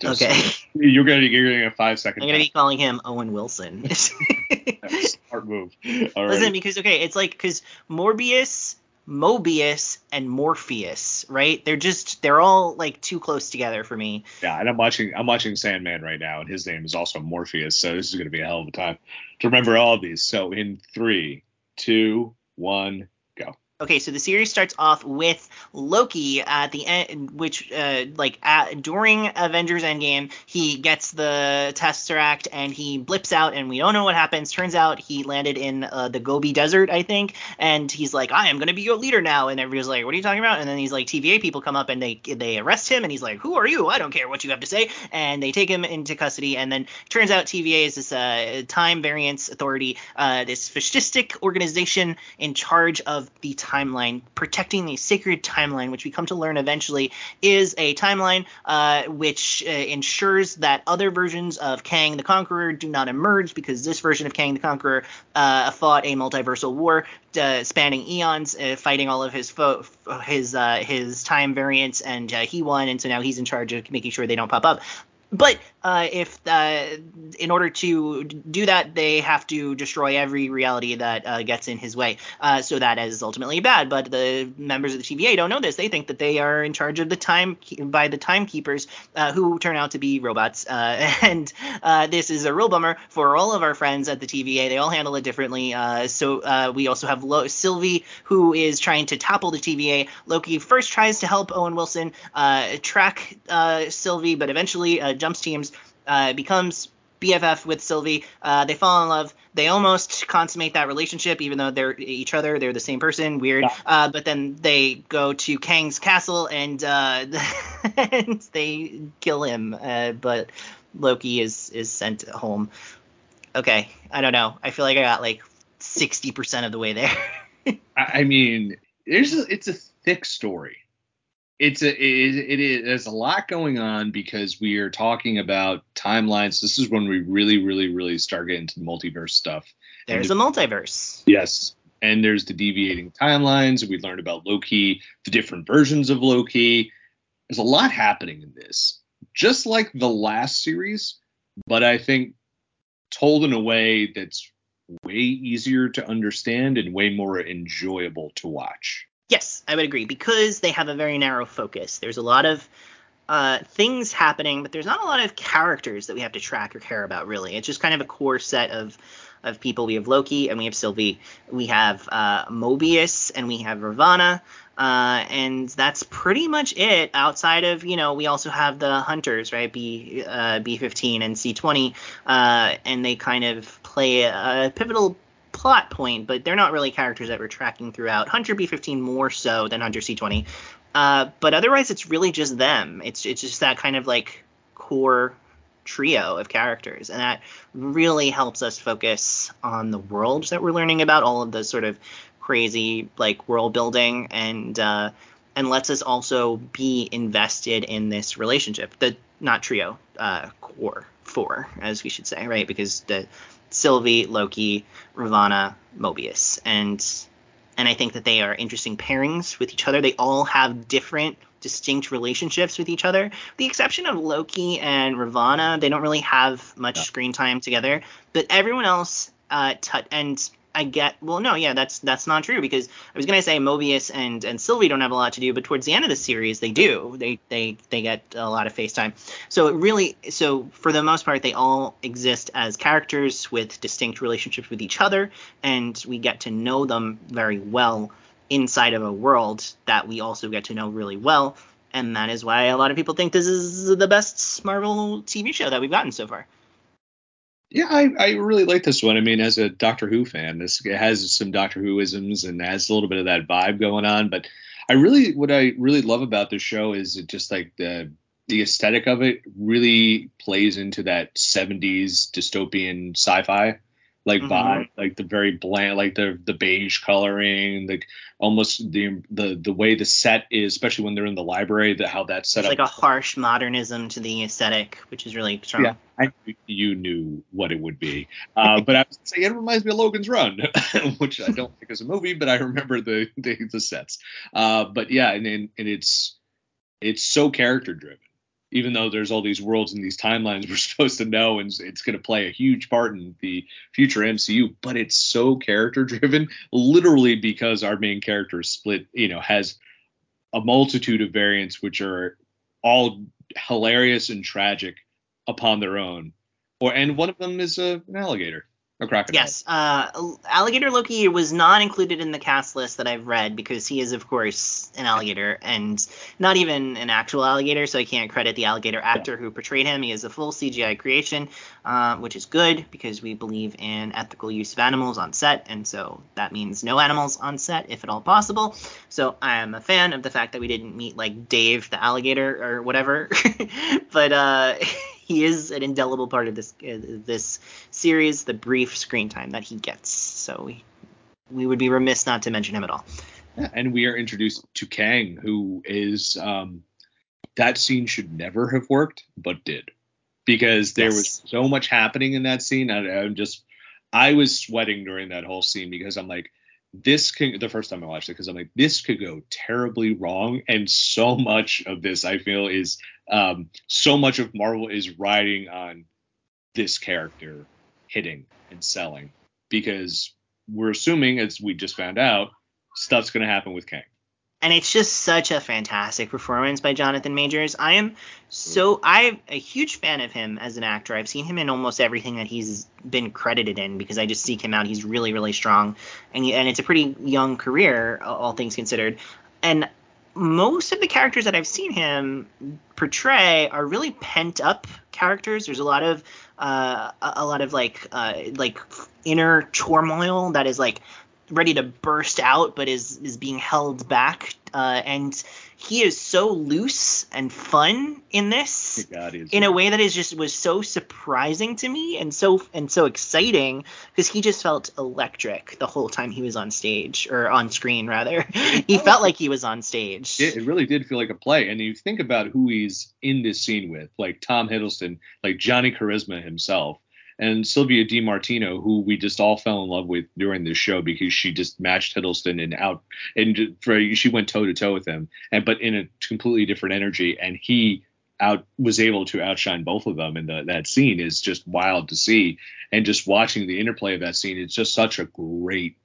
Just- Okay. You're gonna you're getting a seconds. I'm gonna be calling him Owen Wilson. [laughs] smart move. All Listen, because okay, it's like because Morbius, Mobius, and Morpheus, right? They're just they're all like too close together for me. Yeah, and I'm watching I'm watching Sandman right now, and his name is also Morpheus, so this is gonna be a hell of a time to remember all of these. So in three, two, one, go. Okay, so the series starts off with Loki at the end, which, uh, like, at, during Avengers Endgame, he gets the Tesseract and he blips out, and we don't know what happens. Turns out he landed in uh, the Gobi Desert, I think, and he's like, "I am gonna be your leader now," and everybody's like, "What are you talking about?" And then these like TVA people come up and they they arrest him, and he's like, "Who are you? I don't care what you have to say," and they take him into custody. And then turns out TVA is this uh, time variance authority, uh, this fascistic organization in charge of the timeline, protecting the sacred timeline, which we come to learn eventually is a timeline uh, which uh, ensures that other versions of Kang the Conqueror do not emerge because this version of Kang the Conqueror uh, fought a multiversal war uh, spanning eons, uh, fighting all of his fo- his uh, his time variants, and he won, and so now he's in charge of making sure they don't pop up. But uh, if uh, in order to do that, they have to destroy every reality that uh, gets in his way. Uh, so that is ultimately bad. But the members of the TVA don't know this. They think that they are in charge of the time by the timekeepers, uh, who turn out to be robots. Uh, [laughs] and this is a real bummer for all of our friends at the TVA. They all handle it differently. So we also have Lo- Sylvie, who is trying to topple the TVA. Loki first tries to help Owen Wilson track Sylvie, but eventually jumps teams, uh, becomes BFF with Sylvie. Uh, they fall in love. They almost consummate that relationship, even though they're each other. They're the same person. Weird. Yeah. Uh, but then they go to Kang's castle and uh, and [laughs] they kill him. Uh, but Loki is is sent home. Okay, I don't know. I feel like I got like sixty percent of the way there. [laughs] I, I mean, there's a, it's a thick story. It's a it, it is there's a lot going on because we are talking about timelines. This is when we really, really, really start getting into the multiverse stuff. There's a multiverse. Yes. And there's the deviating timelines. We learned about Loki, the different versions of Loki. There's a lot happening in this. Just like the last series, but I think told in a way that's way easier to understand and way more enjoyable to watch. Yes, I would agree because they have a very narrow focus. There's a lot of uh, things happening, but there's not a lot of characters that we have to track or care about. Really, it's just kind of a core set of of people. We have Loki and we have Sylvie. We have uh, Mobius and we have Ravonna. Uh, and that's pretty much it. Outside of you know, we also have the hunters, right? B uh, B15 and C20, uh, and they kind of play a pivotal plot point, but they're not really characters that we're tracking throughout. Hunter B15 more so than Hunter C20, uh, but otherwise it's really just them. It's it's just that kind of like core trio of characters, and that really helps us focus on the world that we're learning about, all of the sort of crazy like world building, and uh, and lets us also be invested in this relationship. The not trio, uh, core four, as we should say, right? Because the Sylvie, Loki, Ravonna, Mobius, and and I think that they are interesting pairings with each other. They all have different distinct relationships with each other. With the exception of Loki and Ravonna, they don't really have much screen time together. But everyone else, uh, t- and I get well no yeah that's that's not true because I was gonna say Mobius and and Sylvie don't have a lot to do but towards the end of the series they do they they they get a lot of FaceTime so it really so for the most part they all exist as characters with distinct relationships with each other and we get to know them very well inside of a world that we also get to know really well and that is why a lot of people think this is the best Marvel TV show that we've gotten so far. Yeah, I, I really like this one. I mean, as a Doctor Who fan, this it has some Doctor Who isms and has a little bit of that vibe going on. But I really, what I really love about this show is it just like the the aesthetic of it really plays into that 70s dystopian sci-fi like mm-hmm. vibe, like the very bland, like the the beige coloring, like almost the the the way the set is, especially when they're in the library, that how that's set it's up. like a harsh modernism to the aesthetic, which is really strong. Yeah, I, you knew what it would be, uh, but I was say it reminds me of Logan's Run, [laughs] which I don't think is a movie, but I remember the the, the sets. Uh, but yeah, and, and and it's it's so character driven even though there's all these worlds and these timelines [laughs] we're supposed to know and it's going to play a huge part in the future MCU, but it's so character [laughs] driven, literally because our main character is split, you know, has a multitude of variants which are all hilarious and tragic upon their own. Or and one of them is a, an alligator. A crocodile. Yes, uh, alligator Loki was not included in the cast list that I've read because he is, of course, an alligator and not even an actual alligator. So I can't credit the alligator actor yeah. who portrayed him. He is a full CGI creation, uh, which is good because we believe in ethical use of animals on set, and so that means no animals on set if at all possible. So I am a fan of the fact that we didn't meet like Dave the alligator or whatever, [laughs] but uh, [laughs] he is an indelible part of this uh, this series. The brief screen time that he gets, so we we would be remiss not to mention him at all. And we are introduced to Kang, who is um, that scene should never have worked, but did because there yes. was so much happening in that scene. I, I'm just I was sweating during that whole scene because I'm like, this can the first time I watched it because I'm like, this could go terribly wrong, and so much of this I feel is um, so much of Marvel is riding on this character hitting and selling. Because we're assuming, as we just found out, stuff's going to happen with Kang and it's just such a fantastic performance by Jonathan Majors. I am so I'm a huge fan of him as an actor. I've seen him in almost everything that he's been credited in because I just seek him out. He's really really strong, and and it's a pretty young career, all things considered. And most of the characters that I've seen him portray are really pent up characters. There's a lot of uh, a lot of like uh, like inner turmoil that is like ready to burst out, but is is being held back. Uh, and he is so loose and fun in this God, in a way that is just was so surprising to me and so and so exciting because he just felt electric the whole time he was on stage or on screen rather. [laughs] he felt like he was on stage. It, it really did feel like a play. And you think about who he's in this scene with, like Tom Hiddleston, like Johnny Charisma himself and Sylvia DiMartino, who we just all fell in love with during this show because she just matched Hiddleston and out and for, she went toe to toe with him, and but in a completely different energy, and he out was able to outshine both of them in the, that scene is just wild to see. And just watching the interplay of that scene, it's just such a great,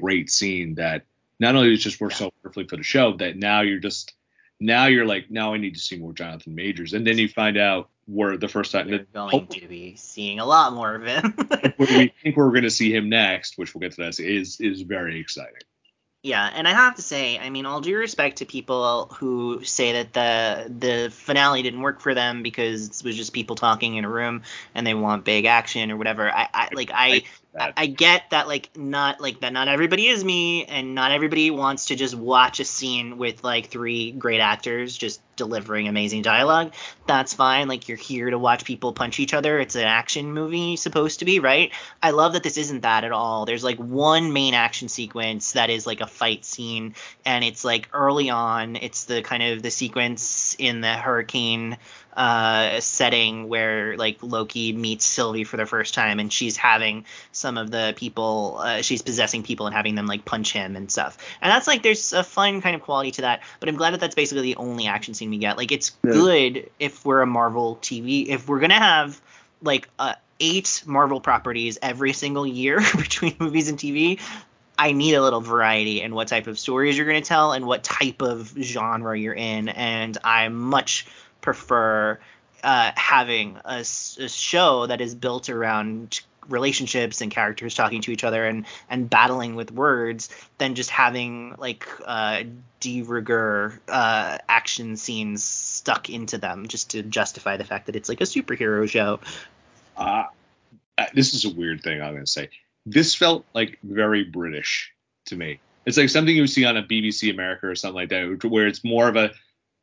great scene that not only does it just work Yeah. so perfectly for the show, that now you're just now you're like, now I need to see more Jonathan Majors. And then you find out where the first time We're that going hopefully to be seeing a lot more of him. [laughs] we [laughs] think we're going to see him next, which we'll get to that, is is very exciting. Yeah, and I have to say, I mean, all due respect to people who say that the the finale didn't work for them because it was just people talking in a room and they want big action or whatever. I, I like I I, That- I get that like not like that not everybody is me and not everybody wants to just watch a scene with like three great actors just delivering amazing dialogue. That's fine. Like you're here to watch people punch each other. It's an action movie supposed to be, right? I love that this isn't that at all. There's like one main action sequence that is like a fight scene and it's like early on. It's the kind of the sequence in the hurricane uh setting where like Loki meets Sylvie for the first time and she's having some of the people uh, she's possessing people and having them like punch him and stuff. And that's like there's a fun kind of quality to that, but I'm glad that that's basically the only action scene we get. Like it's Yeah. good if we're a Marvel TV if we're going to have like uh, eight Marvel properties every single year [laughs] between movies and TV. I need a little variety in what type of stories you're going to tell and what type of genre you're in, and I'm much prefer uh, having a show that is built around relationships and characters talking to each other and and battling with words than just having like uh de rigueur uh action scenes stuck into them just to justify the fact that it's like a superhero show Uh, uh, this is a weird thing I'm to say. This felt like very British to me. It's like something you see on a BBC America or something like that, where it's more of a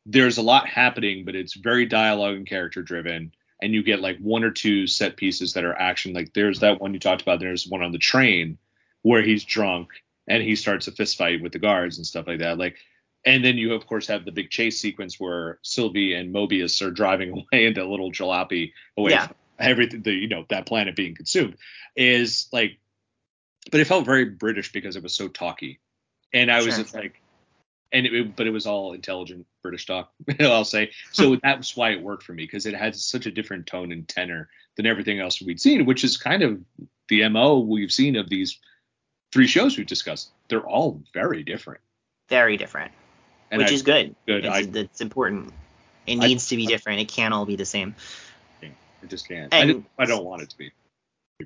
there's a lot happening, but it's very dialogue and character driven, and you get like one or two set pieces that are action. Like there's that one you talked about. There's one on the train where he's drunk and he starts a fist fight with the guards and stuff like that. Like, and then you of course have the big chase sequence where Sylvie and Mobius are driving [laughs] away into a little jalopy away Yeah. from everything the you know that planet being consumed is like but it felt very british because it was so talky and i was Sure. like and it, but it was all intelligent british talk [laughs] i'll say. So hmm. that's why it worked for me because it had such a different tone and tenor than everything else we'd seen which is kind of the mo we've seen of these three shows we've discussed. They're all very different. Very different. And which I, is good. good. it's, I- it's important. It I- needs to be different. It can't all be the same. I just can't. I, and- just, I don't want it to be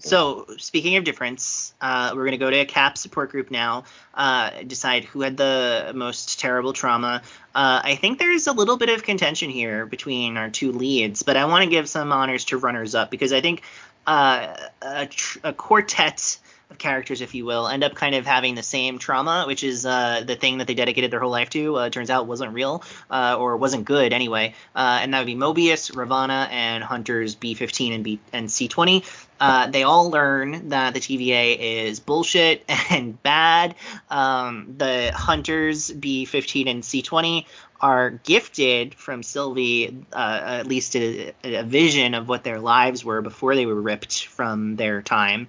So speaking of difference, uh, we're gonna go to a CAP support group now. Uh, decide who had the most terrible trauma. Uh, I think there's a little bit of contention here between our two leads, but I want to give some honors to runners up because I think uh, a, tr- a quartet characters, if you will, end up kind of having the same trauma, which is uh, the thing that they dedicated their whole life to. Uh, turns out wasn't real uh, or wasn't good anyway, uh, and that would be Mobius, Ravonna, and Hunter's B15 and B and C20 uh, they all learn that the TVA is bullshit [laughs] and bad. Um, the hunters B15 and C20 are gifted from Sylvie uh, at least a, a vision of what their lives were before they were ripped from their time,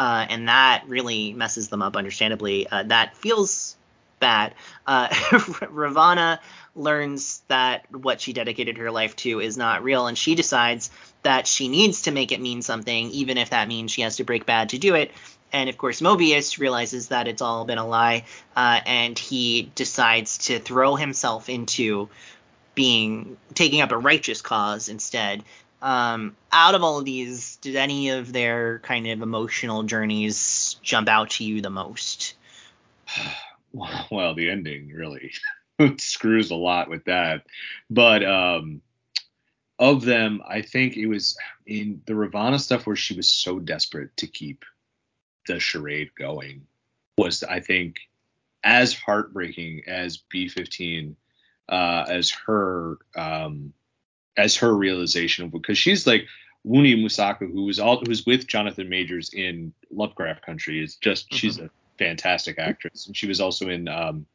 uh, and that really messes them up. Understandably, uh, that feels bad. Uh, [laughs] Ravonna learns that what she dedicated her life to is not real, and she decides that she needs to make it mean something, even if that means she has to break bad to do it. And of course, Mobius realizes that it's all been a lie, uh, and he decides to throw himself into being taking up a righteous cause instead. Um, out of all of these, did any of their kind of emotional journeys jump out to you the most? [sighs] well the ending really [laughs] screws a lot with that but um of them i think it was in the ravonna stuff where she was so desperate to keep the charade going was i think as heartbreaking as b15 uh as her um as her realization of because she's like Wunmi Mosaku, who was all who's with Jonathan Majors in Lovecraft Country, is just she's a fantastic actress, and she was also in um,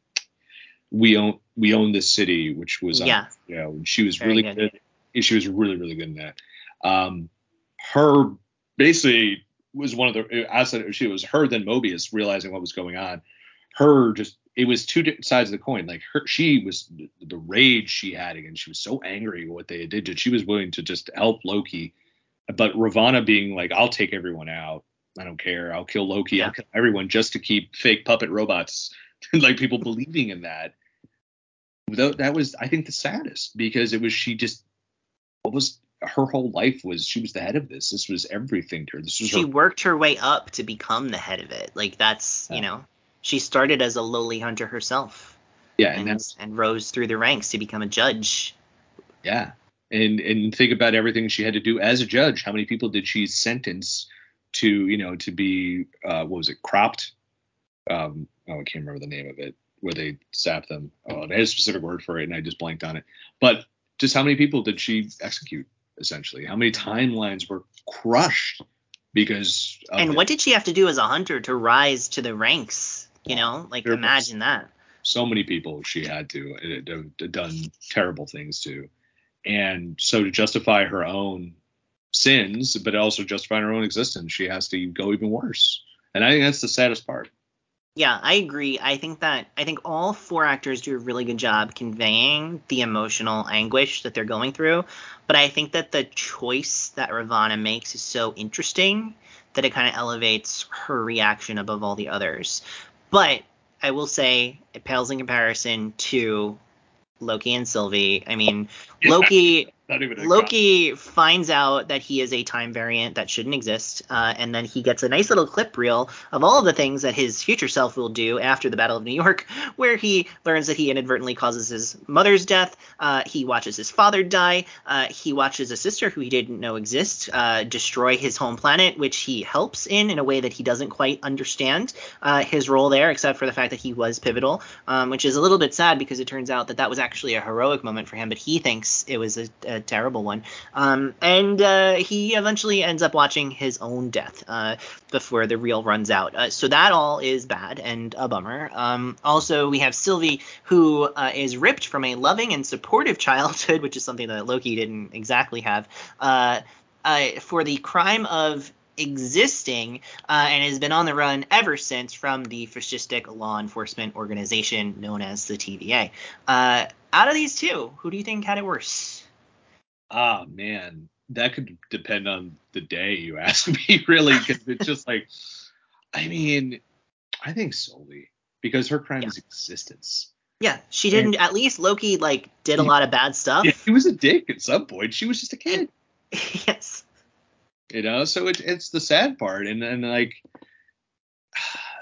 We Own We Own This City, which was Yeah. you know, she was Very really good. good. She was really really good in that. Um, her basically was one of the outside she was her then Mobius realizing what was going on. Her just it was two di- sides of the coin. Like her, she was the, rage she had again. She was so angry at what they did. She was willing to just help Loki, but Ravonna being like, "I'll take everyone out. I don't care. I'll kill Loki. Yeah. I'll kill everyone just to keep fake puppet robots, [laughs] like people believing in that." Though that was, I think, the saddest because it was she just what was her whole life was she was the head of this. This was everything to her. This was she her worked her way up to become the head of it. Like that's Yeah. you know, she started as a lowly hunter herself yeah, and and and rose through the ranks to become a judge. Yeah. And and think about everything she had to do as a judge. How many people did she sentence to, you know, to be uh what was it, cropped? Um oh I can't remember the name of it, where they zap them. Oh, they had a specific word for it and I just blanked on it. But just how many people did she execute essentially? How many timelines were crushed because And it? what did she have to do as a hunter to rise to the ranks? You know, like was- imagine that. so many people she had to uh, done terrible things to and so to justify her own sins but also justify her own existence she has to go even worse and i think that's the saddest part Yeah, I agree. I think that I think all four actors do a really good job conveying the emotional anguish that they're going through. But I think that the choice that Ravonna makes is so interesting that it kind of elevates her reaction above all the others. But I will say it pales in comparison to Loki and Sylvie. I mean, Loki not even a Loki finds out that he is a time variant that shouldn't exist, uh, and then he gets a nice little clip reel of all of the things that his future self will do after the Battle of New York, [laughs] where he learns that he inadvertently causes his mother's death. Uh, he watches his father die. Uh, he watches a sister who he didn't know exist uh, destroy his home planet, which he helps in in a way that he doesn't quite understand uh, his role there, except for the fact that he was pivotal, um, which is a little bit sad because it turns out that that was actually a heroic moment for him, but he thinks it was a, a terrible one. Um, and uh, he eventually ends up watching his own death uh, before the reel runs out. Uh, so that all is bad and a bummer. Um, also, we have Sylvie, who uh, is ripped from a loving and supportive [laughs] childhood, which is something that Loki didn't exactly have, uh, uh, for the crime of existing uh, and has been on the run ever since from the fascistic law enforcement organization known as the TVA. Uh, out of these two, who do you think had it worse? Ah man that could depend on the day you [laughs] ask me really because it's just like i mean i think solely because her crime Yeah. is existence Yeah, she didn't. At least Loki like did a lot of bad stuff. yeah, he was a dick at some point she was just a kid [laughs] yes. you know so it, it's the sad part and then like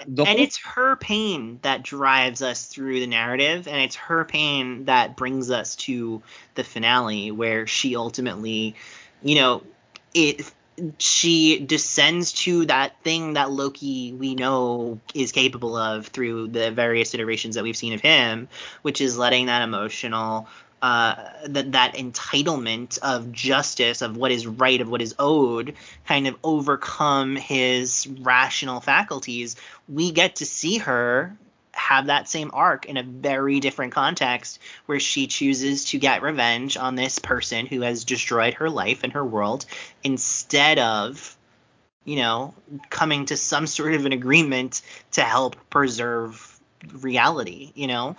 and whole it's her pain that drives us through the narrative and it's her pain that brings us to the finale where she ultimately you know it she descends to that thing that Loki we know is capable of through the various iterations that we've seen of him which is letting that emotional uh, that that entitlement of justice of what is right of what is owed kind of overcome his rational faculties we get to see her have that same arc in a very different context where she chooses to get revenge on this person who has destroyed her life and her world instead of you know coming to some sort of an agreement to help preserve reality you know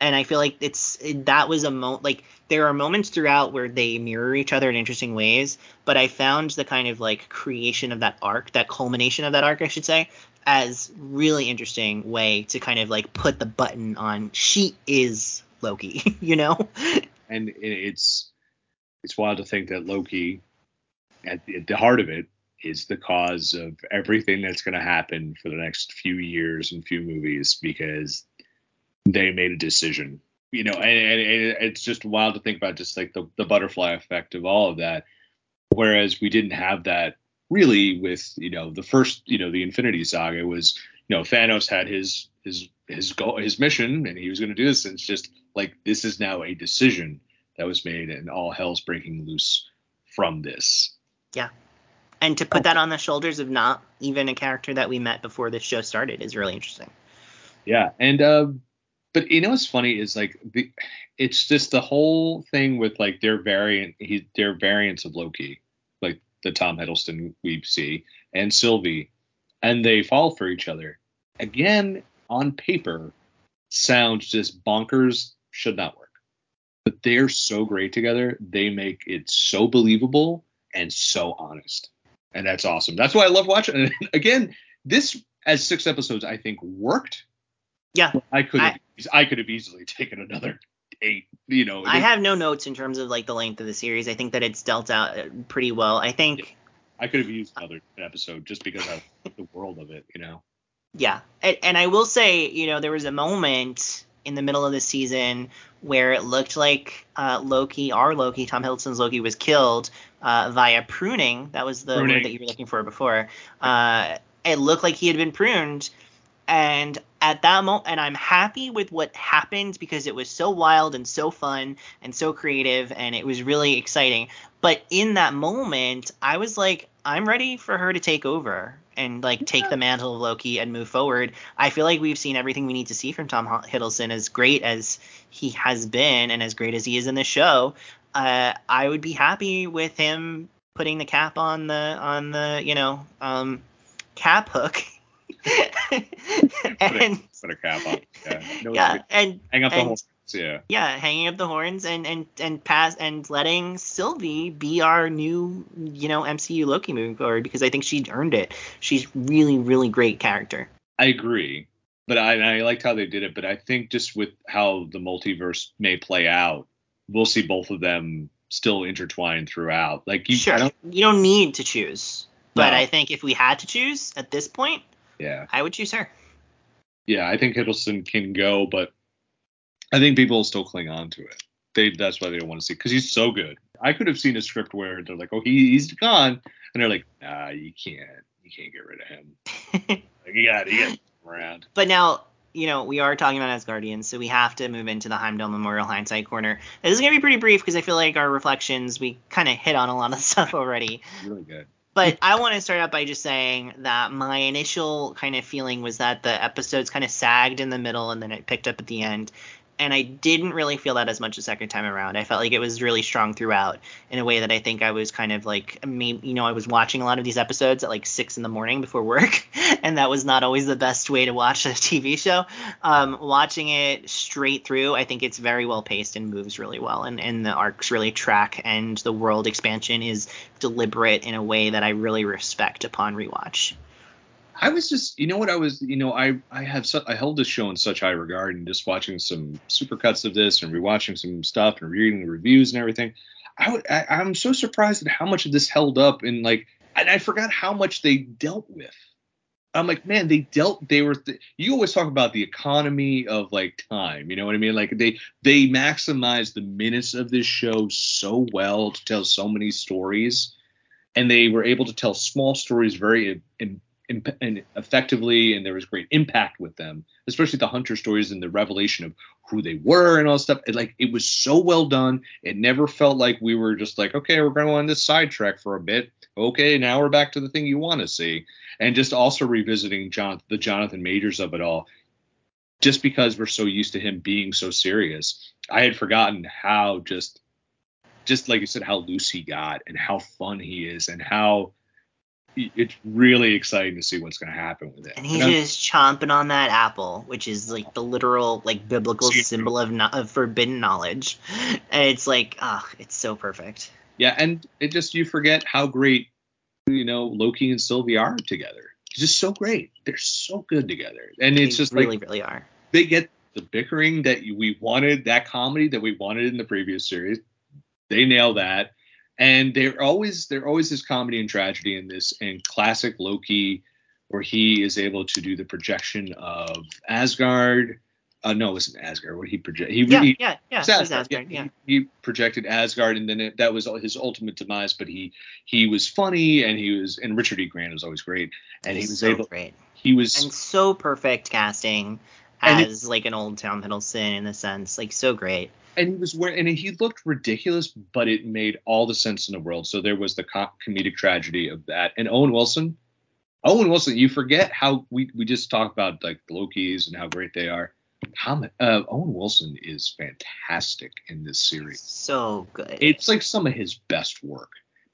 and i feel like it's that was a moment like there are moments throughout where they mirror each other in interesting ways but i found the kind of like creation of that arc that culmination of that arc i should say as really interesting way to kind of like put the button on she is Loki, [laughs] you know? and it's it's wild to think that Loki, at the, at the heart of it, is the cause of everything that's going to happen for the next few years and few movies because they made a decision. You know, and, and, and it's just wild to think about just like the, the butterfly effect of all of that. Whereas we didn't have that really with you know the first you know the Infinity Saga was you know Thanos had his his his goal his mission and he was going to do this and it's just like this is now a decision that was made and all hell's breaking loose from this. Yeah and to put that on the shoulders of not even a character that we met before this show started is really interesting. Yeah, and um, but you know what's funny is like the it's just the whole thing with like their variant he their variants of Loki, like the Tom Hiddleston we see and Sylvie, and they fall for each other. Again, on paper, sounds just bonkers should not work. But they're so great together. They make it so believable and so honest. And that's awesome. That's why I love watching. [laughs] And again, this as six episodes I think worked. Yeah. I could have I- I, could have easily [laughs] taken another eight, you know. I have no notes in terms of like the length of the series. I think that it's dealt out uh, pretty well. I think I could have used another episode just because like [laughs] the world of it, you know. Yeah, and, and I will say, you know, there was a moment in the middle of the season where it looked like uh, Loki, our Loki, Tom Hiddleston's Loki, was killed uh, via pruning. That was the Pruning. word that you were looking for before. Uh, it looked like he had been pruned, and at that moment, and I'm happy with what happened because it was so wild and so fun and so creative, and it was really exciting. But in that moment, I was like, I'm ready for her to take over and like take the mantle of Loki and move forward. I feel like we've seen everything we need to see from Tom Hiddleston, as great as he has been and as great as he is in the show. Uh, I would be happy with him putting the cap on the on the you know um, cap hook. [laughs] [laughs] and Put a cap on. Yeah. [laughs] No, yeah, and Hang up the and- whole. Yeah. yeah, hanging up the horns and and and pass and letting Sylvie be our new you know MCU Loki moving forward because I think she earned it. She's really really great character. I agree, but I, I liked how they did it. But I think just with how the multiverse may play out, we'll see both of them still intertwined throughout. Like you, sure, don't, you don't need to choose, but No. I think if we had to choose at this point, yeah, I would choose her. yeah. I think Hiddleston can go, but I think people will still cling on to it. They that's why they don't want to see because he's so good. I could have seen a script where they're like, oh, he, he's gone, and they're like, nah, you can't, you can't get rid of him. [laughs] like, you got, you got him around. But now, you know, we are talking about Asgardians, so we have to move into the Heimdall Memorial Hindsight Corner. This is going to be pretty brief because I feel like our reflections, we kind of hit on a lot of [laughs] stuff already. Really good. But I want to start out by just saying that my initial kind of feeling was that the episodes kind of sagged in the middle and then it picked up at the end. And I didn't really feel that as much the second time around. I felt like it was really strong throughout in a way that I think I was kind of like, you know, I was watching a lot of these episodes at like six in the morning before work. [laughs] And that was not always the best way to watch a TV show. Um, watching it straight through, I think it's very well paced and moves really well. And, and the arcs really track and the world expansion is deliberate in a way that I really respect upon rewatch. I was just, you know what I was, you know, I I have su- I held this show in such high regard and just watching some supercuts of this and rewatching some stuff and reading the reviews and everything. I, would- I I'm so surprised at how much of this held up and like, and I forgot how much they dealt with. I'm like, man, they dealt. They were. Th- you always talk about the economy of like time. You know what I mean? Like they they maximized the minutes of this show so well to tell so many stories, and they were able to tell small stories very in, in, and effectively, and there was great impact with them, especially the hunter stories and the revelation of who they were and all stuff. It, like it was so well done. It never felt like we were just like, okay, we're going on this sidetrack for a bit. Okay, now we're back to the thing you want to see, and just also revisiting John, the Jonathan Majors of it all. Just because we're so used to him being so serious, I had forgotten how just, just like you said, how loose he got and how fun he is and how it's really exciting to see what's going to happen with it. And he's just chomping on that apple, which is like the literal like biblical symbol of, no- of forbidden knowledge. And it's like, ah, it's so perfect. Yeah, and it just you forget how great you know Loki and Sylvie are together. Just so great. They're so good together, and it's just They just really, like really are. they get the bickering that we wanted, that comedy that we wanted in the previous series. They nail that, and they're always they're always this comedy and tragedy in this and classic Loki, where he is able to do the projection of Asgard. Uh, no, it wasn't Asgard. Where he project he, Yeah, he yeah, yeah. Asgard, Asgard, yeah. He, he projected Asgard, and then it, that was his ultimate demise. But he he was funny, and he was and Richard E. Grant was always great, and he was so able. great. He was And so perfect casting And it- as like an old Tom Hiddleston in a sense. Like so great. And he was wearing and he looked ridiculous, but it made all the sense in the world. So there was the co- comedic tragedy of that, and Owen Wilson. Owen Wilson, you forget how we we just talk about like the Lokis and how great they are. How uh, Owen Wilson is fantastic in this series. So good. it's like some of his best work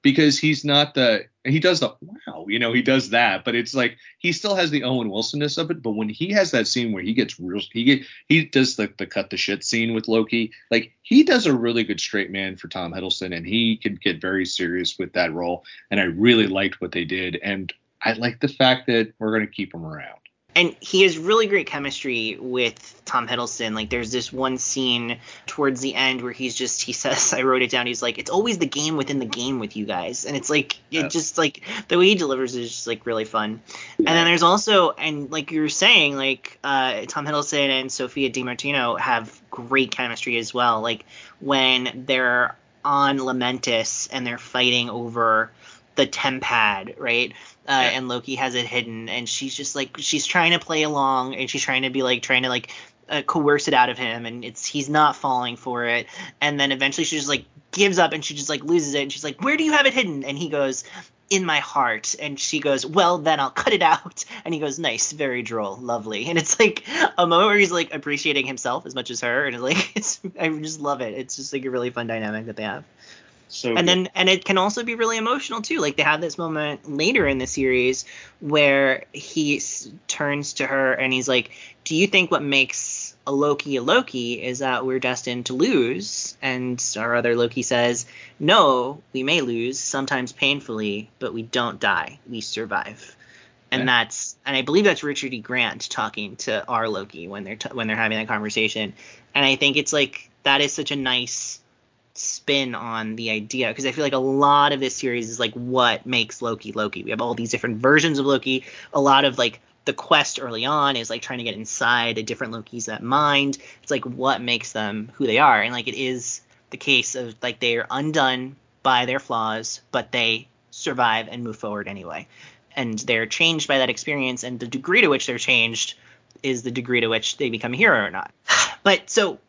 because he's not the he does the wow, you know, he does that, but it's like he still has the Owen Wilsonness of it. But when he has that scene where he gets real, he get he does the the cut the shit scene with Loki, like he does a really good straight man for Tom Hiddleston, and he can get very serious with that role. And I really liked what they did, and I like the fact that we're gonna keep him around and he has really great chemistry with Tom Hiddleston. Like there's this one scene towards the end where he's just he says [laughs] I wrote it down. He's like it's always the game within the game with you guys, and it's like yeah. it just like the way he delivers is just like really fun. Yeah. And then there's also and like you were saying like uh, Tom Hiddleston and Sophia Di Martino have great chemistry as well. Like when they're on Lamentis and they're fighting over the TemPad, right? Uh, yeah. and Loki has it hidden, and she's just like she's trying to play along, and she's trying to be like trying to like uh, coerce it out of him, and it's he's not falling for it, and then eventually she just like gives up, and she just like loses it, and she's like, "Where do you have it hidden?" And he goes, "In my heart," and she goes, "Well, then I'll cut it out," [laughs] and he goes, "Nice, very droll, lovely," and it's like a moment where he's like appreciating himself as much as her, and it's like [laughs] it's I just love it. It's just like a really fun dynamic that they have. So and good. then and it can also be really emotional too. Like they have this moment later in the series where he s- turns to her and he's like, "Do you think what makes a Loki a Loki is that we're destined to lose?" And our other Loki says, "No, we may lose, sometimes painfully, but we don't die. We survive." And yeah. that's and I believe that's Richard E. Grant talking to our Loki when they're t- when they're having that conversation. And I think it's like that is such a nice spin on the idea because I feel like a lot of this series is like what makes Loki Loki. We have all these different versions of Loki. A lot of like the quest early on is like trying to get inside a different Loki's that mind. It's like what makes them who they are, and like it is the case of like they are undone by their flaws, but they survive and move forward anyway. And they're changed by that experience, and the degree to which they're changed is the degree to which they become a hero or not. [sighs] But so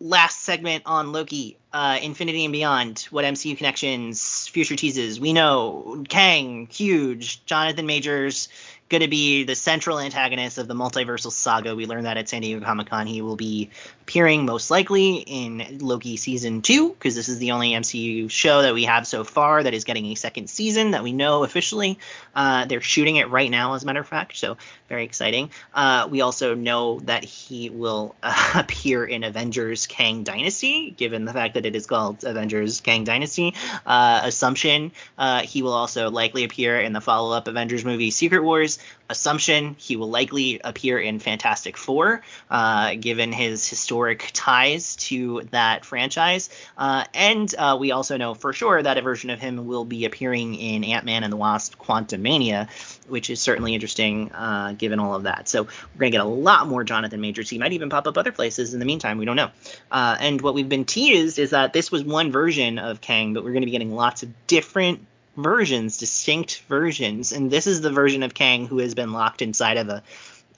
last segment on Loki, uh, Infinity and Beyond, what MCU connections, future teases. We know Kang, huge. Jonathan Majors, going to be the central antagonist of the multiversal saga. We learned that at San Diego Comic Con. He will be appearing most likely in Loki season two, because this is the only MCU show that we have so far that is getting a second season that we know officially. Uh, they're shooting it right now, as a matter of fact, so very exciting. Uh, we also know that he will uh, [laughs] appear in Avengers Kang Dynasty, given the fact that it is called Avengers Kang Dynasty. Uh, Assumption, uh, he will also likely appear in the follow up Avengers movie Secret Wars assumption he will likely appear in Fantastic Four, uh, given his historic ties to that franchise. Uh, and uh, we also know for sure that a version of him will be appearing in Ant Man and the Wasp Quantumania, which is certainly interesting uh, given all of that. So we're going to get a lot more Jonathan Majors. He might even pop up other places in the meantime. We don't know. Uh, and what we've been teased is that this was one version of Kang, but we're going to be getting lots of different versions, distinct versions, and this is the version of Kang who has been locked inside of a,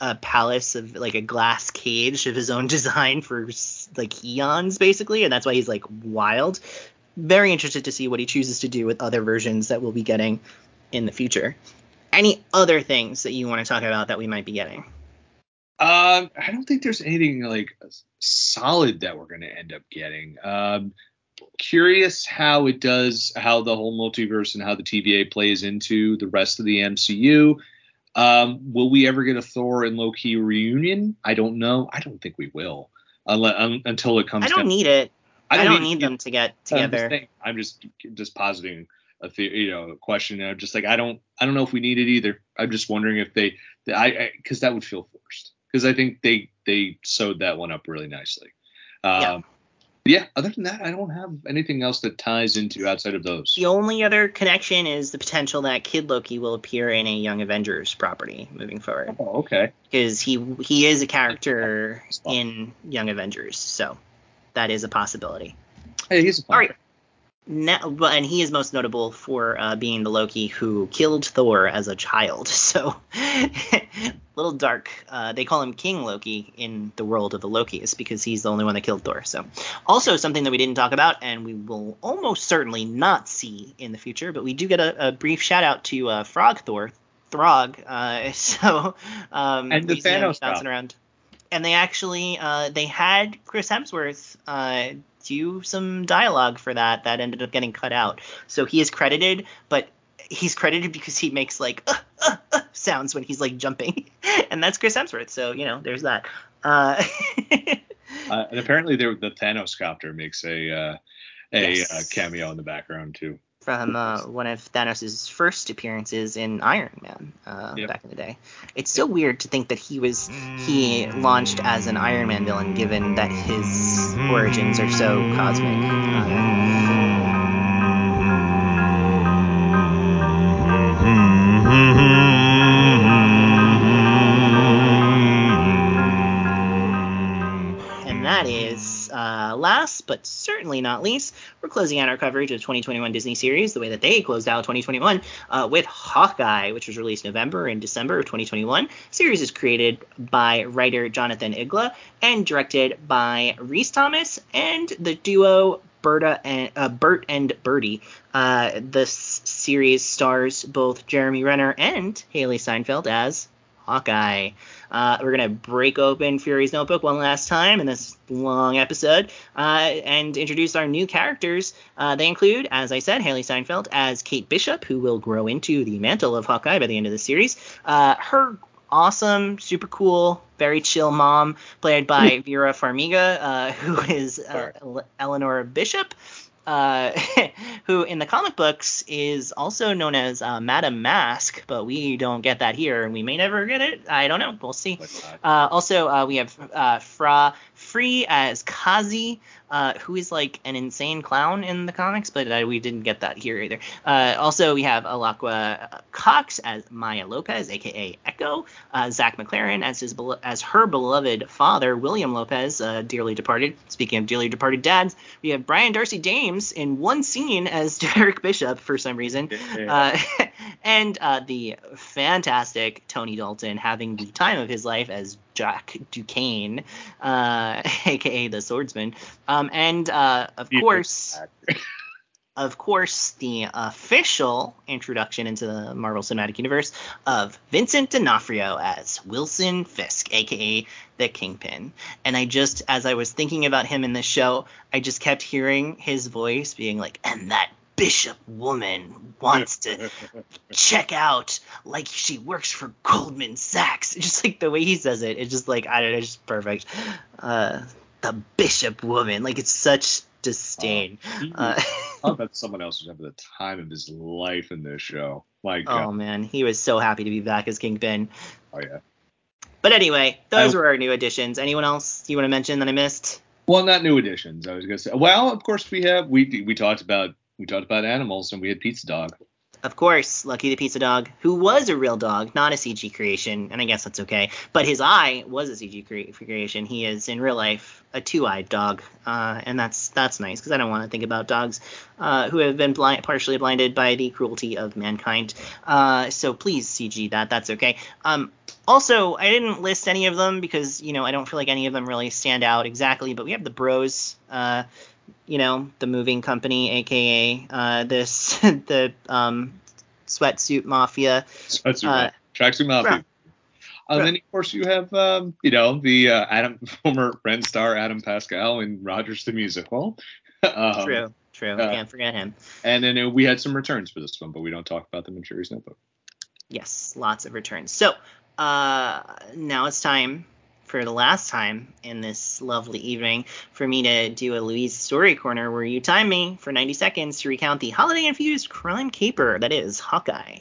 a palace of like a glass cage of his own [laughs] design for like eons, basically, and that's why he's like wild. Very interested to see what he chooses to do with other versions that we'll be getting in the future. Any other things that you want to talk about that we might be getting? Um, I don't think there's anything like solid that we're going to end up getting. Um, curious how it does, how the whole multiverse and how the TVA plays into the rest of the MCU. Um, will we ever get a Thor and Loki reunion? I don't know. I don't think we will, unless, um, until it comes. I don't down. need it. I don't, I don't need, need them to get together. I'm just, I'm just, just positing a the, you know a question. I'm just like I don't I don't know if we need it either. I'm just wondering if they, they I because that would feel forced because I think they they sewed that one up really nicely. Um, yeah yeah, other than that, I don't have anything else that ties into outside of those. The only other connection is the potential that Kid Loki will appear in a Young Avengers property moving forward. Oh, okay. Because he he is a character in Young Avengers, so that is a possibility. Hey, he's a All right. Now, and he is most notable for uh, being the Loki who killed Thor as a child. [laughs] So, little dark. Uh, they call him King Loki in the world of the Lokis because he's the only one that killed Thor. So, also something that we didn't talk about and we will almost certainly not see in the future, but we do get a, a brief shout out to uh, Frog Thor, Throg. Uh, [laughs] so, um, and the Thanos bouncing around. And they actually uh, they had Chris Hemsworth do some dialogue for that that ended up getting cut out. So he is credited, but he's credited because he makes like uh, uh, uh, sounds when he's like jumping, [laughs] and that's Chris Hemsworth. So you know, there's that. Uh, [laughs] Uh, and apparently, the Thanos copter makes a uh, a Yes. uh, cameo in the background too. From uh, one of Thanos' first appearances in Iron Man uh, Yep. back in the day. It's so weird to think that he was he launched as an Iron Man villain, given that his origins are so cosmic. Uh, but certainly not least, we're closing out our coverage of 2021 Disney series the way that they closed out 2021 uh, with Hawkeye, which was released November and December of 2021. series is created by writer Jonathan Igla and directed by Rhys Thomas and the duo Berta and uh, Bert and Bertie. Uh, this series stars both Jeremy Renner and Hailee Steinfeld as Hawkeye. Uh, we're gonna break open Fury's Notebook one last time in this long episode uh, and introduce our new characters. Uh, they include, as I said, Hailee Steinfeld as Kate Bishop, who will grow into the mantle of Hawkeye by the end of the series. Uh, her awesome, super cool, very chill mom, played by Vera Farmiga, uh, [laughs] who is uh, Eleanor Bishop uh, [laughs] who in the comic books is also known as uh, Madame Mask, but we don't get that here, and we may never get it. I don't know. We'll see. Uh, also, uh, we have uh, Fra Fee as Kazi, uh, who is like an insane clown in the comics, but uh, we didn't get that here either. Uh, also, we have Alaqua Cox as Maya Lopez, aka Echo. Uh, Zahn McClarnon as his belo- as her beloved father, William Lopez, uh, dearly departed. Speaking of dearly departed dads, we have Brian Darcy James in one scene as [laughs] Derek Bishop for some reason. Uh, [laughs] and uh, the fantastic Tony Dalton having the time of his life as Jack Duquesne, uh, [laughs] aka the swordsman. Um, and uh, of You- course, [laughs] of course, the official introduction into the Marvel Cinematic Universe of Vincent D'Onofrio as Wilson Fisk, aka the Kingpin. And I just, as I was thinking about him in this show, I just kept hearing his voice being like, and that bishop woman wants to [laughs] check out like she works for Goldman Sachs. [laughs] Just like the way he says it, it's just like I don't know, it's just perfect. Uh, the bishop woman, like it's such disdain. Uh, [laughs] Talk about someone else who's having the time of his life in this show. My oh man, he was so happy to be back as Kingpin. Oh, yeah. But anyway, those I- were our new additions. Anyone else you want to mention that I missed? Well, not new additions. I was gonna say. Well, of course we have. We we talked about we talked about animals and we had Pizza Dog. Of course, Lucky the Pizza Dog, who was a real dog, not a CG creation, and I guess that's okay. But his eye was a CG cre- creation. He is in real life a two-eyed dog, uh, and that's that's nice because I don't want to think about dogs uh, who have been blind, partially blinded by the cruelty of mankind. Uh, so please CG that. That's okay. Um, also, I didn't list any of them because you know I don't feel like any of them really stand out exactly. But we have the Bros. Uh, you know, the moving company, aka uh, this [laughs] the um, sweatsuit mafia. That's Uh, Tracksuit Mafia. right. And Right. then of course you have um, you know the uh, Adam [laughs] former Rent star Adam Pascal in Rogers the Musical. [laughs] um, True, true. uh, Can't forget him. And then uh, we had some returns for this one, but we don't talk about them in Fury's Notebook. Yes, lots of returns. So uh, now it's time for the last time in this lovely evening for me to do a Louise story corner where you time me for 90 seconds to recount the holiday infused crime caper that is Hawkeye.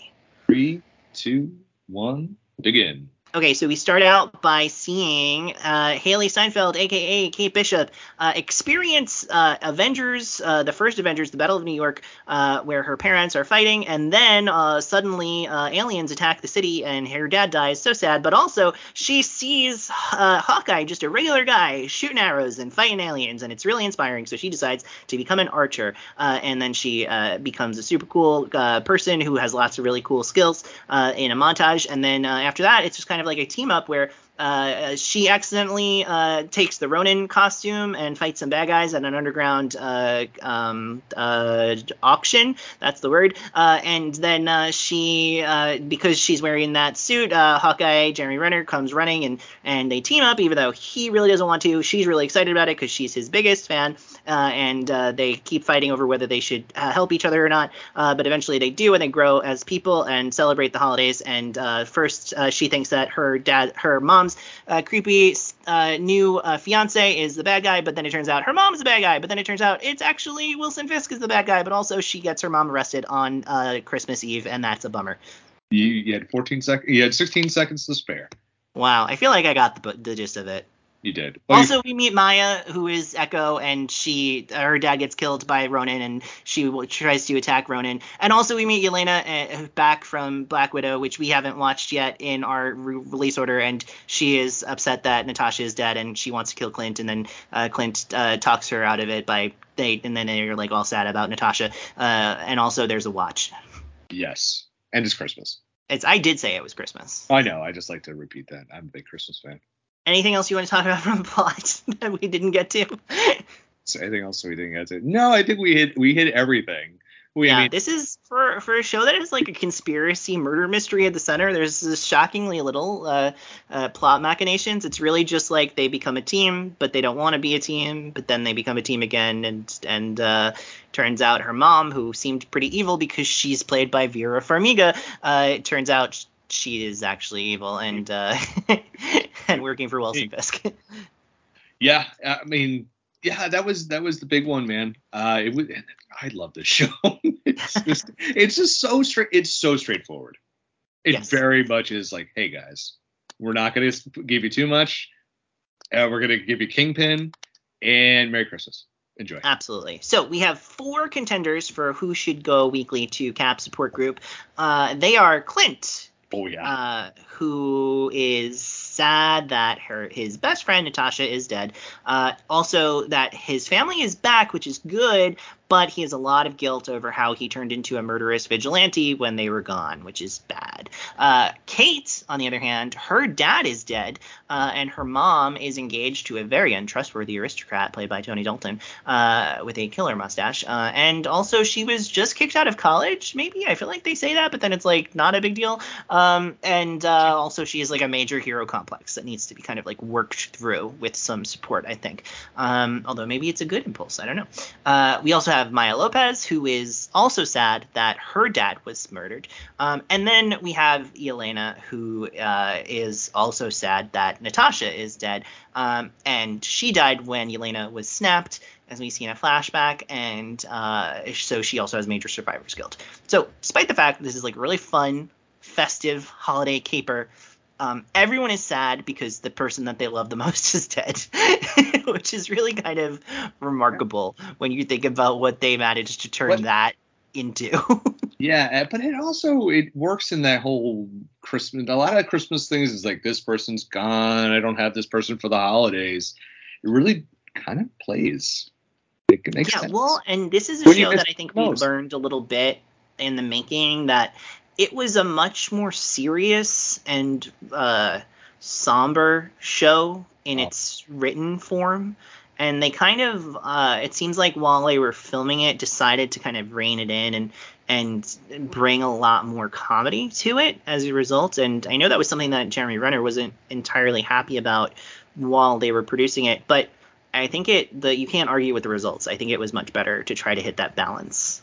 Three, two, one, begin. Okay, so we start out by seeing uh, Hailee Steinfeld, aka Kate Bishop, uh, experience uh, Avengers, uh, the first Avengers, the Battle of New York, uh, where her parents are fighting, and then uh, suddenly aliens attack the city, and her dad dies. So sad, but also she sees Hawkeye, just a regular guy, shooting arrows and fighting aliens, and it's really inspiring. So she decides to become an archer, and then she becomes a super cool person who has lots of really cool skills in a montage, and then after that, it's just kind of like a team up where uh, she accidentally uh, takes the Ronin costume and fights some bad guys at an underground uh, um, uh, auction. That's the word. Uh, and then she, because she's wearing that suit, Hawkeye, Jeremy Renner comes running and and they team up. Even though he really doesn't want to, she's really excited about it because she's his biggest fan. and they keep fighting over whether they should help each other or not. but eventually they do, and they grow as people and celebrate the holidays. And first, she thinks that her dad, her mom mom's uh, creepy uh, new uh, fiance is the bad guy, but then it turns out her mom's the bad guy. But then it turns out it's actually Wilson Fisk is the bad guy, but also she gets her mom arrested on uh, Christmas Eve, and that's a bummer. You, you had 14 seconds. You had 16 seconds to spare. Wow, I feel like I got the, the gist of it. You did. Well, also, you... we meet Maya, who is Echo, and she her dad gets killed by Ronin, and she tries to attack Ronin. And also, we meet Yelena uh, back from Black Widow, which we haven't watched yet in our re- release order, and she is upset that Natasha is dead, and she wants to kill Clint, and then uh, Clint uh, talks her out of it by they, and then they're like all sad about Natasha. Uh, and also, there's a watch. Yes, and it's Christmas. It's I did say it was Christmas. I know. I just like to repeat that. I'm a big Christmas fan. Anything else you want to talk about from [laughs] the plot that we didn't get to? [laughs] So anything else we didn't get to? No, I think we hit we hit everything. We, yeah, I mean, this is for for a show that is like a conspiracy murder mystery at the center. There's shockingly little uh, uh, plot machinations. It's really just like they become a team, but they don't want to be a team. But then they become a team again, and and uh, turns out her mom, who seemed pretty evil because she's played by Vera Farmiga, uh, it turns out she is actually evil and uh, [laughs] and working for Wilson Fisk. [laughs] yeah, I mean, yeah, that was that was the big one, man. Uh, it was. I love this [laughs] show. it's just it's just so straight. It's so straightforward. It yes. very much is like, hey guys, we're not gonna give you too much. Uh, we're gonna give you Kingpin and Merry Christmas. Enjoy. Absolutely. So we have four contenders for who should go weekly to Cap support group. Uh, they are Clint, Oh yeah. Uh, who is sad that her his best friend Natasha is dead. Uh, also that his family is back, which is good, but he has a lot of guilt over how he turned into a murderous vigilante when they were gone, which is bad. Uh, Kate, on the other hand, her dad is dead, uh, and her mom is engaged to a very untrustworthy aristocrat played by Tony Dalton uh, with a killer mustache. Uh, and also, she was just kicked out of college, maybe? I feel like they say that, but then it's like not a big deal. Um, and uh, also, she is like a major hero complex that needs to be kind of like worked through with some support, I think. Um, although maybe it's a good impulse. I don't know. Uh, we also have Maya Lopez, who is also sad that her dad was murdered. Um, and then we have Yelena, who uh, is also sad that Natasha is dead. Um, and she died when Yelena was snapped, as we see in a flashback. And uh, so she also has major survivor's guilt. So, despite the fact this is like really fun, festive holiday caper, um, everyone is sad because the person that they love the [laughs] most is dead, [laughs] which is really kind of remarkable when you think about what they managed to turn what? that into. [laughs] yeah, eh, but it also it works in that whole Christmas. A lot of Christmas things is like this person's gone. I don't have this person for the holidays. It really kind of plays. It makes yeah, sense. well, and this is a when show that I think we learned a little bit in the making that it was a much more serious and uh, somber show in oh. its written form. And they kind of, uh, it seems like while they were filming it, decided to kind of rein it in and and bring a lot more comedy to it as a result. And I know that was something that Jeremy Renner wasn't entirely happy about while they were producing it, but I think it the you can't argue with the results. I think it was much better to try to hit that balance.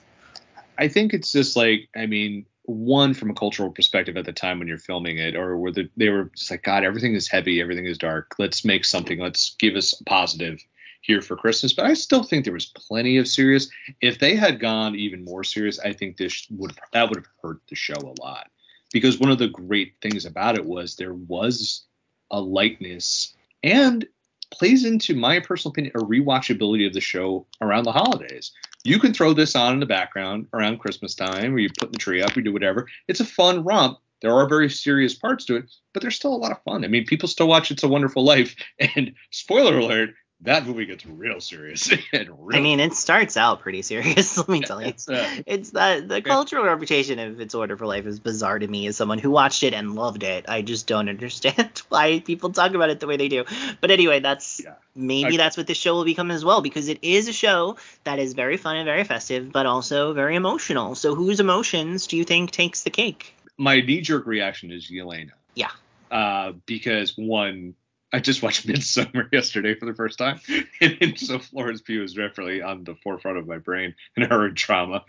I think it's just like I mean, one from a cultural perspective at the time when you're filming it, or where the, they were just like, God, everything is heavy, everything is dark. Let's make something. Let's give us a positive here for Christmas. But I still think there was plenty of serious. If they had gone even more serious, I think this would that would have hurt the show a lot. Because one of the great things about it was there was a lightness and plays into my personal opinion a rewatchability of the show around the holidays. You can throw this on in the background around Christmas time, or you put the tree up, you do whatever. It's a fun romp. There are very serious parts to it, but there's still a lot of fun. I mean, people still watch It's a Wonderful Life, [laughs] and spoiler alert, that movie gets real serious [laughs] and real. I mean, it starts out pretty serious. [laughs] Let me tell you, it's, uh, it's that the cultural reputation of It's a Wonderful Life is bizarre to me as someone who watched it and loved it. I just don't [laughs] understand why people talk about it the way they do. But anyway, that's Yeah. maybe I- that's what this show will become as well because it is a show that is very fun and very festive, but also very emotional. So whose emotions do you think takes the cake? my knee jerk reaction is Yelena. Yeah. Uh, because one, I just watched [laughs] Midsommar yesterday for the first time, [laughs] and, so Florence Pugh is definitely on the forefront of my brain [laughs] and her trauma.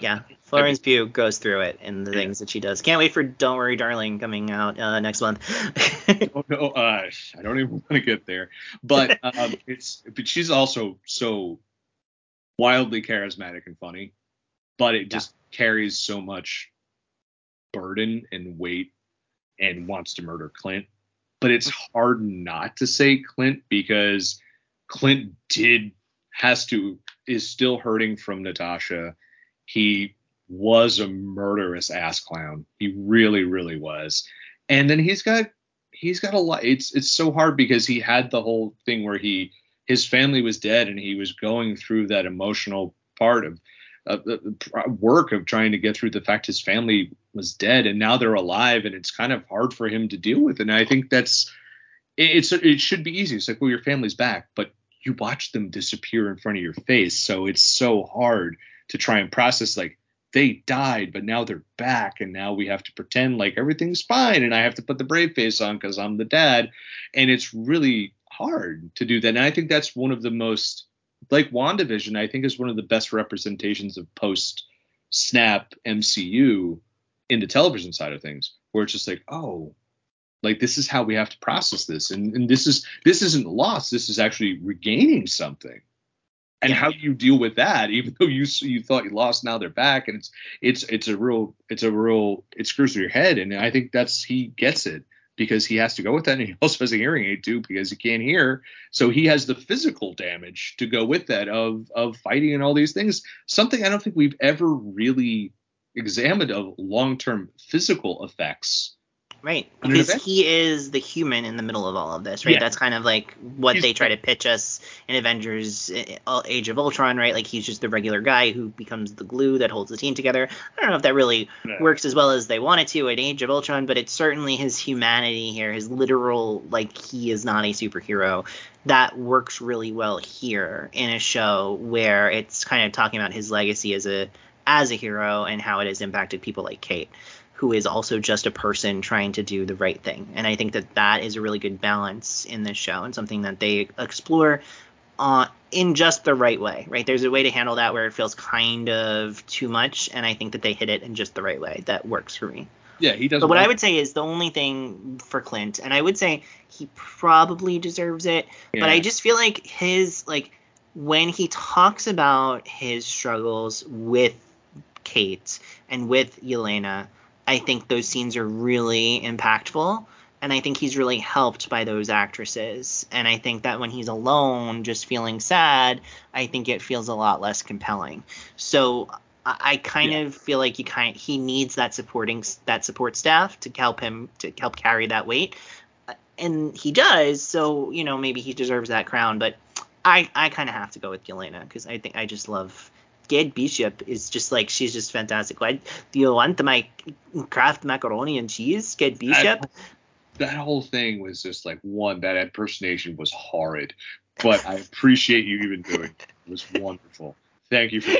Yeah, Florence Pugh goes through it and the things that she does. Can't wait for Don't Worry Darling coming out uh, next month. oh no, uh, I don't even want to get there. But um, it's but she's also so wildly charismatic and funny, but it just carries so much burden and weight and wants to murder Clint. But it's hard not to say Clint because Clint did has to is still hurting from Natasha. He was a murderous ass clown. He really, really was. And then he's got he's got a lot. It's it's so hard because he had the whole thing where he his family was dead and he was going through that emotional part of uh, work of trying to get through the fact his family was dead and now they're alive and it's kind of hard for him to deal with. And I think that's it's it should be easy. It's like well your family's back, but you watch them disappear in front of your face, so it's so hard to try and process like they died, but now they're back, and now we have to pretend like everything's fine, and I have to put the brave face on because I'm the dad, and it's really hard to do that. And I think that's one of the most like WandaVision, I think is one of the best representations of post snap MCU in the television side of things, where it's just like, oh, like this is how we have to process this, and, and this is this isn't lost. This is actually regaining something and Yeah. how do you deal with that even though you you thought you lost now they're back and it's it's it's a real it's a real it screws your head and i think that's he gets it because he has to go with that and he also has a hearing aid too because he can't hear. So he has the physical damage to go with that of of fighting and all these things. Something i don't think we've ever really examined of long-term physical effects Right, because he is the human in the middle of all of this, right? Yeah. That's kind of like what He's they try to pitch us in Avengers uh, Age of Ultron, right? Like he's just the regular guy who becomes the glue that holds the team together. I don't know if that really No. works as well as they want it to in Age of Ultron, but it's certainly his humanity here, his literal, like he is not a superhero, that works really well here in a show where it's kind of talking about his legacy as a as a hero and how it has impacted people like Kate who is also just a person trying to do the right thing. And I think that that is a really good balance in this show and something that they explore uh, in just the right way, right? There's a way to handle that where it feels kind of too much, and I think that they hit it in just the right way that works for me. yeah he does But what I would say is the only thing for Clint, and I would say he probably deserves it, but I just feel like his like when he talks about his struggles with Kate and with Yelena, I think those scenes are really impactful. And I think he's really helped by those actresses. And I think that when he's alone, just feeling sad, I think it feels a lot less compelling. So I, I kind Yeah. of feel like you kind of, he needs that supporting that support staff to help him to help carry that weight, Uh, and he does. So you know maybe he deserves that crown. But I I kind of have to go with Yelena because I think I just love. Kate Bishop is just like she's just fantastic. Do you want my Kraft macaroni and cheese, Kate Bishop? that whole thing was just like one that impersonation was horrid but i appreciate you even doing it it was wonderful thank you for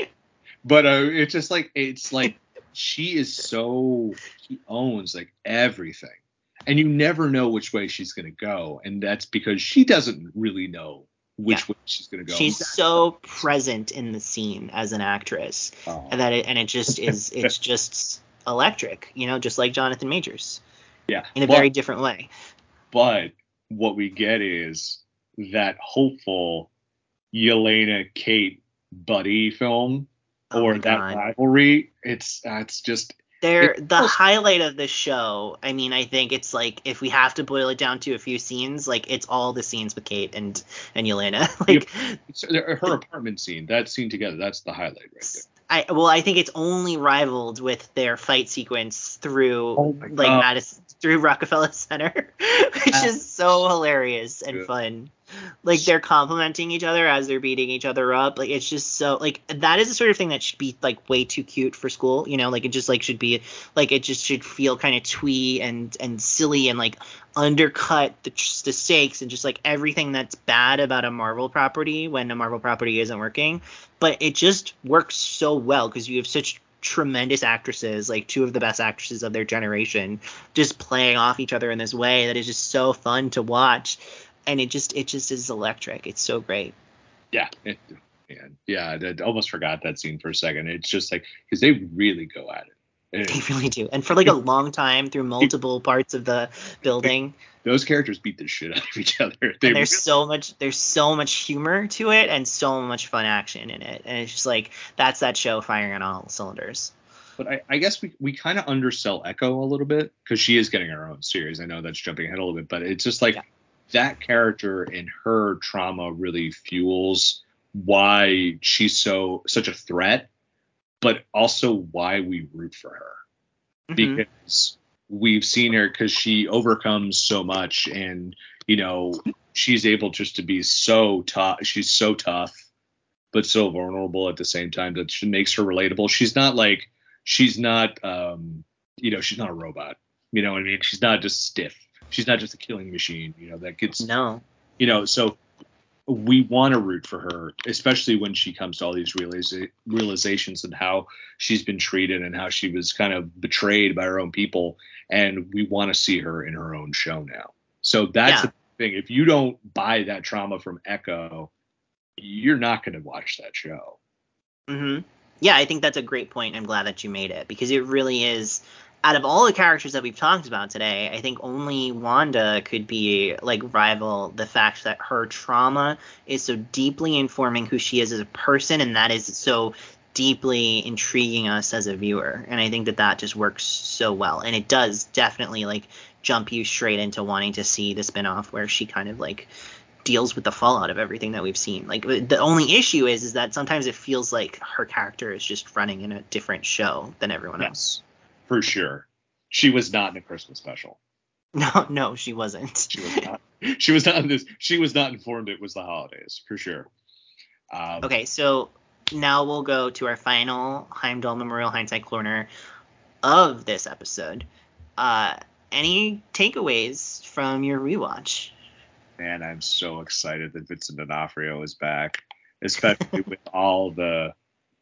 but uh it's just like it's like she is so she owns like everything and you never know which way she's going to go and that's because she doesn't really know which Yeah. way she's going to go She's so present in the scene as an actress, Oh, and that it, and it just is it's [laughs] just electric, you know, just like Jonathan Majors yeah in a Well, very different way. but what we get is that hopeful Yelena Kate buddy film Oh or that God. rivalry. It's that's just They're the highlight of the show. I mean, I think it's like if we have to boil it down to a few scenes, like it's all the scenes with Kate and and Yelena. [laughs] like it's her apartment scene. That scene together. That's the highlight right there. I well, I think it's only rivaled with their fight sequence through Oh like Madison through Rockefeller Center, [laughs] which Ah. is so hilarious and fun. Like they're complimenting each other as they're beating each other up. Like it's just so like that is the sort of thing that should be like way too cute for school. You know, like it just like should be like it just should feel kind of twee and and silly and like undercut the, the stakes and just like everything that's bad about a Marvel property when a Marvel property isn't working. But it just works so well because you have such tremendous actresses, like two of the best actresses of their generation, just playing off each other in this way that is just so fun to watch and it just it just is electric. It's so great. Yeah. It, man, yeah, I almost forgot that scene for a second. It's just like because they really go at it. And they really do, and for like a long time through multiple parts of the building. Those characters beat the shit out of each other. [laughs] They and there's really, so much, there's so much humor to it, and so much fun action in it, and it's just like that's that show firing on all cylinders. But I, I guess we, we kind of undersell Echo a little bit because she is getting her own series. I know that's jumping ahead a little bit, but it's just like yeah that character and her trauma really fuels why she's so such a threat, but also why we root for her. Mm-hmm. Because we've seen her because she overcomes so much and you know she's able just to be so tough she's so tough but so vulnerable at the same time that she makes her relatable she's not like she's not um you know she's not a robot you know what i mean she's not just stiff she's not just a killing machine, you know, that gets no, you know, so we want to root for her, especially when she comes to all these realiza- realizations and how she's been treated and how she was kind of betrayed by her own people, and we want to see her in her own show now. So that's yeah. the thing. If you don't buy that trauma from Echo, you're not going to watch that show. Mm-hmm. Yeah, I think that's a great point. I'm glad that you made it because it really is out of all the characters that we've talked about today, I think only Wanda could be like rival the fact that her trauma is so deeply informing who she is as a person, and that is so deeply intriguing us as a viewer. And I think that that just works so well, and it does definitely like jump you straight into wanting to see the spinoff where she kind of like deals with the fallout of everything that we've seen. Like the only issue is is that sometimes it feels like her character is just running in a different show than everyone yes. else for sure. She was not in a Christmas special. [laughs] No, no, she wasn't. She was not. She was not in this. She was not informed it was the holidays for sure. Um, okay, so now we'll go to our final Heimdall Memorial Hindsight Corner of this episode. Uh, any takeaways from your rewatch? Man, I'm so excited that Vincent D'Onofrio is back, especially [laughs] with all the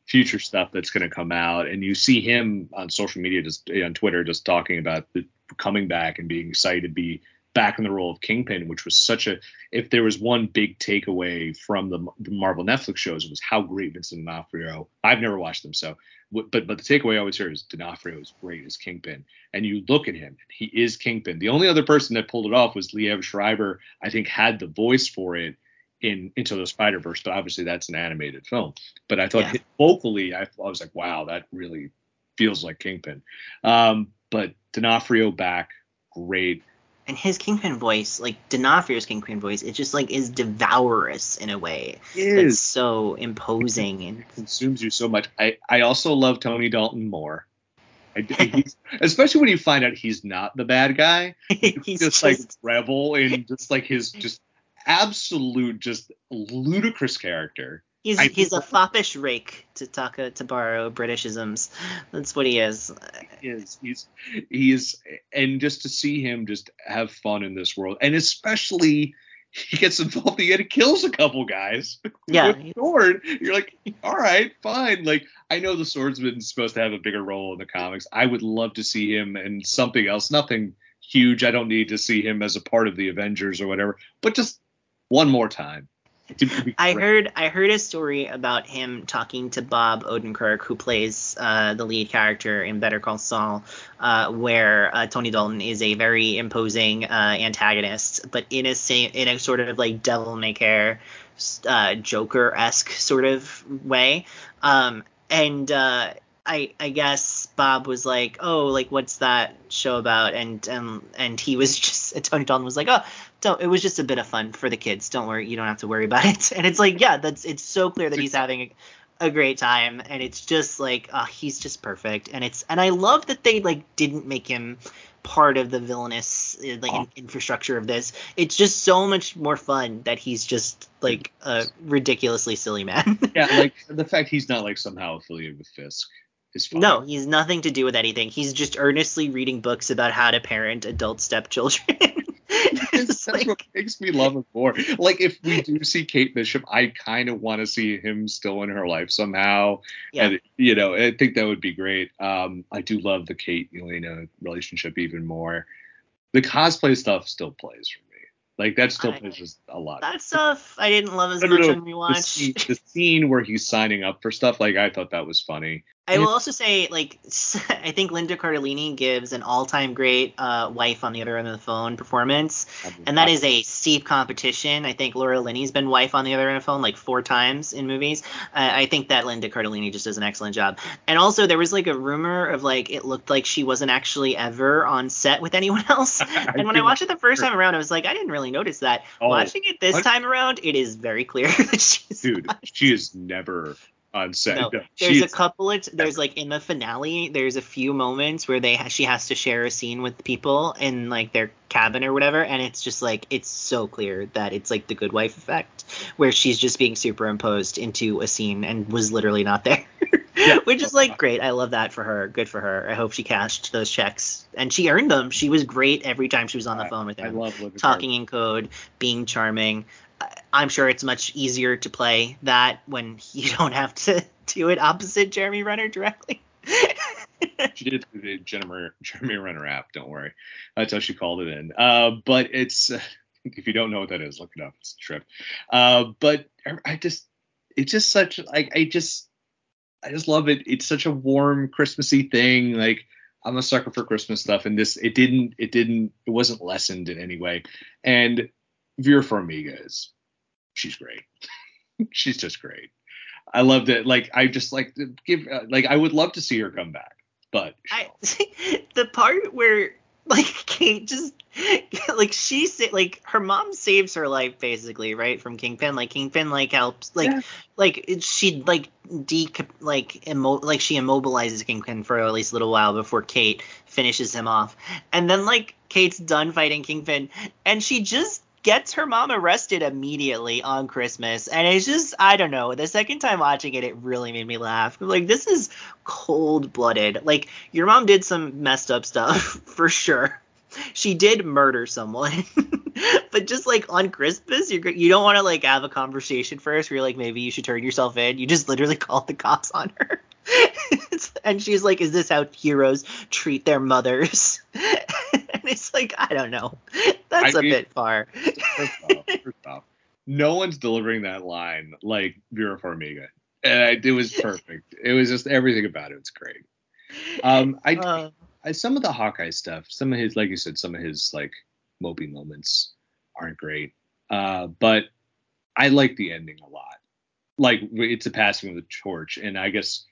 future stuff that's going to come out and you see him on social media just eh, on twitter just talking about the, coming back and being excited to be back in the role of kingpin which was such a if there was one big takeaway from the, the marvel netflix shows was how great vincent d'onofrio i've never watched them so but but the takeaway i always hear is d'onofrio is great as kingpin and you look at him he is kingpin. The only other person that pulled it off was liev schreiber. I think had the voice for it in Into the Spider Verse, but obviously that's an animated film. But I thought yeah. vocally, I, I, was like, wow, that really feels like Kingpin. Um, but D'Onofrio back, great. And his Kingpin voice, like D'Onofrio's Kingpin voice, it just like is devourous in a way. It is so imposing and it consumes you so much. I I also love Tony Dalton more. I, [laughs] especially when you find out he's not the bad guy. [laughs] he's just, just like rebel and just like his just absolute just ludicrous character. He's I, he's a foppish rake to talk uh, to borrow Britishisms. That's what he is. He is. He's he's and just to see him just have fun in this world, and especially he gets involved he kills a couple guys. [laughs] Yeah. with sword. You're like, all right, fine. Like I know the swordsman's supposed to have a bigger role in the comics. I would love to see him in something else. Nothing huge. I don't need to see him as a part of the Avengers or whatever. But just one more time. I heard I heard a story about him talking to Bob Odenkirk, who plays uh, the lead character in Better Call Saul, uh, where uh, Tony Dalton is a very imposing uh, antagonist, but in a same in a sort of like devil may care, uh, Joker esque sort of way. Um, and uh, I I guess Bob was like, oh, like what's that show about? And and and he was [laughs] just Tony Dalton was like, oh, don't. It was just a bit of fun for the kids. Don't worry, you don't have to worry about [laughs] it. And it's like, yeah, that's it's so clear that he's having a, a great time, and it's just like, uh, he's just perfect. And it's and I love that they like didn't make him part of the villainous uh, like Oh. in- infrastructure of this. It's just so much more fun that he's just like a ridiculously silly man. [laughs] Yeah, like the fact he's not like somehow affiliated with Fisk no, he's nothing to do with anything. He's just earnestly reading books about how to parent adult stepchildren. [laughs] [laughs] That's like- what makes me love him more. Like if we do see Kate Bishop, I kind of want to see him still in her life somehow. Yeah. And you know, I think that would be great. Um, I do love the Kate Yelena relationship even more. The cosplay stuff still plays for me. Like that still I- plays just a lot. that stuff I didn't love as No, no, much no, on the scene, the scene where he's signing up for stuff, like I thought that was funny. I will also say, like, [laughs] I think Linda Cardellini gives an all-time great uh, wife on the other end of the phone performance, and that is a steep competition. I think Laura Linney's been wife on the other end of the phone like four times in movies. Uh, I think that Linda Cardellini just does an excellent job. And also, there was like a rumor of like it looked like she wasn't actually ever on set with anyone [laughs] else. [laughs] and when I watched it the first time around, I was like, I didn't really notice that. Oh, Watching it this what? time around, it is very clear that she's dude, not. she is never on set. No, there's a couple of there's like in the finale there's a few moments where they ha- she has to share a scene with people in like their cabin or whatever and it's just like it's so clear that it's like the good wife effect where she's just being superimposed into a scene and was literally not there. Yeah. [laughs] which is like great. I love that for her. Good for her. I hope she cashed those checks. And she earned them. She was great every time she was on the I- phone with I him. love Linda talking in code, being charming. I'm sure it's much easier to play that when [laughs] you don't have to [laughs] do it opposite Jeremy Renner directly. She did the Jeremy, Jeremy Renner app. Don't worry, that's how she called it in. Uh, but it's [laughs] if you don't know what that is, look it up. It's a trip. Uh, but I just, it's just such like I just, I just love it. It's such a warm Christmassy thing. Like I'm a sucker for Christmas stuff, and this it didn't, it didn't, it wasn't lessened in any way. And Vera Farmiga is, she's great. [laughs] she's just great. I loved it. Like I just like to give uh, like I would love to see her come back, but I, [laughs] the part where like [laughs] Kate just like she sa- like her mom saves her life basically right from Kingpin like Kingpin like helps like Yeah. like it, she like de like immo- like she immobilizes Kingpin for at least a little while before Kate finishes him off and then like Kate's done fighting Kingpin and she just gets her mom arrested immediately on Christmas and it's just I don't know the second time watching it it really made me laugh. Like this is cold blooded like your mom did some messed up stuff [laughs] for sure. She did murder someone. [laughs] But just like on christmas you're, you don't want to like have a conversation first where you're like maybe you should turn yourself in. You just literally [laughs] called the cops on her [laughs] and she's like is this how heroes treat their mothers [laughs] and it's like i don't know that's I a mean- bit far first off, first off, no one's delivering that line like Vera Farmiga. And I, it was perfect. It was just everything about it was great. Um, I, [laughs] Uh, I some of the Hawkeye stuff, some of his, like you said, some of his like mopey moments aren't great. Uh, but I like the ending a lot. Like it's a passing of the torch, and I guess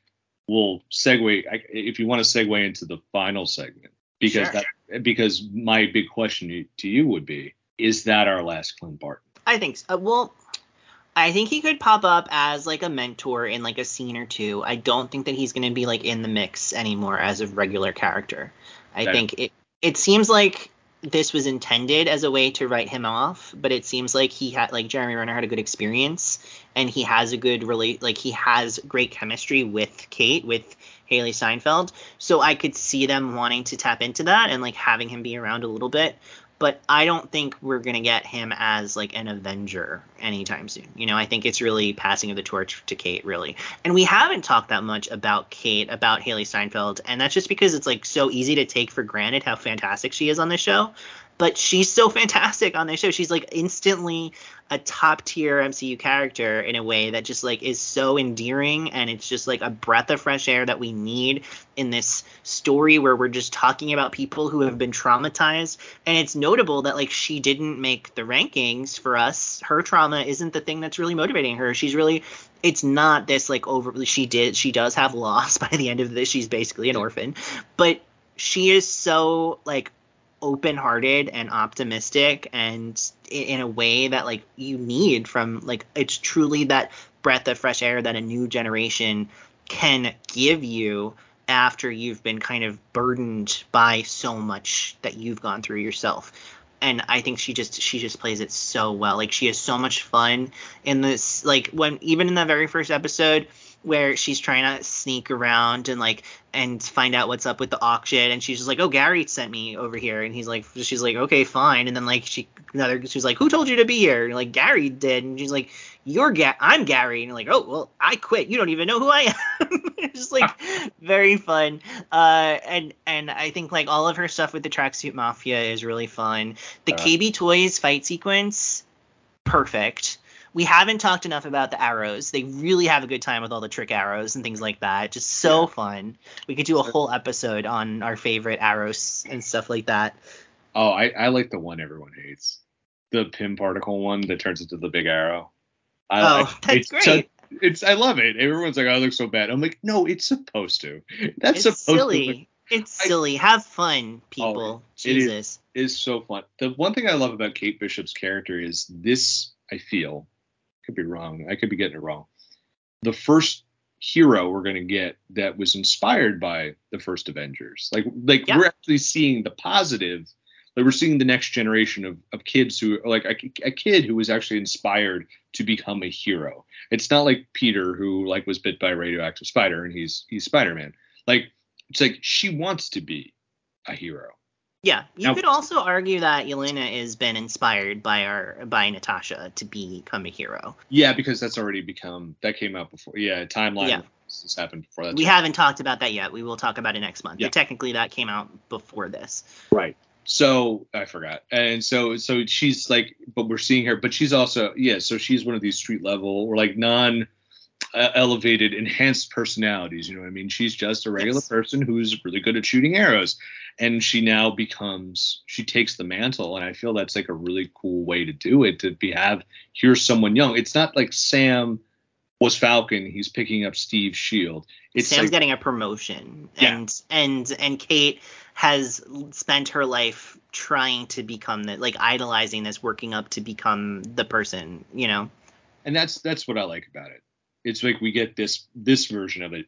we'll segue I, if you want to segue into the final segment because Sure. that because my big question to- you would be is that our last Clint Barton? I think so. Well, I think he could pop up as like a mentor in like a scene or two. I don't think that he's going to be like in the mix anymore as a regular character. I Okay. think it it seems like this was intended as a way to write him off, but it seems like he had like Jeremy Renner had a good experience and he has a good relate like he has great chemistry with Kate with Hailee Steinfeld. So I could see them wanting to tap into that and like having him be around a little bit but I don't think we're gonna get him as like an Avenger anytime soon. You know, I think it's really passing of the torch to Kate, really. And we haven't talked that much about Kate, about Hailee Steinfeld, and that's just because it's like so easy to take for granted how fantastic she is on this show. But she's so [laughs] fantastic on this show. She's like instantly a top tier MCU character in a way that just like is so endearing and it's just like a breath of fresh air that we need in this story where we're just talking about people who have been traumatized. And it's notable that like she didn't make the rankings for us. Her trauma isn't the thing that's really motivating her. She's really it's not this like over she did she does have loss [laughs] by the end of this. She's basically an orphan. But she is so like open-hearted and optimistic and in a way that like you need from like it's truly that breath of fresh air that a new generation can give you after you've been kind of burdened by so much that you've gone through yourself and I think she just she just plays it so well. Like she has so much fun in this like when even in that very first episode where she's trying to sneak around and like and find out what's up with the auction and she's just like oh gary sent me over here and he's like she's like okay fine and then like she another she's like who told you to be here? And like gary did and she's like you're Ga- i'm gary and you're like oh well i quit. You don't even know who i am. [laughs] It's just like [laughs] very fun. Uh and and i think like all of her stuff with the tracksuit mafia is really fun. The Uh. kb toys fight sequence perfect we haven't talked enough about the arrows. They really have a good time with all the trick arrows and things like that. Just so Yeah. fun. We could do a whole episode on our favorite arrows and stuff like that. Oh, I, I like the one everyone hates. The Pym particle one that turns into the big arrow. I, Oh, I- that's it's great. just- it's I love it. Everyone's like, "Oh, it looks so bad." I'm like, "No, it's supposed to. [laughs] That's it's supposed to silly. look it's I- silly. Have fun, people. Oh, it is- Jesus. is so fun. The one thing I love about Kate Bishop's character is this. I feel could be wrong. I could be getting it wrong. The first hero we're gonna get that was inspired by the first Avengers. Like like Yeah. we're actually seeing the positive. Like we're seeing the next generation of, of kids who like a, a kid who was actually inspired to become a hero. It's not like Peter who like was bit by a radioactive spider and he's he's Spider Man. Like it's like she wants to be a hero. Yeah, you Now- could also argue that Yelena has been inspired by our by Natasha to become a hero. Yeah, because that's already become that came out before. Yeah, timeline. Yeah. This happened before that. we haven't talked about that yet. We will talk about it next month. Yeah. But technically, that came out before this. right. So I forgot, and so so she's like, but we're seeing her, but she's also yeah. So she's one of these street level or like non uh, elevated, enhanced personalities. You know what I mean? She's just a regular Yes. person who's really good at shooting arrows, and she now becomes she takes the mantle, and I feel that's like a really cool way to do it. To be have here's someone young. It's not like Sam was Falcon. He's picking up Steve's shield. It's Sam's like, getting a promotion, Yeah. and and and Kate has spent her life trying to become the like idolizing this, working up to become the person. You know. and that's that's what I like about it. It's like we get this this version of it,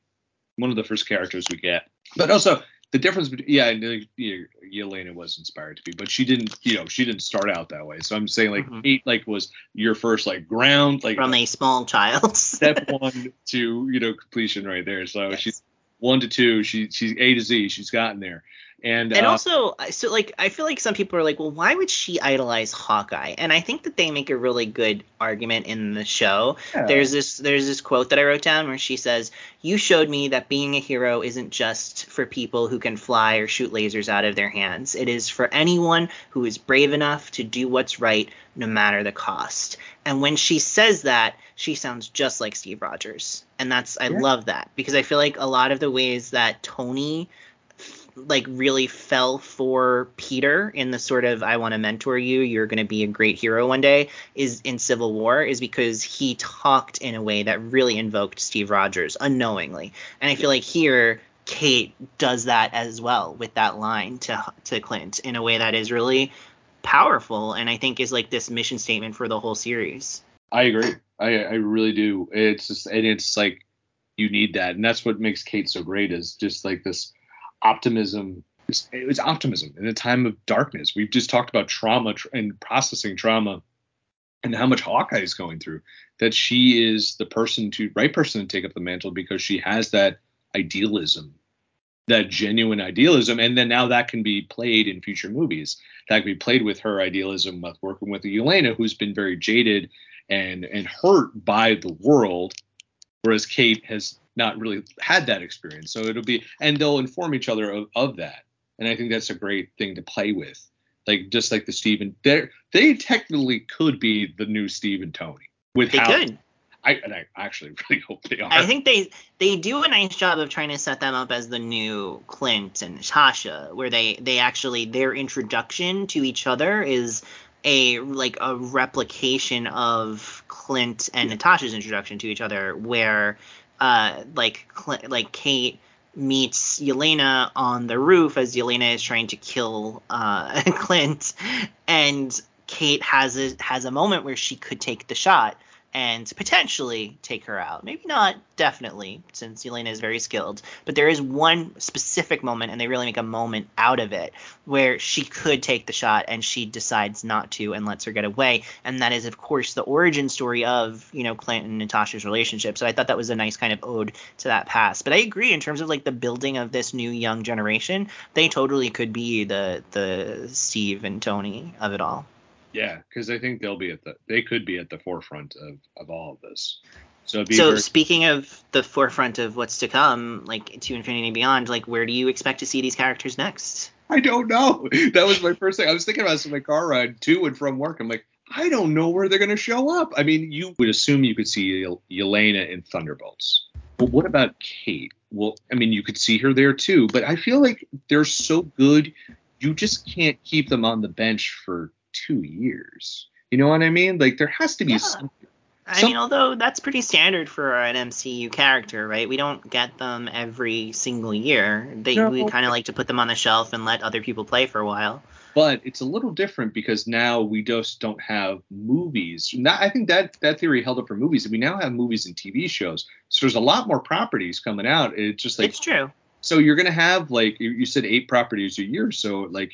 one of the first characters we get, but also the difference between yeah, and, uh, yeah, Yelena was inspired to be, but she didn't, you know, she didn't start out that way. So I'm saying like Mhm. Kate like was your first like ground like From a small child. [laughs] step one to you know completion right there. So Yes. she's one to two, she she's A to Z, she's gotten there, and and uh, also so like i feel like some people are like well why would she idolize hawkeye? And i think that they make a really good argument in the show. Yeah. there's this there's this quote that i wrote down where she says you showed me that being a hero isn't just for people who can fly or shoot lasers out of their hands. It is for anyone who is brave enough to do what's right no matter the cost. And when she says that she sounds just like steve rogers. And that's i Yeah. love that because i feel like a lot of the ways that tony like really fell for Peter in the sort of I want to mentor you, you're going to be a great hero one day is in Civil War is because he talked in a way that really invoked Steve Rogers unknowingly. And I feel like here Kate does that as well with that line to to Clint in a way that is really powerful and I think is like this mission statement for the whole series. I agree. I I really do. It's just and it's like you need that, and that's what makes Kate so great is just like this optimism. It's optimism in a time of darkness. We've just talked about trauma tr- and processing trauma, and how much Hawkeye is going through. That she is the person to right person to take up the mantle because she has that idealism, that genuine idealism, and then now that can be played in future movies. That can be played with her idealism with working with Yelena, who's been very jaded and and hurt by the world, whereas Kate has not really had that experience. So it'll be and they'll inform each other of, of that. And I think that's a great thing to play with. Like just like the Stephen, they they technically could be the new Steve and Tony. With They how could. I and I actually [laughs] really hope they are. I think they they do a nice job of trying to set them up as the new Clint and Natasha, where they they actually their introduction to each other is a like a replication of Clint and Natasha's introduction to each other, where uh like like Kate meets Yelena on the roof as Yelena is trying to kill uh [laughs] Clint, and Kate has a has a moment where she could take the shot and potentially take her out. Maybe not definitely, since Yelena is very skilled. But there is one specific moment, and they really make a moment out of it, where she could take the shot and she decides not to and lets her get away. And that is, of course, the origin story of, you know, Clint and Natasha's relationship. So I thought that was a nice kind of ode to that past. But I agree in terms of like the building of this new young generation, they totally could be the the Steve and Tony of it all. Yeah, because I think they'll be at the they could be at the forefront of, of all of this. So, so very- speaking of the forefront of what's to come, like to Infinity and Beyond, like where do you expect to see these characters next? I don't know. [laughs] That was my first thing. I was thinking about this in my car ride to and from work. I'm like, I don't know where they're going to show up. I mean, you would assume you could see Yel- Yelena in Thunderbolts. But what about Kate? Well, I mean, you could see her there too, but I feel like they're so good, you just can't keep them on the bench for two years. You know what I mean? Like there has to be Yeah. some. I Some- mean, although that's pretty standard for an MCU character, right? We don't get them every single year. They No. we kind of like to put them on the shelf and let other people play for a while. But it's a little different because now we just don't have movies. Not, I think that that theory held up for movies. We now have movies and TV shows, so there's a lot more properties coming out. It's just like it's true. so you're gonna have like you- you said eight properties a year. So like,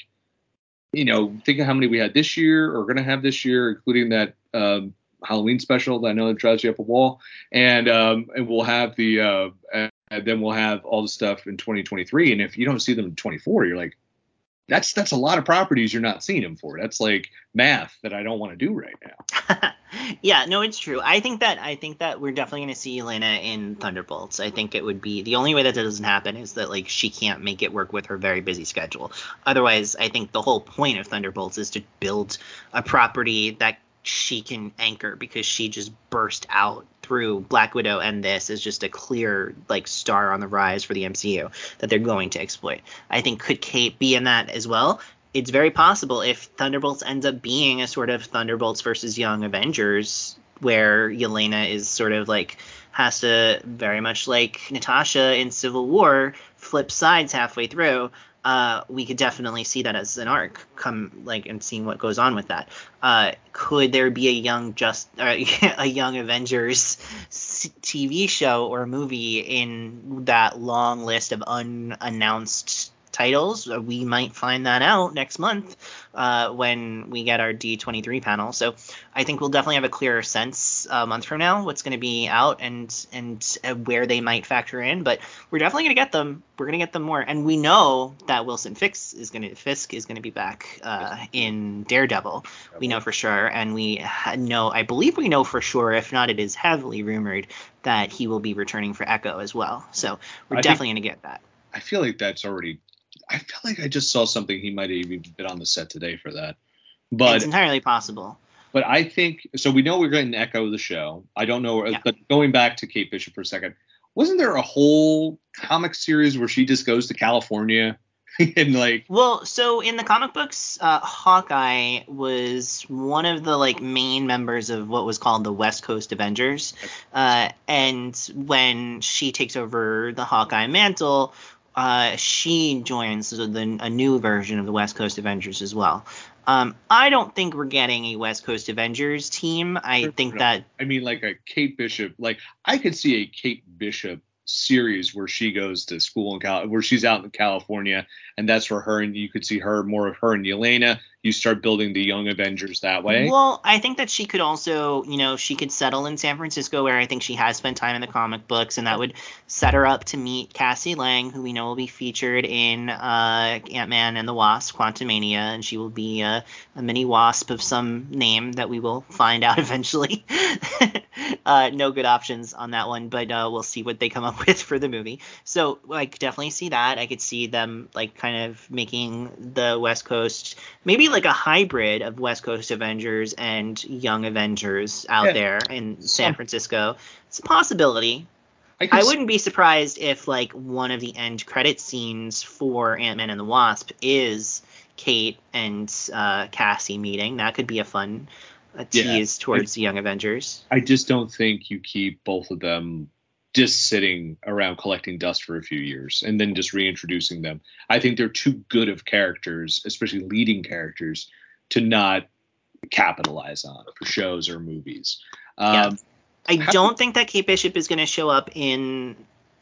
you know, think of how many we had this year or gonna have this year, including that um, Halloween special that I know that drives you up a wall, and um, and we'll have the uh, and then we'll have all the stuff in 2023. And if you don't see them in 24, you're like, that's that's a lot of properties you're not seeing him for. That's like math that I don't want to do right now. [laughs] yeah, no, it's true. I think that I think that we're definitely going to see Yelena in Thunderbolts. I think it would be the only way that that doesn't happen is that like she can't make it work with her very busy schedule. Otherwise, I think the whole point of Thunderbolts is to build a property that she can anchor because she just burst out through Black Widow and this is just a clear like star on the rise for the MCU that they're going to exploit. I think could Kate be in that as well? It's very possible if Thunderbolts ends up being a sort of Thunderbolts versus Young Avengers where Yelena is sort of like has to very much like Natasha in Civil War flip sides halfway through uh, we could definitely see that as an arc come like and seeing what goes on with that. Uh, could there be a young just uh, [laughs] a young Avengers TV show or movie in that long list of unannounced titles? Uh, We might find that out next month uh, when we get our D23 panel. So I think we'll definitely have a clearer sense a month from now what's going to be out and and uh, where they might factor in. But we're definitely going to get them. We're going to get them more, and we know that Wilson Fix is going to Fisk is going to be back uh, in Daredevil. We know for sure, and we ha- know. I believe we know for sure. If not, it is heavily rumored that he will be returning for Echo as well. So we're I definitely going to get that. I feel like that's already. I feel like I just saw something he might have even been on the set today for that. But it's entirely possible. But I think so. We know we're getting an Echo the show. I don't know. Yeah. But going back to Kate Bishop for a second, wasn't there a whole comic series where she just goes to California [laughs] and like? Well, so in the comic books, uh, Hawkeye was one of the like main members of what was called the West Coast Avengers, uh, and when she takes over the Hawkeye mantle, uh, she joins the, the, a new version of the West Coast Avengers as well. Um, I don't think we're getting a West Coast Avengers team. I think that I mean, like a Kate Bishop. Like I could see a Kate Bishop series where she goes to school in Cal, where she's out in California, and that's where her and you could see her more of her and Yelena. You start building the Young Avengers that way. Well, I think that she could also, you know, she could settle in San Francisco where I think she has spent time in the comic books, and that would set her up to meet Cassie Lang, who we know will be featured in uh, Ant Man and the Wasp: Quantumania, and she will be a, a mini wasp of some name that we will find out [laughs] eventually. [laughs] uh, no good options on that one, but uh, we'll see what they come up [laughs] with for the movie. So I could definitely see that. I could see them like kind of making the West Coast maybe like a hybrid of West Coast Avengers and Young Avengers out Yeah. there in San Francisco. It's a possibility. could I wouldn't be surprised if like one of the end credit scenes for Ant Man and the Wasp is Kate and uh, Cassie meeting. That could be a fun uh, Yeah. tease towards Young Avengers. I just don't think you keep both of them just sitting around collecting dust for a few years and then just reintroducing them. I think they're too good of characters, especially leading characters, to not capitalize on for shows or movies. Um, Yeah. I don't think that Kate Bishop is going to show up in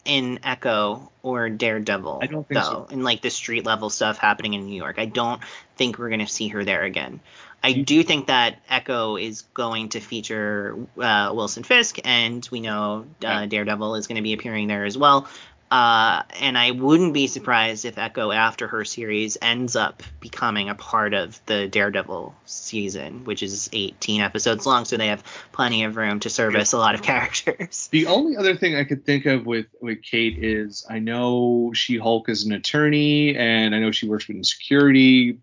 in Echo or Daredevil. I don't think though, so. In like the street level stuff happening in New York, I don't think we're going to see her there again. I do think that Echo is going to feature uh, Wilson Fisk, and we know uh, Daredevil is going to be appearing there as well. Uh, and I wouldn't be surprised if Echo, after her series, ends up becoming a part of the Daredevil season, which is 18 episodes long, so they have plenty of room to service a lot of characters. The only other thing I could think of with with Kate is I know She Hulk is an attorney, and I know she works with security.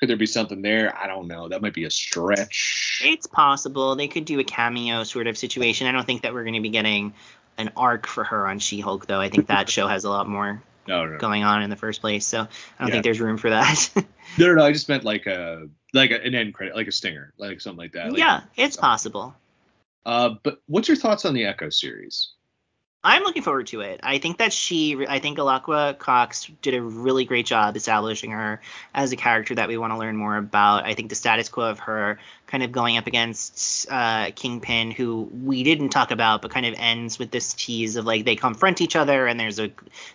Could there be something there? I don't know. That might be a stretch. It's possible they could do a cameo sort of situation. I don't think that we're going to be getting an arc for her on She-Hulk, though. I think that [laughs] show has a lot more No, no, no. going on in the first place, so I don't Yeah. think there's room for that. [laughs] No, no, no. I just meant like a like a, an end credit, like a stinger, like something like that. Like, yeah, it's possible. Uh, but what's your thoughts on the Echo series? I'm looking forward to it. I think that she, I think Alaqua Cox did a really great job establishing her as a character that we want to learn more about. I think the status quo of her kind of going up against uh, Kingpin, who we didn't talk about, but kind of ends with this tease of like they confront each other and there's a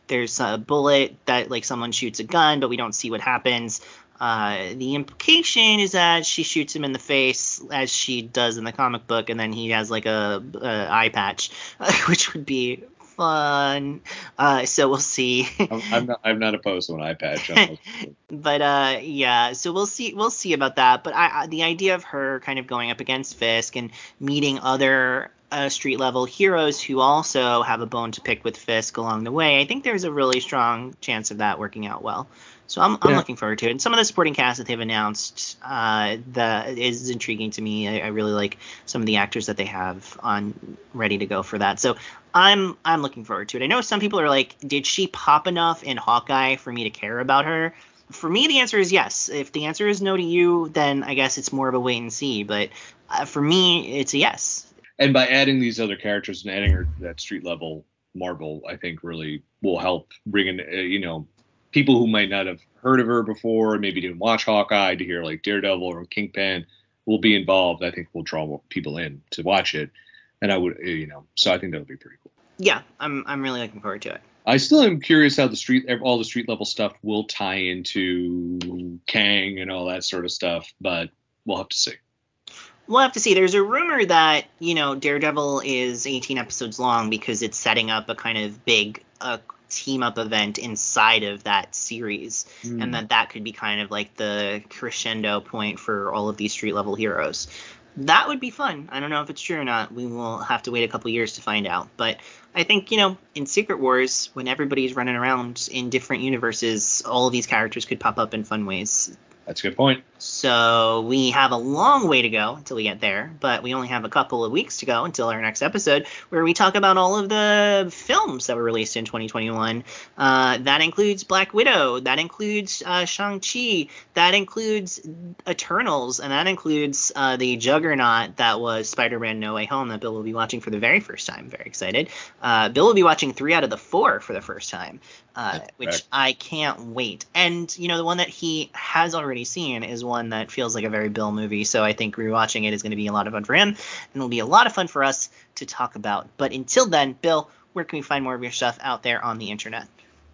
there's a bullet that like someone shoots a gun, but we don't see what happens. Uh, the implication is that she shoots him in the face as she does in the comic book, and then he has like a, a eye patch, [laughs] which would be fun. Uh, so we'll see. I'm, I'm not I'm not opposed to an eye patch. [laughs] But uh, yeah, so we'll see. We'll see about that. But I, I, the idea of her kind of going up against Fisk and meeting other uh, street level heroes who also have a bone to pick with Fisk along the way, I think there's a really strong chance of that working out well. So I'm, I'm Yeah. looking forward to it. And some of the supporting cast that they've announced uh, the is intriguing to me. I, I really like some of the actors that they have on ready to go for that. So I'm I'm looking forward to it. I know some people are like, did she pop enough in Hawkeye for me to care about her? For me, the answer is yes. If the answer is no to you, then I guess it's more of a wait and see. But uh, for me, it's a yes. and by adding these other characters and adding her to that street level Marvel, I think really will help bring in, uh, you know, people who might not have heard of her before, maybe didn't watch Hawkeye to hear like Daredevil or Kingpin will be involved. I think will draw more people in to watch it, and I would, uh, you know, so I think that would be pretty cool. Yeah, I'm I'm really looking forward to it. I still am curious how the street, all the street level stuff will tie into Kang and all that sort of stuff, but we'll have to see. We'll have to see. There's a rumor that you know Daredevil is 18 episodes long because it's setting up a kind of big uh, team up event inside of that series, and hmm. that that could be kind of like the crescendo point for all of these street level heroes. That would be fun. I don't know if it's true or not. We will have to wait a couple years to find out. But I think you know in Secret Wars, when everybody's running around in different universes, all of these characters could pop up in fun ways. That's a good point. So we have a long way to go until we get there, but we only have a couple of weeks to go until our next episode where we talk about all of the films that were released in 2021. Uh, that includes Black Widow, that includes uh, Shang-Chi, that includes Eternals, and that includes uh, the juggernaut that was Spider-Man No Way Home that Bill will be watching for the very first time. Very excited. Uh, Bill will be watching three out of the four for the first time, uh, which. I can't wait. And you know, the one that he has already seen is one that feels like a very Bill movie. So I think rewatching it is going to be a lot of fun for him, and it'll be a lot of fun for us to talk about. But until then, Bill, where can we find more of your stuff out there on the internet?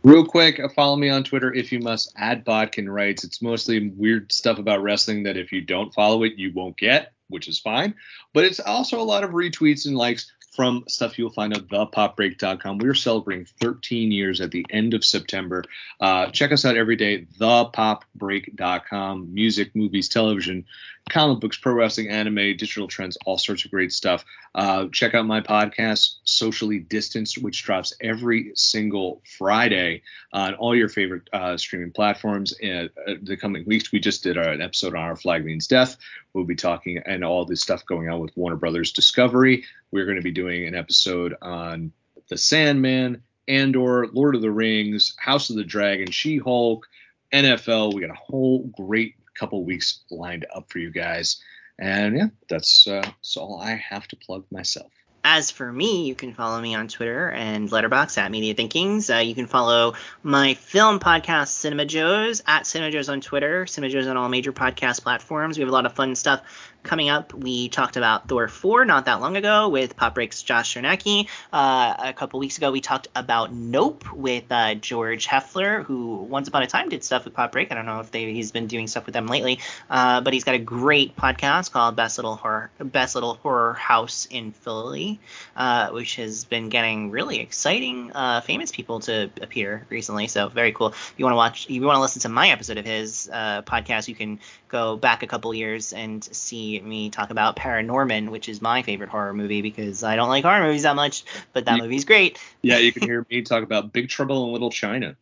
Real quick, uh, follow me on Twitter if you must. Add Bodkin Writes. It's mostly weird stuff about wrestling that if you don't follow it, you won't get, which is fine. But it's also a lot of retweets and likes from stuff you'll find at thepopbreak.com. We're celebrating 13 years at the end of September. Uh, check us out every day, thepopbreak.com. Music, movies, television, comic books, pro wrestling, anime, digital trends, all sorts of great stuff. Uh, check out my podcast, Socially Distanced, which drops every single Friday on all your favorite uh, streaming platforms. In uh, the coming weeks, we just did our, an episode on Our Flag Means Death. We'll be talking and all this stuff going on with Warner Brothers Discovery. We're going to be doing an episode on The Sandman, Andor, Lord of the Rings, House of the Dragon, She Hulk, NFL. We got a whole great couple weeks lined up for you guys. And yeah, that's, uh, that's all I have to plug myself. As for me, you can follow me on Twitter and Letterboxd at Media Thinkings. Uh, you can follow my film podcast, Cinema Joes, at Cinema Joes on Twitter, Cinema Joes on all major podcast platforms. We have a lot of fun stuff coming up. We talked about Thor 4 not that long ago with Pop Break's Josh Chernacki. Uh, a couple weeks ago, we talked about Nope with uh, George Heffler, who once upon a time did stuff with Pop Break. I don't know if they, he's been doing stuff with them lately, uh, but he's got a great podcast called Best Little Horror, Best Little Horror House in Philly, uh, which has been getting really exciting, uh, famous people to appear recently. So very cool. If you want to watch, if you want to listen to my episode of his uh, podcast, you can go back a couple years and see me talk about Paranorman, which is my favorite horror movie because I don't like horror movies that much, but that You- movie's great. Yeah, you can [laughs] hear me talk about Big Trouble in Little China.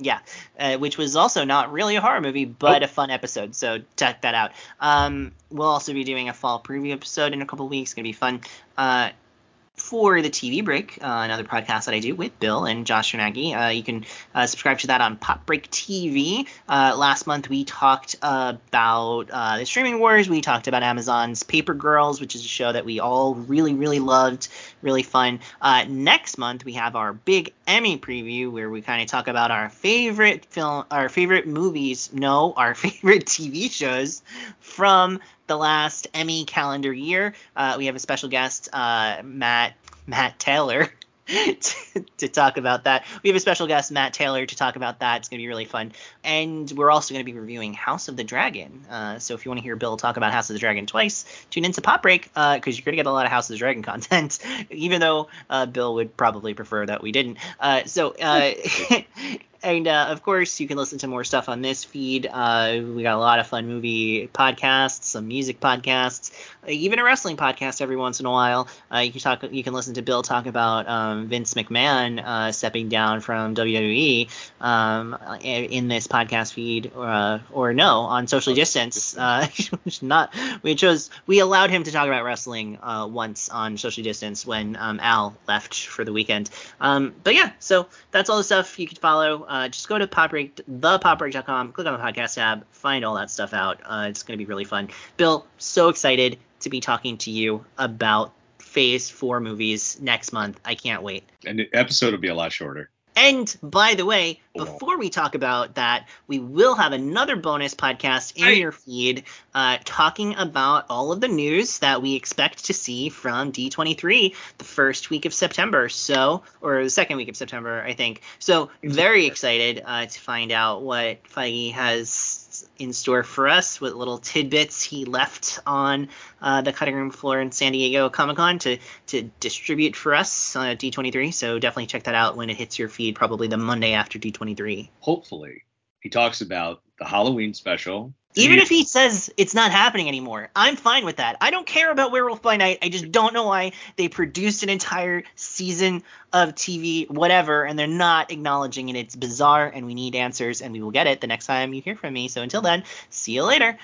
Yeah, uh, which was also not really a horror movie, but a fun episode. So check that out. Um, we'll also be doing a fall preview episode in a couple weeks. It's gonna be fun. Uh, for the TV break, uh, another podcast that I do with Bill and Josh Chernacki. Uh, you can uh, subscribe to that on Pop Break TV. Uh, last month we talked about uh, the streaming wars. We talked about Amazon's Paper Girls, which is a show that we all really, really loved, really fun. Uh, next month we have our big Emmy preview where we kind of talk about our favorite film, our favorite movies, no, our [laughs] favorite TV shows from the last Emmy calendar year. Uh, we have a special guest, uh, Matt Matt Taylor. [laughs] to, talk about that. We have a special guest, Matt Taylor, to talk about that. It's going to be really fun. And we're also going to be reviewing House of the Dragon. Uh, so if you want to hear Bill talk about House of the Dragon twice, tune into Pop Break because you're going to get a lot of House of the Dragon [laughs] content, even though uh, Bill would probably prefer that we didn't. Uh, so, uh, [laughs] and uh, of course, you can listen to more stuff on this feed. Uh, we got a lot of fun movie podcasts, some music podcasts, even a wrestling podcast every once in a while. Uh, you can talk, you can listen to Bill talk about um, Vince McMahon uh, stepping down from WWE um, in this podcast feed, uh, or no, on Socially Distance. Uh, [laughs] not we chose we allowed him to talk about wrestling uh, once on Socially Distance when um, Al left for the weekend. Um, but yeah, so that's all the stuff you can follow. Uh, just go to popbreak, thepopbreak.com, click on the podcast tab, find all that stuff out. Uh, it's going to be really fun. Bill, so excited to be talking to you about Phase 4 movies next month. I can't wait. And the episode will be a lot shorter. And by the way, before we talk about that, we will have another bonus podcast in your feed uh, talking about all of the news that we expect to see from D23 the first week of September. So, or the second week of September, I think. So, very excited uh, to find out what Feige has in store for us, with little tidbits he left on uh, the cutting room floor in San Diego Comic Con to to distribute for us on D23. So definitely check that out when it hits your feed, probably the Monday after D23. Hopefully, he talks about the Halloween special. Even if he says it's not happening anymore, I'm fine with that. I don't care about Werewolf by Night. I just don't know why they produced an entire season of TV, whatever, and they're not acknowledging it. It's bizarre, and we need answers, and we will get it the next time you hear from me. So until then, see you later.